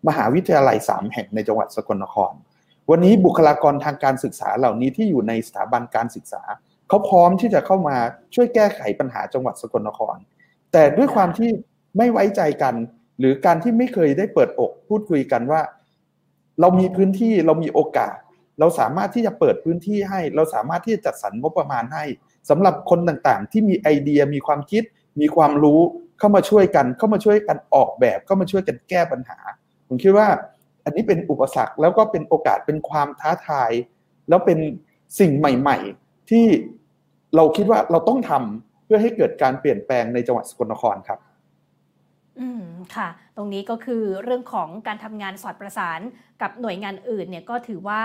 มหาวิทยาลัยสามแห่งในจังหวัดสกลนคร วันนี้บุคลากรทางการศึกษาเหล่านี้ที่อยู่ในสถาบันการศึกษาเขาพร้อมที่จะเข้ามาช่วยแก้ไขปัญหาจังหวัดสกลนคร แต่ด้วยความที่ไม่ไว้ใจกัน หรือการที่ไม่เคยได้เปิดอกพูดคุยกันว่า เรามีพื้นที่เรามีโอกาส เราสามารถที่จะเปิดพื้นที่ให้ เราสามารถที่จะจัดสรรงบประมาณให้สำหรับคนต่างๆ ที่มีไอเดียมีความคิด มีความรู้เข้ามาช่วยกัน เข้ามาช่วยกันออกแบบเข้ามาช่วยกันแก้ปัญหา ผมคิดว่า อันนี้เป็นอุปสรรคแล้วก็เป็นโอกาสเป็นความท้าทาย แล้วเป็นสิ่งใหม่ ๆ ที่เราคิดว่าเราต้องทำเพื่อให้เกิดการเปลี่ยนแปลงในจังหวัดสกลนครครับ อืมค่ะ ตรงนี้ก็คือเรื่องของการทำงานสอดประสานกับหน่วยงานอื่นเนี่ยก็ถือว่า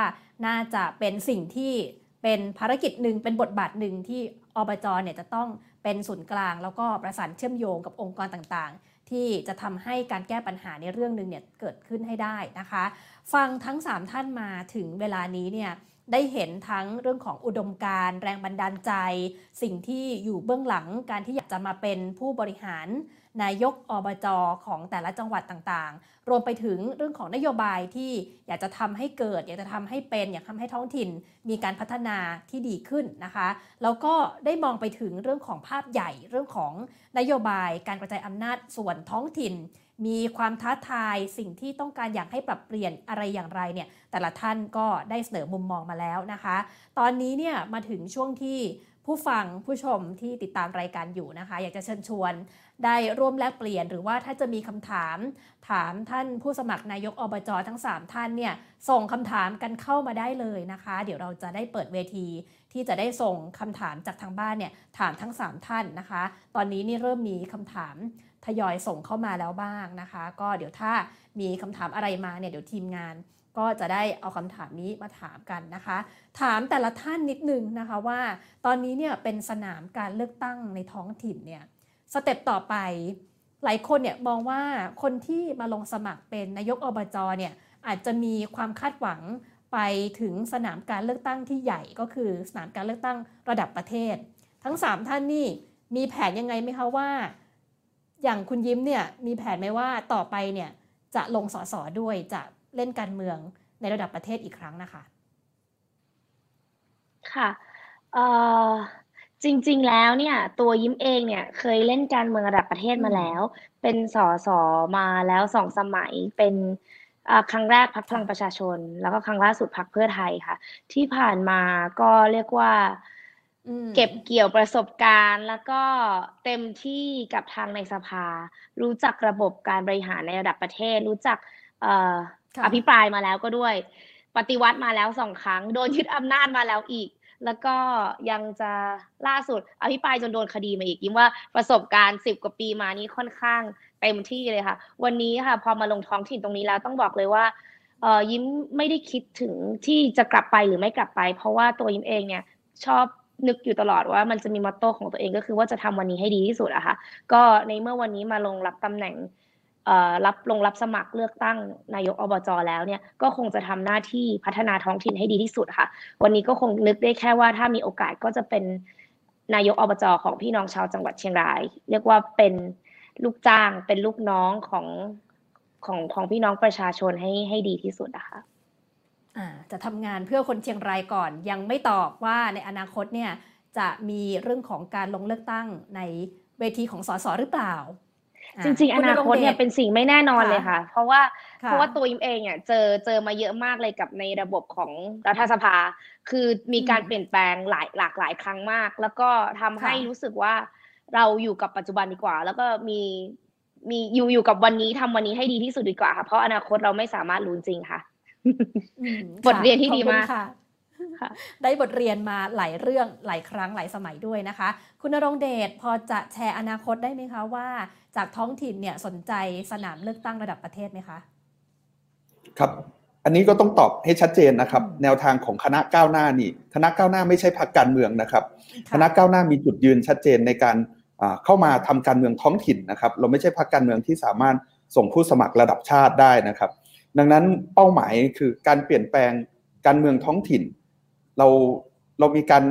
น่าจะเป็นสิ่งที่เป็นภารกิจหนึ่งเป็นบทบาทหนึ่งที่อบจเนี่ยจะต้องเป็นศูนย์กลาง แล้วก็ประสานเชื่อมโยงกับองค์กรต่างๆ ที่จะทำให้การแก้ปัญหาในเรื่องหนึ่งเนี่ยเกิดขึ้นให้ได้นะคะ ฟังทั้ง 3 ท่านมาถึงเวลานี้เนี่ยได้เห็นทั้งเรื่องของอุดมการแรงบันดาลใจ สิ่งที่อยู่เบื้องหลังการที่อยากจะมาเป็นผู้บริหาร นายกอบจของแต่ละจังหวัดต่างๆ รวมไปถึงเรื่องของนโยบายที่อยากจะทำให้เกิด อยากจะทำให้เป็น อยากทำให้ท้องถิ่นมีการพัฒนาที่ดีขึ้นนะคะ แล้วก็ได้มองไปถึงเรื่องของภาพใหญ่เรื่องของนโยบายการกระจายอำนาจส่วนท้องถิ่น มีความท้าทายสิ่งที่ต้องการอยากให้ปรับเปลี่ยนอะไรอย่างไรเนี่ยแต่ละท่านก็ได้เสนอมุมมองมาแล้วนะคะ ตอนนี้เนี่ยมาถึงช่วงที่ผู้ฟังผู้ชมที่ติดตามรายการอยู่นะคะ อยากจะเชิญชวน ได้ร่วมแลกเปลี่ยน หรือว่าถ้าจะมีคำถาม ถามท่านผู้สมัครนายกอบจทั้ง 3 ท่านเนี่ยส่งคำถามกันเข้ามาได้เลยนะคะ เดี๋ยวเราจะได้เปิดเวทีที่จะได้ส่งคำถามจากทางบ้านเนี่ยถามทั้ง 3 ท่านนะคะ ตอนนี้นี่เริ่มมีคำถามทยอยส่งเข้ามาแล้วบ้างนะคะ ก็เดี๋ยวถ้ามีคำถามอะไรมาเนี่ยเดี๋ยวทีมงานก็จะได้เอาคำถามนี้มาถามกันนะคะ ถามแต่ละท่านนิดนึงนะคะว่า ตอนนี้เนี่ยเป็นสนามการเลือกตั้งในท้องถิ่นเนี่ย สเต็ปต่อไป หลายคนเนี่ยมองว่าคนที่มาลงสมัครเป็นนายกอบจเนี่ยอาจจะมีความคาดหวังไปถึงสนามการเลือกตั้งที่ใหญ่ก็คือสนามการเลือกตั้งระดับประเทศ ทั้ง 3 ท่านนี่มีแผนยังไงไหมคะว่า อย่างคุณยิ้มเนี่ยมีแผนไหมว่าต่อไปเนี่ยจะลงสสด้วยจะเล่นการเมืองในระดับประเทศอีกครั้งนะคะ ค่ะ จริง ๆ แล้วเนี่ย ตัวยิ้มเองเนี่ยเคยเล่นการเมืองระดับประเทศมาแล้ว เป็นสสมาแล้วสองสมัยเป็นอ่าครั้งแรกพรรคพลังประชาชน แล้วก็ครั้งล่าสุดพรรคเพื่อไทยค่ะ ที่ผ่านมาก็เรียกว่า อืม เก็บเกี่ยวประสบการณ์ แล้วก็เต็มที่กับทางในสภา รู้จักระบบการบริหารในระดับประเทศ รู้จักเอ่อค่ะ อภิปรายมาแล้วก็ด้วย ปฏิวัติมาแล้วสองครั้ง โดนยึดอำนาจมาแล้วอีก แล้วก็ยังจะล่าสุดอภิปรายจนโดนคดีมาอีกยิ้มว่าประสบการณ์สิบกว่าปีมานี้ค่อนข้างเต็มที่เลยค่ะ วันนี้ค่ะ พอมาลงท้องถิ่นตรงนี้แล้วต้องบอกเลยว่าเอ่อยิ้มไม่ได้คิดถึงที่จะกลับไปหรือไม่กลับไป เพราะว่าตัวยิ้มเองเนี่ยชอบนึกอยู่ตลอดว่ามันจะมีมอตโต้ของตัวเองก็คือว่าจะทำวันนี้ให้ดีที่สุดอะค่ะ ก็ในเมื่อวันนี้มาลงรับตำแหน่ง รับลงรับสมัครเลือกตั้งนายกอบจแล้วเนี่ยก็คงจะทำหน้าที่พัฒนาท้องถิ่นให้ดีที่สุดค่ะ วันนี้ก็คงนึกได้แค่ว่าถ้ามีโอกาสก็จะเป็นนายกอบจของพี่น้องชาวจังหวัดเชียงราย เรียกว่าเป็นลูกจ้างเป็นลูกน้องของของของพี่น้องประชาชนให้ให้ดีที่สุดนะคะจะทำงานเพื่อคนเชียงรายก่อน ยังไม่ตอบว่าในอนาคตเนี่ยจะมีเรื่องของการลงเลือกตั้งในเวทีของสสหรือเปล่า จริงๆ อนาคตเนี่ยเป็นสิ่งไม่แน่นอนเลยค่ะ เพราะว่าค่เพราะว่าตัวยิมเองเนี่ยเจอเจอมาเยอะมากเลยกับในระบบของรัฐสภา คือมีการอืมเปลี่ยนแปลงหลายหลากหลายครั้งมาก แล้วก็ทำให้ค่ะรู้สึกว่าเราอยู่กับปัจจุบันดีกว่า แล้วก็มีมีอยู่อยู่กับวันนี้ทำวันนี้ให้ดีที่สุดดีกว่าค่ะ เพราะอนาคตเราไม่สามารถรู้จริงค่ะอืมบทเรียนที่ค่ะดีมาก ขอบคุณค่ะค่ะได้บทเรียนมาหลายเรื่องหลายครั้งหลายสมัยด้วยนะคะ คุณนรงค์เดชพอจะแชร์อนาคตได้ไหมคะว่า จากท้องถิ่นเนี่ยสนใจสนามเลือกตั้งระดับประเทศไหมคะครับอันนี้ก็ต้องตอบให้ชัดเจนนะครับอืมแนวทางของคณะก้าวหน้านี่คณะก้าวหน้าไม่ใช่พรรคการเมืองนะครับค่ะคณะก้าวหน้ามีจุดยืนชัดเจนในการอ่าเข้ามาทำการเมืองท้องถิ่นนะครับ เราไม่ใช่พรรคการเมืองที่สามารถส่งผู้สมัครระดับชาติได้นะครับ ดังนั้นเป้าหมายคือการเปลี่ยนแปลงการเมืองท้องถิ่น เราเรามีการ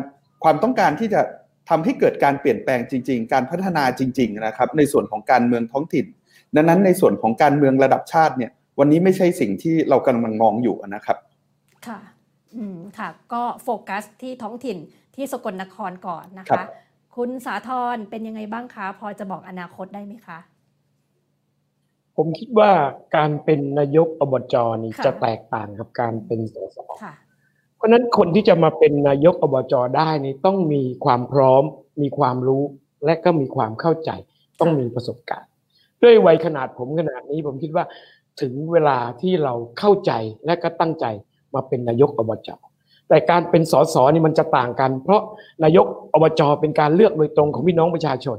ความต้องการที่จะทำให้เกิดการเปลี่ยนแปลงจริง ๆ การพัฒนาจริง ๆ นะครับ ในส่วนของการเมืองท้องถิ่น ดังนั้นในส่วนของการเมืองระดับชาติเนี่ย วันนี้ไม่ใช่สิ่งที่เรากำลังมองอยู่นะครับ ค่ะ อืม ค่ะ ก็โฟกัสที่ท้องถิ่นที่สกลนครก่อนนะครัคะบคุณสาธรเป็นยังไงบ้างคะ พอจะบอกอนาคตได้ไหมคะ ผมคิดว่าการเป็นนายกอบจนี่ค่ะจะแตกต่างกับการเป็นสสค่ะ เพราะนั้นคนที่จะมาเป็นนายกอบจได้นี่ต้องมีความพร้อม มีความรู้และก็มีความเข้าใจ ต้องมีประสบการณ์ ด้วยวัยขนาดผมขนาดนี้ผมคิดว่าถึงเวลาที่เราเข้าใจและก็ตั้งใจมาเป็นนายกอบจแต่การเป็นสสนี่มันจะต่างกัน เพราะนายกอบจเป็นการเลือกโดยตรงของพี่น้องประชาชน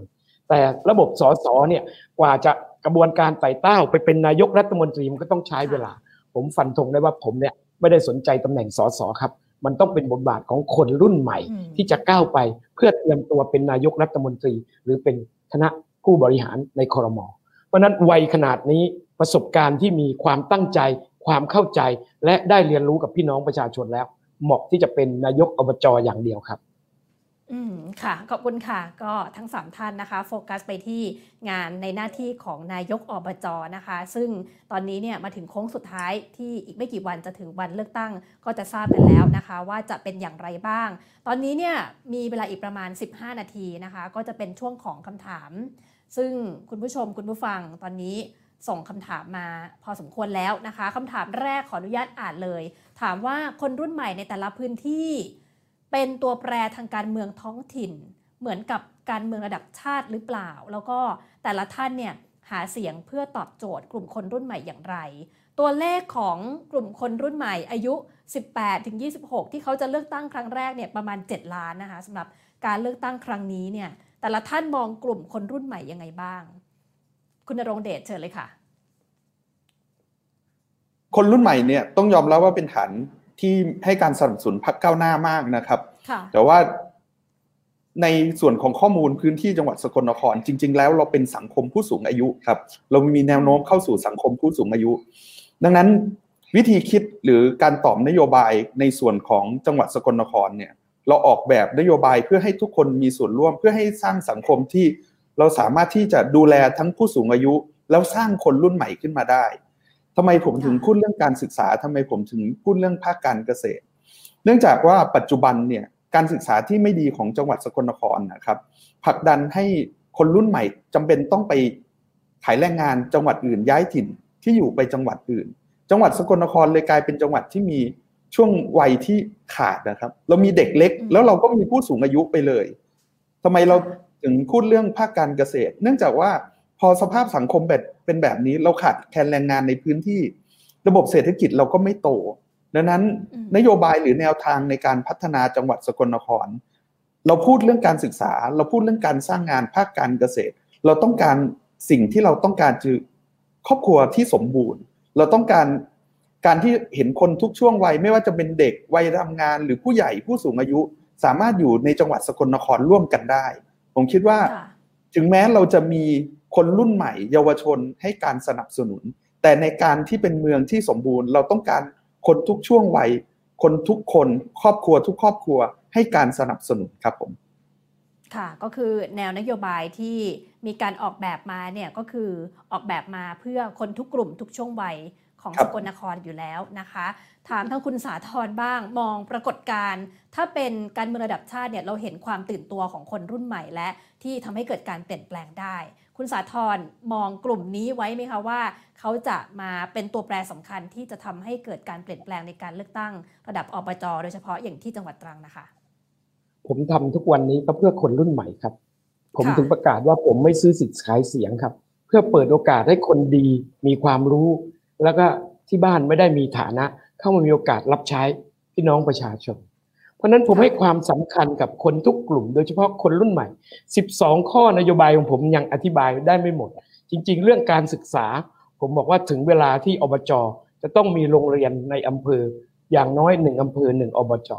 แต่ระบบสสเนี่ยกว่าจะกระบวนการไต่เต้าไปเป็นนายกรัฐมนตรีมันก็ต้องใช้เวลา ผมฟันธงได้ว่าผมเนี่ย ไม่ได้สนใจตำแหน่งสสครับ มันต้องเป็นบทบาทของคนรุ่นใหม่อืมที่จะก้าวไปเพื่อเตรียมตัวเป็นนายกรัฐมนตรี หรือเป็นคณะผู้บริหารในคอรมอเพราะฉะนั้นวัยขนาดนี้ประสบการณ์ที่มีความตั้งใจ ความเข้าใจ และได้เรียนรู้กับพี่น้องประชาชนแล้ว เหมาะที่จะเป็นนายกอบจอย่างเดียวครับ อืมค่ะ ขอบคุณค่ะ ก็ทั้งสามท่านนะคะ โฟกัสไปที่งานในหน้าที่ของนายกอบจนะคะ ซึ่งตอนนี้เนี่ยมาถึงโค้งสุดท้ายที่อีกไม่กี่วันจะถึงวันเลือกตั้ง ก็จะทราบกันแล้วนะคะ ว่าจะเป็นอย่างไรบ้าง ตอนนี้เนี่ยมีเวลาอีกประมาณ 15 นาทีนะคะ ก็จะเป็นช่วงของคำถาม ซึ่งคุณผู้ชมคุณผู้ฟังตอนนี้ส่งคำถามมาพอสมควรแล้วนะคะคำถามแรกขออนุญาตอ่านเลย ถามว่าคนรุ่นใหม่ในแต่ละพื้นที่ เป็นตัวแปรทางการเมืองท้องถิ่น เหมือนกับการเมืองระดับชาติหรือเปล่า แล้วก็แต่ละท่านเนี่ยหาเสียงเพื่อตอบโจทย์กลุ่มคนรุ่นใหม่อย่างไร ตัวเลขของกลุ่มคนรุ่นใหม่อายุ 18ถึง26 ที่เขาจะเลือกตั้งครั้งแรกเนี่ยประมาณ 7 ล้านนะคะสำหรับการเลือกตั้งครั้งนี้เนี่ยแต่ละท่านมองกลุ่มคนรุ่นใหม่ยังไงบ้าง คุณนรงเดชเชิญเลยค่ะ คนรุ่นใหม่เนี่ยต้องยอมรับว่าเป็นฐาน ที่ให้การสนับสนุนพรรคก้าวหน้ามากนะครับค่ะแต่ว่าในส่วนของข้อมูลพื้นที่จังหวัดสกลนคร จริง ๆ แล้วเราเป็นสังคมผู้สูงอายุครับ เรามีแนวโน้มเข้าสู่สังคมผู้สูงอายุ ดังนั้นวิธีคิดหรือการตอบนโยบายในส่วนของจังหวัดสกลนครเนี่ยเราออกแบบนโยบายเพื่อให้ทุกคนมีส่วนร่วม เพื่อให้สร้างสังคมที่เราสามารถที่จะดูแลทั้งผู้สูงอายุ แล้วสร้างคนรุ่นใหม่ขึ้นมาได้ ทำไมผมถึงพูดเรื่องการศึกษาทำไมผมถึงพูดเรื่องภาคการเกษตร เนื่องจากว่าปัจจุบันเนี่ยการศึกษาที่ไม่ดีของจังหวัดสกลนครนะครับผลักดันให้คนรุ่นใหม่จำเป็นต้องไปขายแรงงานจังหวัดอื่นย้ายถิ่นที่อยู่ไปจังหวัดอื่น จังหวัดสกลนครเลยกลายเป็นจังหวัดที่มีช่วงวัยที่ขาดนะครับ เรามีเด็กเล็กอืมแล้วเราก็มีผู้สูงอายุไปเลยทำไมเราถึงพูดเรื่องภาคการเกษตร เนื่องจากว่า พอสภาพสังคมแบบเป็นแบบนี้เราขาดแคลนแรงงานในพื้นที่ ระบบเศรษฐกิจเราก็ไม่โต ดังนั้นอืมนโยบายหรือแนวทางในการพัฒนาจังหวัดสกลนคร เราพูดเรื่องการศึกษา เราพูดเรื่องการสร้างงานภาคการเกษตร เราต้องการสิ่งที่เราต้องการคือครอบครัวที่สมบูรณ์ เราต้องการการที่เห็นคนทุกช่วงวัยไม่ว่าจะเป็นเด็กวัยทำงาน หรือผู้ใหญ่ผู้สูงอายุ สามารถอยู่ในจังหวัดสกลนครร่วมกันได้ ผมคิดว่าค่ะถึงแม้เราจะมี คนรุ่นใหม่ เยาวชนให้การสนับสนุน แต่ในการที่เป็นเมืองที่สมบูรณ์ เราต้องการคนทุกช่วงวัย คนทุกคนครอบครัวทุกครอบครัวให้การสนับสนุนครับผมค่ะก็คือแนวนโยบายที่มีการออกแบบมาเนี่ยก็คือออกแบบมาเพื่อคนทุกกลุ่มทุกช่วงวัยของสกลนครอยู่แล้วนะคะ ถามทั้งคุณสาธรบ้างมองปรากฏการณ์ถ้าเป็นการเมืองระดับชาติเนี่ยเราเห็นความตื่นตัวของคนรุ่นใหม่และที่ทำให้เกิดการเปลี่ยนแปลงได้ คุณสาธรมองกลุ่มนี้ไว้ไหมคะว่า เขาจะมาเป็นตัวแปรสำคัญที่จะทำให้เกิดการเปลี่ยนแปลงในการเลือกตั้งระดับอบจโดยเฉพาะอย่างที่จังหวัดตรังนะคะ ผมทำทุกวันนี้ก็เพื่อคนรุ่นใหม่ครับ ผมถึงประกาศว่าผมไม่ซื้อสิทธิ์ขายเสียงครับ เพื่อเปิดโอกาสให้คนดีมีความรู้ แล้วก็ที่บ้านไม่ได้มีฐานะ เข้ามามีโอกาสรับใช้พี่น้องประชาชน เพราะนั้นผมให้ความสำคัญกับคนทุกกลุ่ม โดยเฉพาะคนรุ่นใหม่ 12 ข้อนโยบายของผมยังอธิบายได้ไม่หมด จริง ๆ เรื่องการศึกษา ผมบอกว่าถึงเวลาที่อบจจะต้องมีโรงเรียนในอำเภอ อย่างน้อยหนึ่งอำเภอหนึ่งอบจ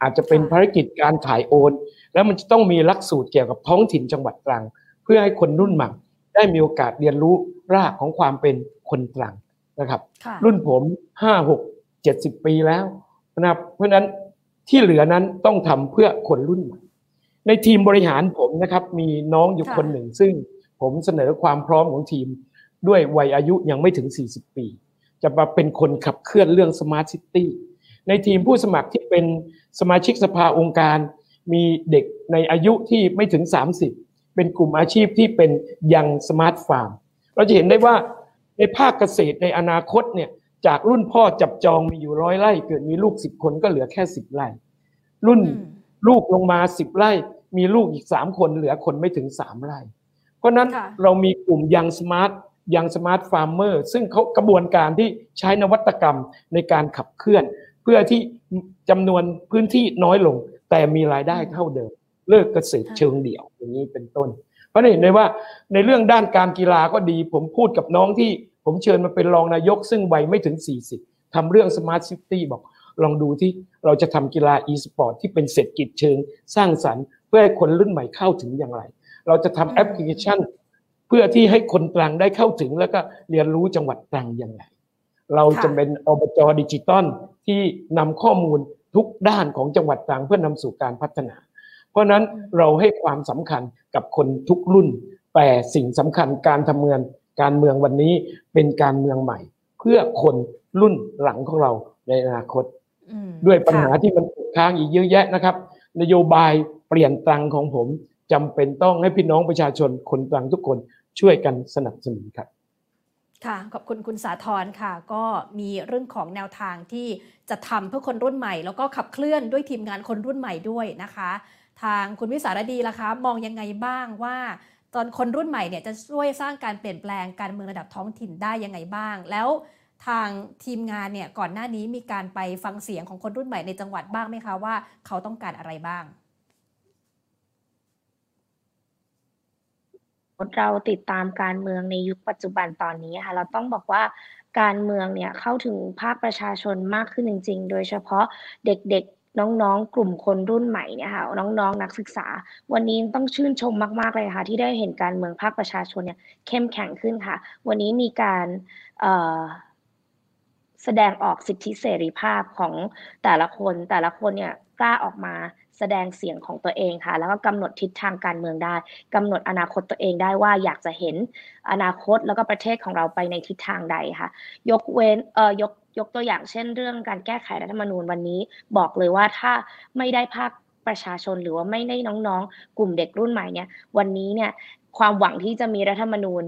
อาจจะเป็นภารกิจการถ่ายโอน แล้วมันจะต้องมีหลักสูตรเกี่ยวกับท้องถิ่นจังหวัดตรัง เพื่อให้คนรุ่นใหม่ได้มีโอกาสเรียนรู้รากของความเป็นคนตรังนะครับ รุ่นผมห้าหกเจ็ดสิบปีแล้วนะครับเพราะฉะนั้น ที่เหลือนั้นต้องทำเพื่อคนรุ่นใหม่ในทีมบริหารผมนะครับ มีน้องอยู่คนหนึ่ง ซึ่งผมเสนอความพร้อมของทีมด้วยวัยอายุยังไม่ถึง 40 ปี จะมาเป็นคนขับเคลื่อนเรื่อง smart city ในทีมผู้สมัครที่เป็นสมาชิกสภาองค์การ มีเด็กในอายุที่ไม่ถึง 30 เป็นกลุ่มอาชีพที่เป็น young smart farm เราจะเห็นได้ว่าในภาคเกษตรในอนาคตเนี่ย จากรุ่นพ่อจับจองมีอยู่ร้อยไร่ เกิดมีลูกสิบคนก็เหลือแค่สิบไร่ รุ่นลูกลงมาสิบไร่ มีลูกอีกสามคนเหลือคนไม่ถึงสามไร่ เพราะนั้นเรามีกลุ่ม young smart young smart farmer ซึ่งเขากระบวนการที่ใช้นวัตกรรมในการขับเคลื่อน เพื่อที่จำนวนพื้นที่น้อยลง แต่มีรายได้เท่าเดิม เลิกเกษตรเชิงเดี่ยวอย่างนี้เป็นต้น เพราะเห็นได้ว่าในเรื่องด้านการกีฬาก็ดี ผมพูดกับน้องที่ ผมเชิญมาเป็นรองนายกซึ่งวัยไม่ถึง 40ทำเรื่อง smart city บอก ลองดูที่เราจะทำกีฬา e-sport ที่เป็นเศรษฐกิจเชิงสร้างสรรค์ เพื่อให้คนรุ่นใหม่เข้าถึงอย่างไร เราจะทำแอปพลิเคชัน เพื่อที่ให้คนตรังได้เข้าถึง แล้วก็เรียนรู้จังหวัดตรังอย่างไร เราจะเป็นอบจดิจิตอลที่นำข้อมูลทุกด้านของจังหวัดตรังเพื่อนำสู่การพัฒนา เพราะนั้นเราให้ความสำคัญกับคนทุกรุ่น แต่สิ่งสำคัญการทำเมือง การเมืองวันนี้เป็นการเมืองใหม่ เพื่อคนรุ่นหลังของเราในอนาคต ด้วยปัญหาที่มันค้างอีกเยอะแยะนะครับ นโยบายเปลี่ยนตังของผมจำเป็นต้องให้พี่น้องประชาชนคนตรังทุกคนช่วยกันสนับสนุนครับค่ะขอบคุณคุณสาธรค่ะ ก็มีเรื่องของแนวทางที่จะทำเพื่อคนรุ่นใหม่ แล้วก็ขับเคลื่อนด้วยทีมงานคนรุ่นใหม่ด้วยนะคะ ทางคุณวิสารดีล่ะคะ มองยังไงบ้างว่า ตอนคนรุ่นใหม่เนี่ยจะช่วยสร้างการเปลี่ยนแปลงการเมืองระดับท้องถิ่นได้ยังไงบ้าง แล้วทางทีมงานเนี่ยก่อนหน้านี้มีการไปฟังเสียงของคนรุ่นใหม่ในจังหวัดบ้างไหมคะว่าเขาต้องการอะไรบ้างเราติดตามการเมืองในยุคปัจจุบันตอนนี้ค่ะเราต้องบอกว่าการเมืองเนี่ยเข้าถึงภาคประชาชนมากขึ้นจริง ๆ โดยเฉพาะเด็กๆ น้องๆ กลุ่มคนรุ่นใหม่เนี่ยค่ะน้องๆ นักศึกษา วันนี้ต้องชื่นชมมาก ๆ เลยค่ะ ที่ได้เห็นการเมืองภาคประชาชนเนี่ยเข้มแข็งขึ้นค่ะ วันนี้มีการแสดงออกสิทธิเสรีภาพของแต่ละคนแต่ละคนเนี่ยกล้าออกมา แสดงเสียงของตัวเองค่ะ แล้วก็กำหนดทิศทางการเมืองได้กำหนดอนาคตตัวเองได้ว่าอยากจะเห็นอนาคตแล้วก็ประเทศของเราไปในทิศทางใดค่ะ ยกเว้นเอ่อยกยกตัวอย่างเช่น เรื่องการแก้ไขรัฐธรรมนูญวันนี้ บอกเลยว่าถ้าไม่ได้ภาคประชาชนหรือว่าไม่ได้น้องๆ กลุ่มเด็กรุ่นใหม่เนี่ยวันนี้เนี่ยความหวังที่จะมีรัฐธรรมนูญ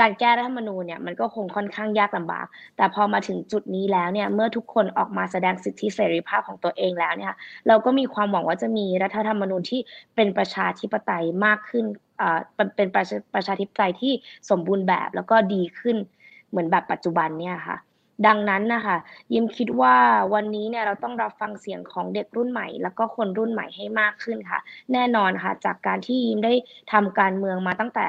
การแก้รัฐธรรมนูญเนี่ยมันก็คงค่อนข้างยากลำบาก แต่พอมาถึงจุดนี้แล้วเนี่ยเมื่อทุกคนออกมาแสดงสิทธิเสรีภาพของตัวเองแล้วเนี่ยเราก็มีความหวังว่าจะมีรัฐธรรมนูญที่เป็นประชาธิปไตยมากขึ้นเป็นประประชาธิปไตยที่สมบูรณ์แบบแล้วก็ดีขึ้นเหมือนแบบปัจจุบันเนี่ยค่ะ ดังนั้นนะคะยิมคิดว่าวันนี้เนี่ยเราต้องรับฟังเสียงของเด็กรุ่นใหม่ แล้วก็คนรุ่นใหม่ให้มากขึ้นค่ะ แน่นอนค่ะ จากการที่ยิมได้ทำการเมืองมาตั้งแต่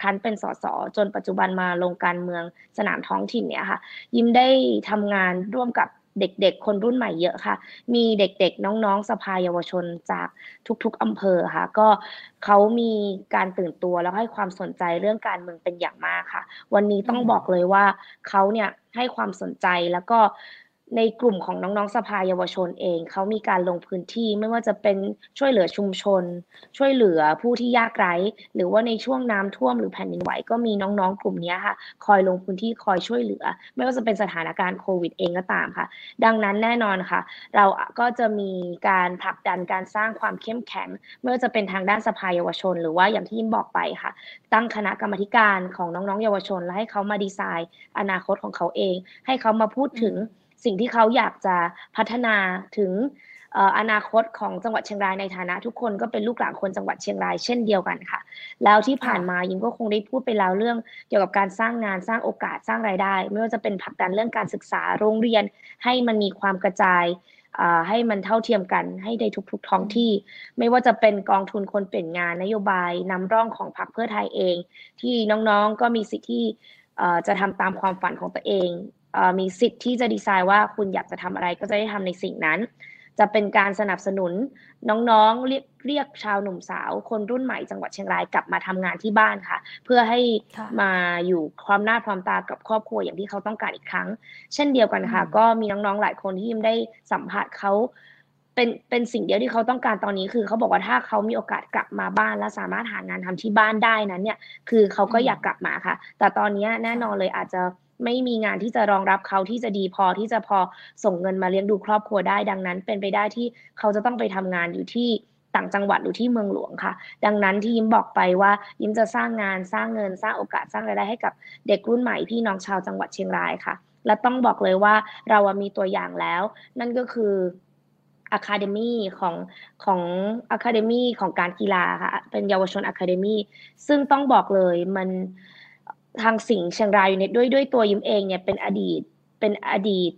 ครั้นเป็นสสจนปัจจุบันมาลงการเมืองสนามท้องถิ่นเนี่ยค่ะ ยิมได้ทำงานร่วมกับ เด็กๆ คนรุ่นใหม่เยอะค่ะ มีเด็กๆ น้องๆ สภาเยาวชนจากทุกๆอำเภอค่ะ ก็เขามีการตื่นตัวแล้วให้ความสนใจเรื่องการเมืองเป็นอย่างมากค่ะ วันนี้ต้องบอกเลยว่าเขาเนี่ยให้ความสนใจแล้วก็ ในกลุ่มของน้องๆสภาเยาวชนเอง เขามีการลงพื้นที่ไม่ว่าจะเป็นช่วยเหลือชุมชน ช่วยเหลือผู้ที่ยากไร้หรือว่าในช่วงน้ำท่วมหรือแผ่นดินไหวก็มีน้องๆ กลุ่มนี้ค่ะ คอยลงพื้นที่คอยช่วยเหลือ ไม่ว่าจะเป็นสถานการณ์โควิดเองก็ตามค่ะ ดังนั้นแน่นอนค่ะ เราก็จะมีการผลักดันการสร้างความเข้มแข็งไม่ว่าจะเป็นทางด้านสภาเยาวชน หรือว่าอย่างที่ยิมบอกไปค่ะ ตั้งคณะกรรมการของน้องๆ เยาวชน และให้เขามาดีไซน์ อนาคตของเขาเอง ให้เขามาพูดถึง สิ่งที่เขาอยากจะพัฒนาถึงอนาคตของจังหวัดเชียงรายในฐานะทุกคนก็เป็นลูกหลานคนจังหวัดเชียงรายเช่นเดียวกันค่ะ แล้วที่ผ่านมายิมก็คงได้พูดไปแล้วเรื่องเกี่ยวกับการสร้างงานสร้างโอกาสสร้างรายได้ ไม่ว่าจะเป็นผลักดันเรื่องการศึกษาโรงเรียน ให้มันมีความกระจายให้มันเท่าเทียมกันให้ในทุกๆท้องที่ ไม่ว่าจะเป็นกองทุนคนเปลี่ยนงานนโยบายนำร่องของพรรคเพื่อไทยเอง ที่น้องๆก็มีสิทธิ์ที่จะทำตามความฝันของตัวเอง มีสิทธิ์ที่จะดีไซน์ว่าคุณอยากจะทำอะไรก็จะได้ทำในสิ่งนั้น จะเป็นการสนับสนุนน้องๆเรียกเรียกชาวหนุ่มสาว คนรุ่นใหม่จังหวัดเชียงรายกลับมาทำงานที่บ้านค่ะ เพื่อให้มาอยู่ความหน้าความตากับครอบครัวอย่างที่เขาต้องการอีกครั้ง เช่นเดียวกันค่ะ ก็มีน้องๆหลายคนที่ยิมได้สัมผัสเขาเป็นเป็นสิ่งเดียวที่เขาต้องการตอนนี้คือเขาบอกว่าถ้าเขามีโอกาสกลับมาบ้าน และสามารถหางานทำที่บ้านได้นั้นเนี่ย คือเขาก็อยากกลับมาค่ะ แต่ตอนนี้แน่นอนเลยอาจจะ ไม่มีงานที่จะรองรับเขาที่จะดีพอที่จะพอส่งเงินมาเลี้ยงดูครอบครัวได้ดังนั้น เป็นไปได้ที่เขาจะต้องไปทำงานอยู่ที่ต่างจังหวัดหรือที่เมืองหลวงค่ะ ดังนั้นที่ยิ้มบอกไปว่า ยิ้มจะสร้างงานสร้างเงินสร้างโอกาสสร้างรายได้ให้กับเด็กรุ่นใหม่พี่น้องชาวจังหวัดเชียงรายค่ะ และต้องบอกเลยว่าเรามีตัวอย่างแล้ว นั่นก็คือ academy ของของ academy ของการกีฬาค่ะเป็นเยาวชน academy ซึ่งต้องบอกเลยมัน ทางสิงห์เชียงรายยูไนเต็ดด้วยตัวยิ้มเองเนี่ยเป็นอดีตเป็นอดีต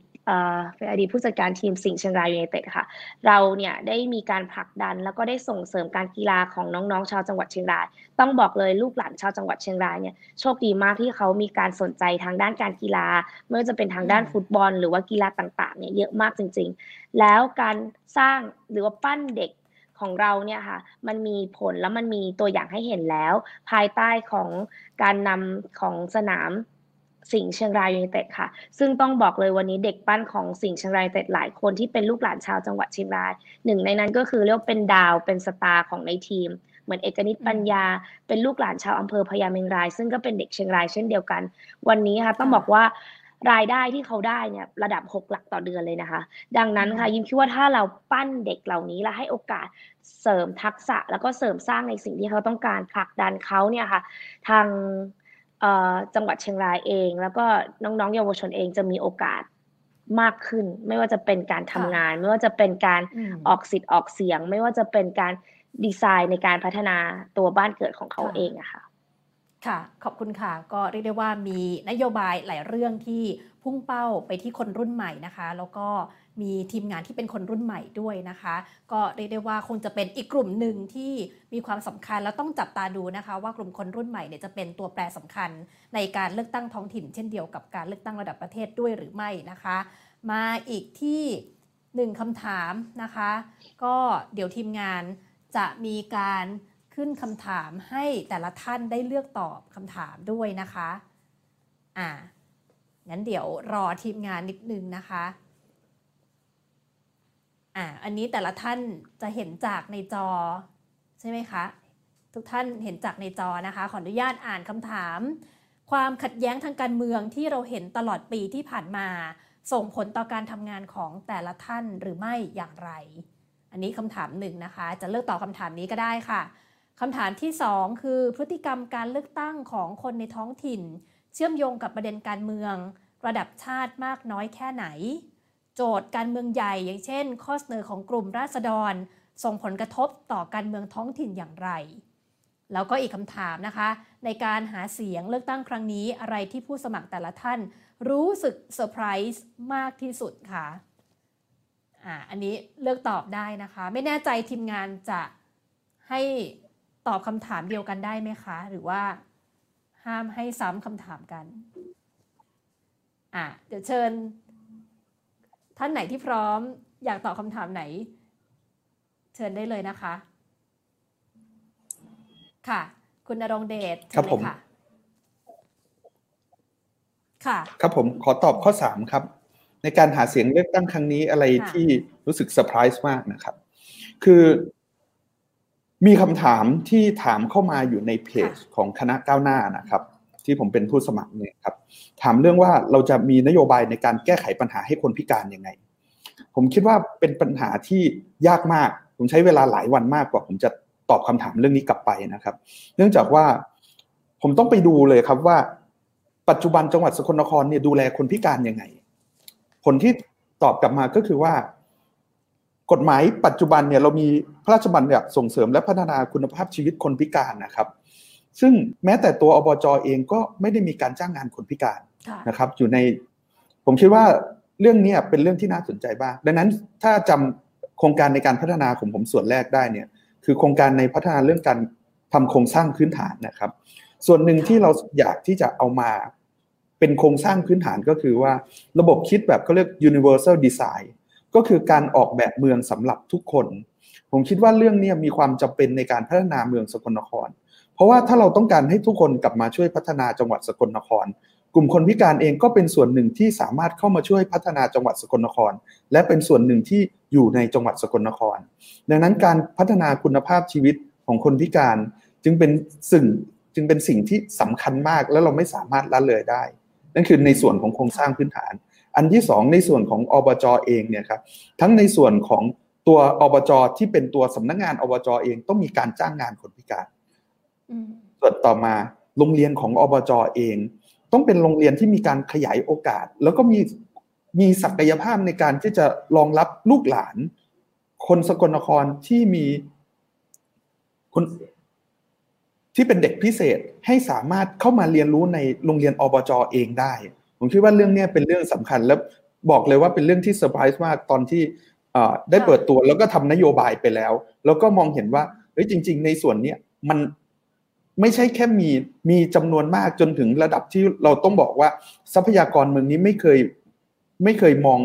เป็นอดีตผู้จัดการทีมสิงห์เชียงรายยูไนเต็ดค่ะ เราเนี่ยได้มีการผลักดันแล้วก็ได้ส่งเสริมการกีฬาของน้องๆ ชาวจังหวัดเชียงราย ต้องบอกเลยลูกหลานชาวจังหวัดเชียงรายเนี่ยโชคดีมากที่เขามีการสนใจทางด้านการกีฬาไม่ว่าจะเป็นทางด้านฟุตบอล หรือว่ากีฬาต่างๆเนี่ยเยอะมากจริง ๆ แล้วการสร้างหรือว่าปั้นเด็ก ของเราเนี่ยค่ะมันมีผลแล้วมันมีตัวอย่างให้เห็นแล้ว ภายใต้ของการนำของสนามสิงห์เชียงรายยูไนเต็ดค่ะ ซึ่งต้องบอกเลยวันนี้เด็กปั้นของสิงห์เชียงรายยูไนเต็ดหลายคนที่เป็นลูกหลานชาวจังหวัดเชียงราย หนึ่งในนั้นก็คือเรียกเป็นดาวเป็น star ของในทีม เหมือนเอกนิตปัญญา เป็นลูกหลานชาวอำเภอพญาเมงราย ซึ่งก็เป็นเด็กเชียงรายเช่นเดียวกัน วันนี้ค่ะต้องบอกว่า รายได้ที่เขาได้เนี่ยระดับ 6 หลักต่อเดือนเลยนะคะ ดังนั้นค่ะยิมคิดว่าถ้าเราปั้นเด็กเหล่านี้และให้โอกาสเสริมทักษะ แล้วก็เสริมสร้างในสิ่งที่เขาต้องการผลักดันเขาเนี่ยค่ะทางจังหวัดเชียงรายเอง แล้วก็น้องๆ เยาวชนเองจะมีโอกาสมากขึ้น ไม่ว่าจะเป็นการทำงาน ไม่ว่าจะเป็นการออกสิทธิ์ออกเสียง ไม่ว่าจะเป็นการดีไซน์ในการพัฒนาตัวบ้านเกิดของเขาเองอะค่ะ ค่ะ ขอบคุณค่ะ ก็เรียกได้ว่ามีนโยบายหลายเรื่องที่พุ่งเป้าไปที่คนรุ่นใหม่นะคะ แล้วก็มีทีมงานที่เป็นคนรุ่นใหม่ด้วยนะคะ ก็เรียกได้ว่าคงจะเป็นอีกกลุ่มหนึ่งที่มีความสำคัญแล้วต้องจับตาดูนะคะ ว่ากลุ่มคนรุ่นใหม่เนี่ยจะเป็นตัวแปรสำคัญ ในการเลือกตั้งท้องถิ่น เช่นเดียวกับการเลือกตั้งระดับประเทศด้วยหรือไม่นะคะ มาอีกที่หนึ่งคำถามนะคะ ก็เดี๋ยวทีมงานจะมีการ ขึ้นคำถามให้แต่ละท่านได้เลือกตอบคำถามด้วยนะคะ อ่า งั้นเดี๋ยวรอทีมงานนิดนึงนะคะ อ่า อันนี้แต่ละท่านจะเห็นจากในจอ ใช่ไหมคะ ทุกท่านเห็นจากในจอนะคะ ขออนุญาตอ่านคำถาม ความขัดแย้งทางการเมืองที่เราเห็นตลอดปีที่ผ่านมา ส่งผลต่อการทำงานของแต่ละท่านหรือไม่อย่างไร อันนี้คำถามหนึ่งนะคะ จะเลือกตอบคำถามนี้ก็ได้ค่ะ คำถามที่ 2 คือพฤติกรรมการเลือกตั้งของคนในท้องถิ่น เชื่อมโยงกับประเด็นการเมือง ระดับชาติมากน้อยแค่ไหน โจทย์การเมืองใหญ่อย่างเช่น ข้อเสนอของกลุ่มราษฎร ส่งผลกระทบต่อการเมืองท้องถิ่นอย่างไร แล้วก็อีกคำถามนะคะ ในการหาเสียงเลือกตั้งครั้งนี้อะไรที่ผู้สมัครแต่ละท่าน รู้สึกเซอร์ไพรส์มากที่สุดค่ะอ่าอันนี้เลือกตอบได้นะคะ ไม่แน่ใจทีมงานจะให้ ตอบคำถามเดียวกันได้ไหมคะ หรือว่าห้ามให้ซ้ำคำถามกัน อะ เดี๋ยวเชิญ ท่านไหนที่พร้อม อยากตอบคำถามไหน เชิญได้เลยนะคะ ค่ะ คุณนรงเดชครับผมค่ะ ครับผมขอตอบข้อสามครับ ในการหาเสียงเลือกตั้งครั้งนี้อะไรค่ะที่รู้สึกเซอร์ไพรส์มากนะครับ คือ มีคำถามที่ถามเข้ามาอยู่ในเพจของคณะก้าวหน้านะครับ ที่ผมเป็นผู้สมัครเนี่ยครับ ถามเรื่องว่าเราจะมีนโยบายในการแก้ไขปัญหาให้คนพิการยังไง ผมคิดว่าเป็นปัญหาที่ยากมาก ผมใช้เวลาหลายวันมากกว่า ผมจะตอบคำถามเรื่องนี้กลับไปนะครับ เนื่องจากว่าผมต้องไปดูเลยครับว่า ปัจจุบันจังหวัดสกลนครเนี่ยดูแลคนพิการยังไง ผลที่ตอบกลับมาก็คือว่า กฎหมายปัจจุบันเนี่ยเรามีพระราชบัญญัติส่งเสริมและพัฒนาคุณภาพชีวิตคนพิการนะครับ ซึ่งแม้แต่ตัวอบจเองก็ไม่ได้มีการจ้างงานคนพิการนะครับ อยู่ในผมคิดว่าเรื่องนี้เป็นเรื่องที่น่าสนใจบ้างดังนั้นถ้าจำโครงการในการพัฒนาของผมส่วนแรกได้เนี่ยคือโครงการในพัฒนาเรื่องการทำโครงสร้างพื้นฐานนะครับ ส่วนหนึ่งที่เราอยากที่จะเอามาเป็นโครงสร้างพื้นฐานก็คือว่าระบบคิดแบบเขาเรียก universal design ก็คือการออกแบบเมืองสำหรับทุกคน ผมคิดว่าเรื่องนี้มีความจำเป็นในการพัฒนาเมืองสกลนคร เพราะว่าถ้าเราต้องการให้ทุกคนกลับมาช่วยพัฒนาจังหวัดสกลนคร กลุ่มคนพิการเองก็เป็นส่วนหนึ่งที่สามารถเข้ามาช่วยพัฒนาจังหวัดสกลนคร และเป็นส่วนหนึ่งที่อยู่ในจังหวัดสกลนคร ดังนั้นการพัฒนาคุณภาพชีวิตของคนพิการจึงเป็นสิ่งจึงเป็นสิ่งที่สำคัญมากและเราไม่สามารถละเลยได้ นั่นคือในส่วนของโครงสร้างพื้นฐาน อันที่สองในส่วนของอบจเองเนี่ยครับทั้งในส่วนของตัวอบจที่เป็นตัวสำนักงานอบจเองต้องมีการจ้างงานคนพิการอืมส่วนต่อมาโรงเรียนของอบจเอง ต้องเป็นโรงเรียนที่มีการขยายโอกาส แล้วก็มีมีศักยภาพในการที่จะรองรับลูกหลาน คนสกลนครที่มีคนที่เป็นเด็กพิเศษให้สามารถเข้ามาเรียนรู้ในโรงเรียนอบจเองได้ ผมคิดว่าเรื่องนี้เป็นเรื่องสำคัญแล้วบอกเลยว่าเป็นเรื่องที่เซอร์ไพรส์มากตอนที่ได้เปิดตัวแล้วก็ทำนโยบายไปแล้ว แล้วก็มองเห็นว่าเฮ้ยจริง ๆ ในส่วนเนี้ยมันไม่ใช่แค่มีมีจำนวนมากจนถึงระดับที่เราต้องบอกว่าทรัพยากรเมืองนี้ไม่เคยไม่เคยมอง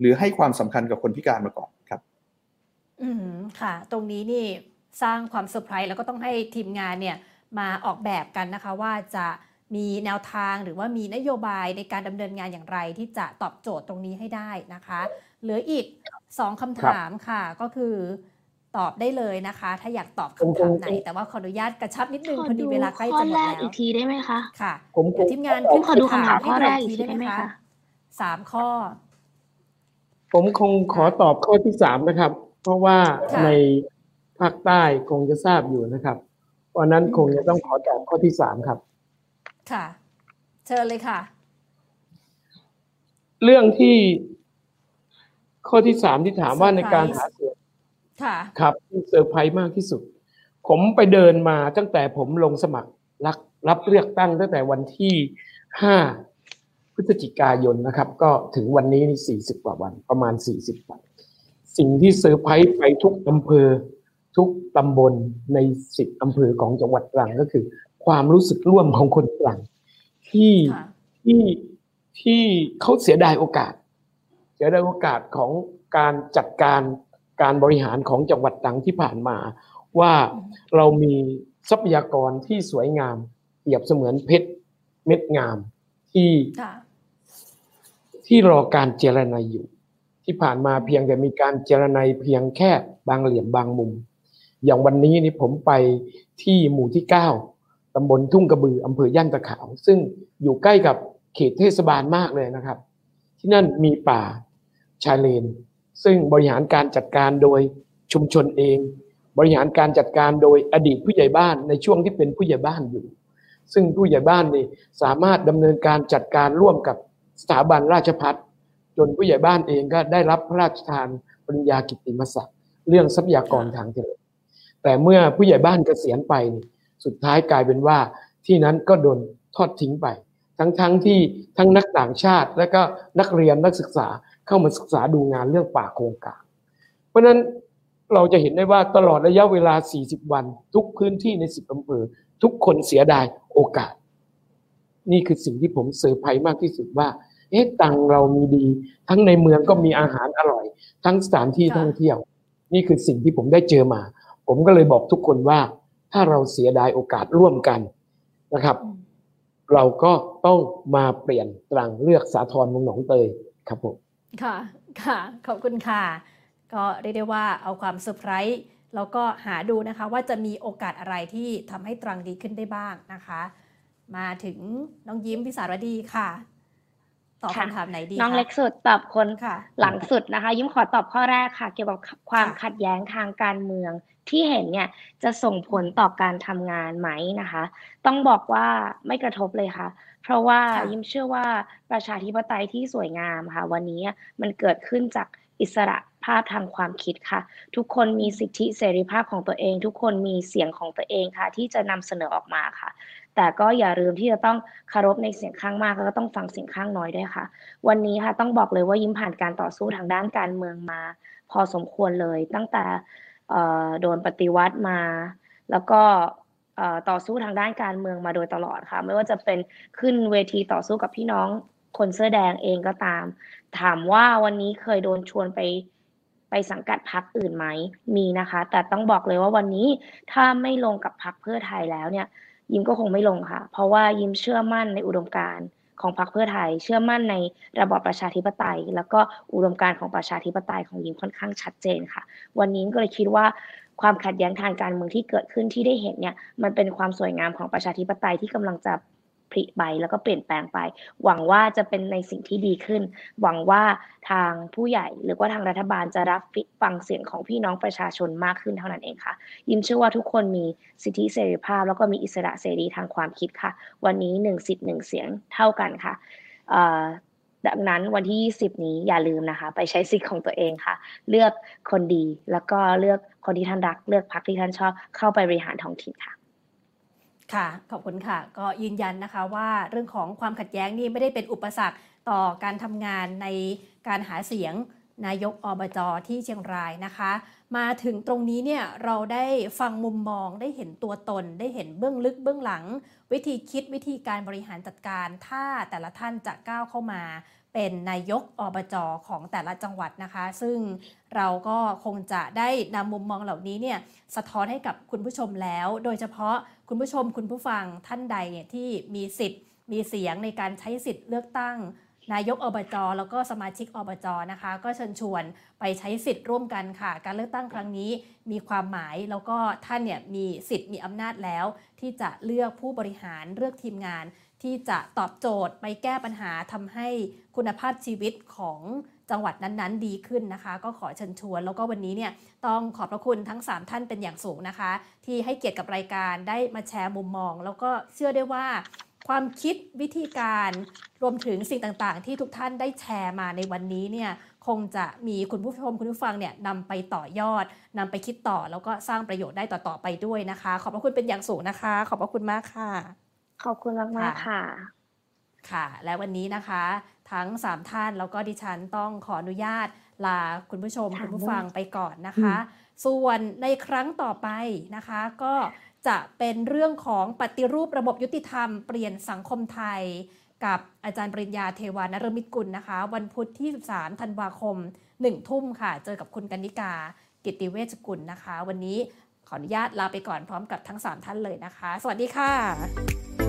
หรือให้ความสำคัญกับคนพิการมาก่อนครับ อืมค่ะ ตรงนี้นี่สร้างความเซอร์ไพรส์แล้วก็ต้องให้ทีมงานเนี่ยมาออกแบบกันนะคะ ว่าจะ มีแนวทางหรือว่ามีนโยบายในการดำเนินงานอย่างไร ที่จะตอบโจทย์ตรงนี้ให้ได้นะคะ เหลืออีกสองคำถามค่ะก็คือตอบได้เลยนะคะ ถ้าอยากตอบคำถามไหน แต่ว่าขออนุญาตกระชับนิดนึงพอดีเวลาใกล้ข้อจะหมดแรกแล้วอีกทีได้ไหมคะค่ะผมเดี๋ยวทีมงานผมขึ้นขอดูคำถามให้ข้อแรกดูอีกทีได้ไหมคะสามข้อ ผมคงขอตอบข้อที่สามนะครับ เพราะว่าค่ะในภาคใต้คงจะทราบอยู่นะครับเพราะฉะนั้นคงจะต้องขอตอบข้อที่สามครับ ค่ะ เชิญเลยค่ะ เรื่องที่ข้อที่สามที่ถามว่าในการหาเสียงค่ะครับที่เซอร์ไพรส์มากที่สุด ผมไปเดินมาตั้งแต่ผมลงสมัครรับรับเลือกตั้งตั้งแต่วันที่ห้าพฤศจิกายนนะครับ ก็ถึงวันนี้นี่สี่สิบกว่าวัน ประมาณสี่สิบวัน สิ่งที่เซอร์ไพรส์ไปทุกอำเภอ ทุกตำบลในสิบอำเภอของจังหวัดตรังก็คือ ความรู้สึกร่วมของคนตรังที่ค่ะที่ที่เขาเสียดายโอกาส เสียดายโอกาสของการจัดการการบริหารของจังหวัดตรังที่ผ่านมา ว่าเรามีทรัพยากรที่สวยงามเปรียบเสมือนเพชรเม็ดงามที่ค่ะที่รอการเจรนายอยู่ ที่ผ่านมาเพียงแต่มีการเจรนายเพียงแค่บางเหลี่ยมบางมุม อย่างวันนี้นี่ผมไปที่หมู่ที่เก้า ตำบลทุ่งกระบืออำเภอย่านตะขาว ซึ่งอยู่ใกล้กับเขตเทศบาลมากเลยนะครับ ที่นั่นมีป่าชายเลน ซึ่งบริหารการจัดการโดยชุมชนเอง บริหารการจัดการโดยอดีตผู้ใหญ่บ้านในช่วงที่เป็นผู้ใหญ่บ้านอยู่ ซึ่งผู้ใหญ่บ้านนี่สามารถดำเนินการจัดการร่วมกับสถาบันราชพัฒจนผู้ใหญ่บ้านเองก็ได้รับพระราชทานปริญญากิตติมศักดิ์เรื่องทรัพยากรทางทะเลแต่เมื่อผู้ใหญ่บ้านเกษียณไปนี่ สุดท้ายกลายเป็นว่าที่นั้นก็โดนทอดทิ้งไป ทั้งๆทที่ทั้งนักต่างชาติและก็นักเรียนนักศึกษาเข้ามาศึกษาดูงานเรื่องป่าโครงการ เพราะฉะนั้นเราจะเห็นได้ว่าตลอดระยะเวลา 40 วัน ทุกพื้นที่ใน10อำเภอทุกคนเสียดายโอกาส นี่คือสิ่งที่ผมเซอร์ไพรส์มากที่สุดว่า เอ๊ะตังเรามีดี ทั้งในเมืองก็มีอาหารอร่อย ทั้งสถานที่ท่องเที่ยว นี่คือสิ่งที่ผมได้เจอมา ผมก็เลยบอกทุกคนว่า ถ้าเราเสียดายโอกาสร่วมกันนะครับอืมเราก็ต้องมาเปลี่ยนตรังเลือกสาทรเมืองหนองเตยครับผมค่ะค่ะ ขอบคุณค่ะ ก็เรียกได้ว่าเอาความเซอร์ไพรส์แล้วก็หาดูนะคะว่าจะมีโอกาสอะไรที่ทำให้ตรังดีขึ้นได้บ้างนะคะ มาถึงน้องยิ้มพิสารวดีค่ะตอบค่ะคำถามไหนดีน้องคะเล็กสุดตอบคนค่ะหลังสุดนะคะ ยิ้มขอตอบข้อแรกค่ะ เกี่ยวกับความค่ะขัดแย้งทางการเมือง ที่เห็นเนี่ยจะส่งผลต่อการทำงานไหมนะคะ ต้องบอกว่าไม่กระทบเลยค่ะ เพราะว่าค่ะยิ้มเชื่อว่าประชาธิปไตยที่สวยงามค่ะ วันนี้มันเกิดขึ้นจากอิสระภาพทางความคิดค่ะ ทุกคนมีสิทธิเสรีภาพของตัวเอง ทุกคนมีเสียงของตัวเองค่ะ ที่จะนำเสนอออกมาค่ะ แต่ก็อย่าลืมที่จะต้องเคารพในเสียงข้างมากแล้วก็ต้องฟังเสียงข้างน้อยด้วยค่ะ วันนี้ค่ะต้องบอกเลยว่ายิ้มผ่านการต่อสู้ทางด้านการเมืองมา พอสมควรเลยตั้งแต่เอ่อ โดนปฏิวัติมา แล้วก็ต่อสู้ทางด้านการเมืองมาโดยตลอดค่ะ ไม่ว่าจะเป็นขึ้นเวทีต่อสู้กับพี่น้องคนเสื้อแดงเองก็ตาม ถามว่าวันนี้เคยโดนชวนไปไปสังกัดพรรคอื่นไหมมีนะคะ แต่ต้องบอกเลยว่าวันนี้ถ้าไม่ลงกับพรรคเพื่อไทยแล้วเนี่ย ยิ้มก็คงไม่ลงค่ะ เพราะว่ายิ้มเชื่อมั่นในอุดมการณ์ ของพรรคเพื่อไทย เชื่อมั่นในระบอบประชาธิปไตย แล้วก็อุดมการณ์ของประชาธิปไตยของยิมค่อนข้างชัดเจนค่ะ วันนี้ก็เลยคิดว่าความขัดแย้งทางการเมืองที่เกิดขึ้นที่ได้เห็นเนี่ยมันเป็นความสวยงามของประชาธิปไตยที่กำลังจะ ผลิใบแล้วก็เปลี่ยนแปลงไป หวังว่าจะเป็นในสิ่งที่ดีขึ้น หวังว่าทางผู้ใหญ่หรือว่าทางรัฐบาลจะรับฟังเสียงของพี่น้องประชาชนมากขึ้นเท่านั้นเองค่ะ ยิ้มเชื่อว่าทุกคนมีสิทธิเสรีภาพ แล้วก็มีอิสระเสรีทางความคิดค่ะ วันนี้หนึ่งสิทธิ์หนึ่งเสียงเท่ากันค่ะดังนั้นวันที่ 20 นี้อย่าลืมนะคะ ไปใช้สิทธิ์ของตัวเองค่ะ เลือกคนดีแล้วก็เลือกคนที่ท่านรัก เลือกพรรคที่ท่านชอบเข้าไปบริหารท้องถิ่นค่ะ ค่ะ ขอบคุณค่ะ ก็ยืนยันนะคะว่าเรื่องของความขัดแย้งนี่ไม่ได้เป็นอุปสรรคต่อการทำงานในการหาเสียงนายกอบจที่เชียงรายนะคะ มาถึงตรงนี้เนี่ยเราได้ฟังมุมมองได้เห็นตัวตน ได้เห็นเบื้องลึกเบื้องหลัง วิธีคิดวิธีการบริหารจัดการ ถ้าแต่ละท่านจะก้าวเข้ามา เป็นนายกอบจของแต่ละจังหวัดนะคะ ซึ่งเราก็คงจะได้นำมุมมองเหล่านี้เนี่ยสะท้อนให้กับคุณผู้ชมแล้ว โดยเฉพาะ คุณผู้ชมคุณผู้ฟังท่านใดเนี่ยที่มีสิทธิ์ มีเสียงในการใช้สิทธิ์เลือกตั้ง นายกอบจแล้วก็สมาชิกอบจนะคะ ก็เชิญชวนไปใช้สิทธิ์ร่วมกันค่ะ การเลือกตั้งครั้งนี้มีความหมายแล้วก็ท่านเนี่ยมีสิทธิ์มีอำนาจแล้ว ที่จะเลือกผู้บริหารเลือกทีมงาน ที่จะตอบโจทย์ไปแก้ปัญหาทำให้คุณภาพชีวิตของ จังหวัดนั้นๆ ดีขึ้นนะคะ ก็ขอเชิญชวน แล้วก็วันนี้เนี่ยต้องขอบพระคุณทั้ง 3 ท่านเป็นอย่างสูงนะคะ ที่ให้เกียรติกับรายการได้มาแชร์มุมมอง แล้วก็เชื่อได้ว่าความคิดวิธีการรวมถึงสิ่งต่างๆ ที่ทุกท่านได้แชร์มาในวันนี้เนี่ยคงจะมีคุณผู้ชมคุณผู้ฟังเนี่ยนำไปต่อยอดนำไปคิดต่อแล้วก็สร้างประโยชน์ได้ต่อๆไปด้วยนะคะ ขอบพระคุณเป็นอย่างสูงนะคะ ขอบพระคุณมากค่ะ ขอบคุณมากๆค่ะค่ะ และวันนี้นะคะ ทั้ง 3 ท่าน แล้วก็ดิฉันต้องขออนุญาตลาคุณผู้ชมค่ะคุณผู้ฟังไปก่อนนะคะ ส่วนในครั้งต่อไปนะคะ ก็จะเป็นเรื่องของปฏิรูประบบยุติธรรมเปลี่ยนสังคมไทย กับอาจารย์ปริญญาเทวานรมิตกุลนะคะ วันพุธที่ 13 ธันวาคม 1 ทุ่มค่ะ เจอกับคุณกนิกา กิตติเวชกุลนะคะ วันนี้ขออนุญาตลาไปก่อนพร้อมกับทั้ง 3 ท่านเลยนะคะ สวัสดีค่ะ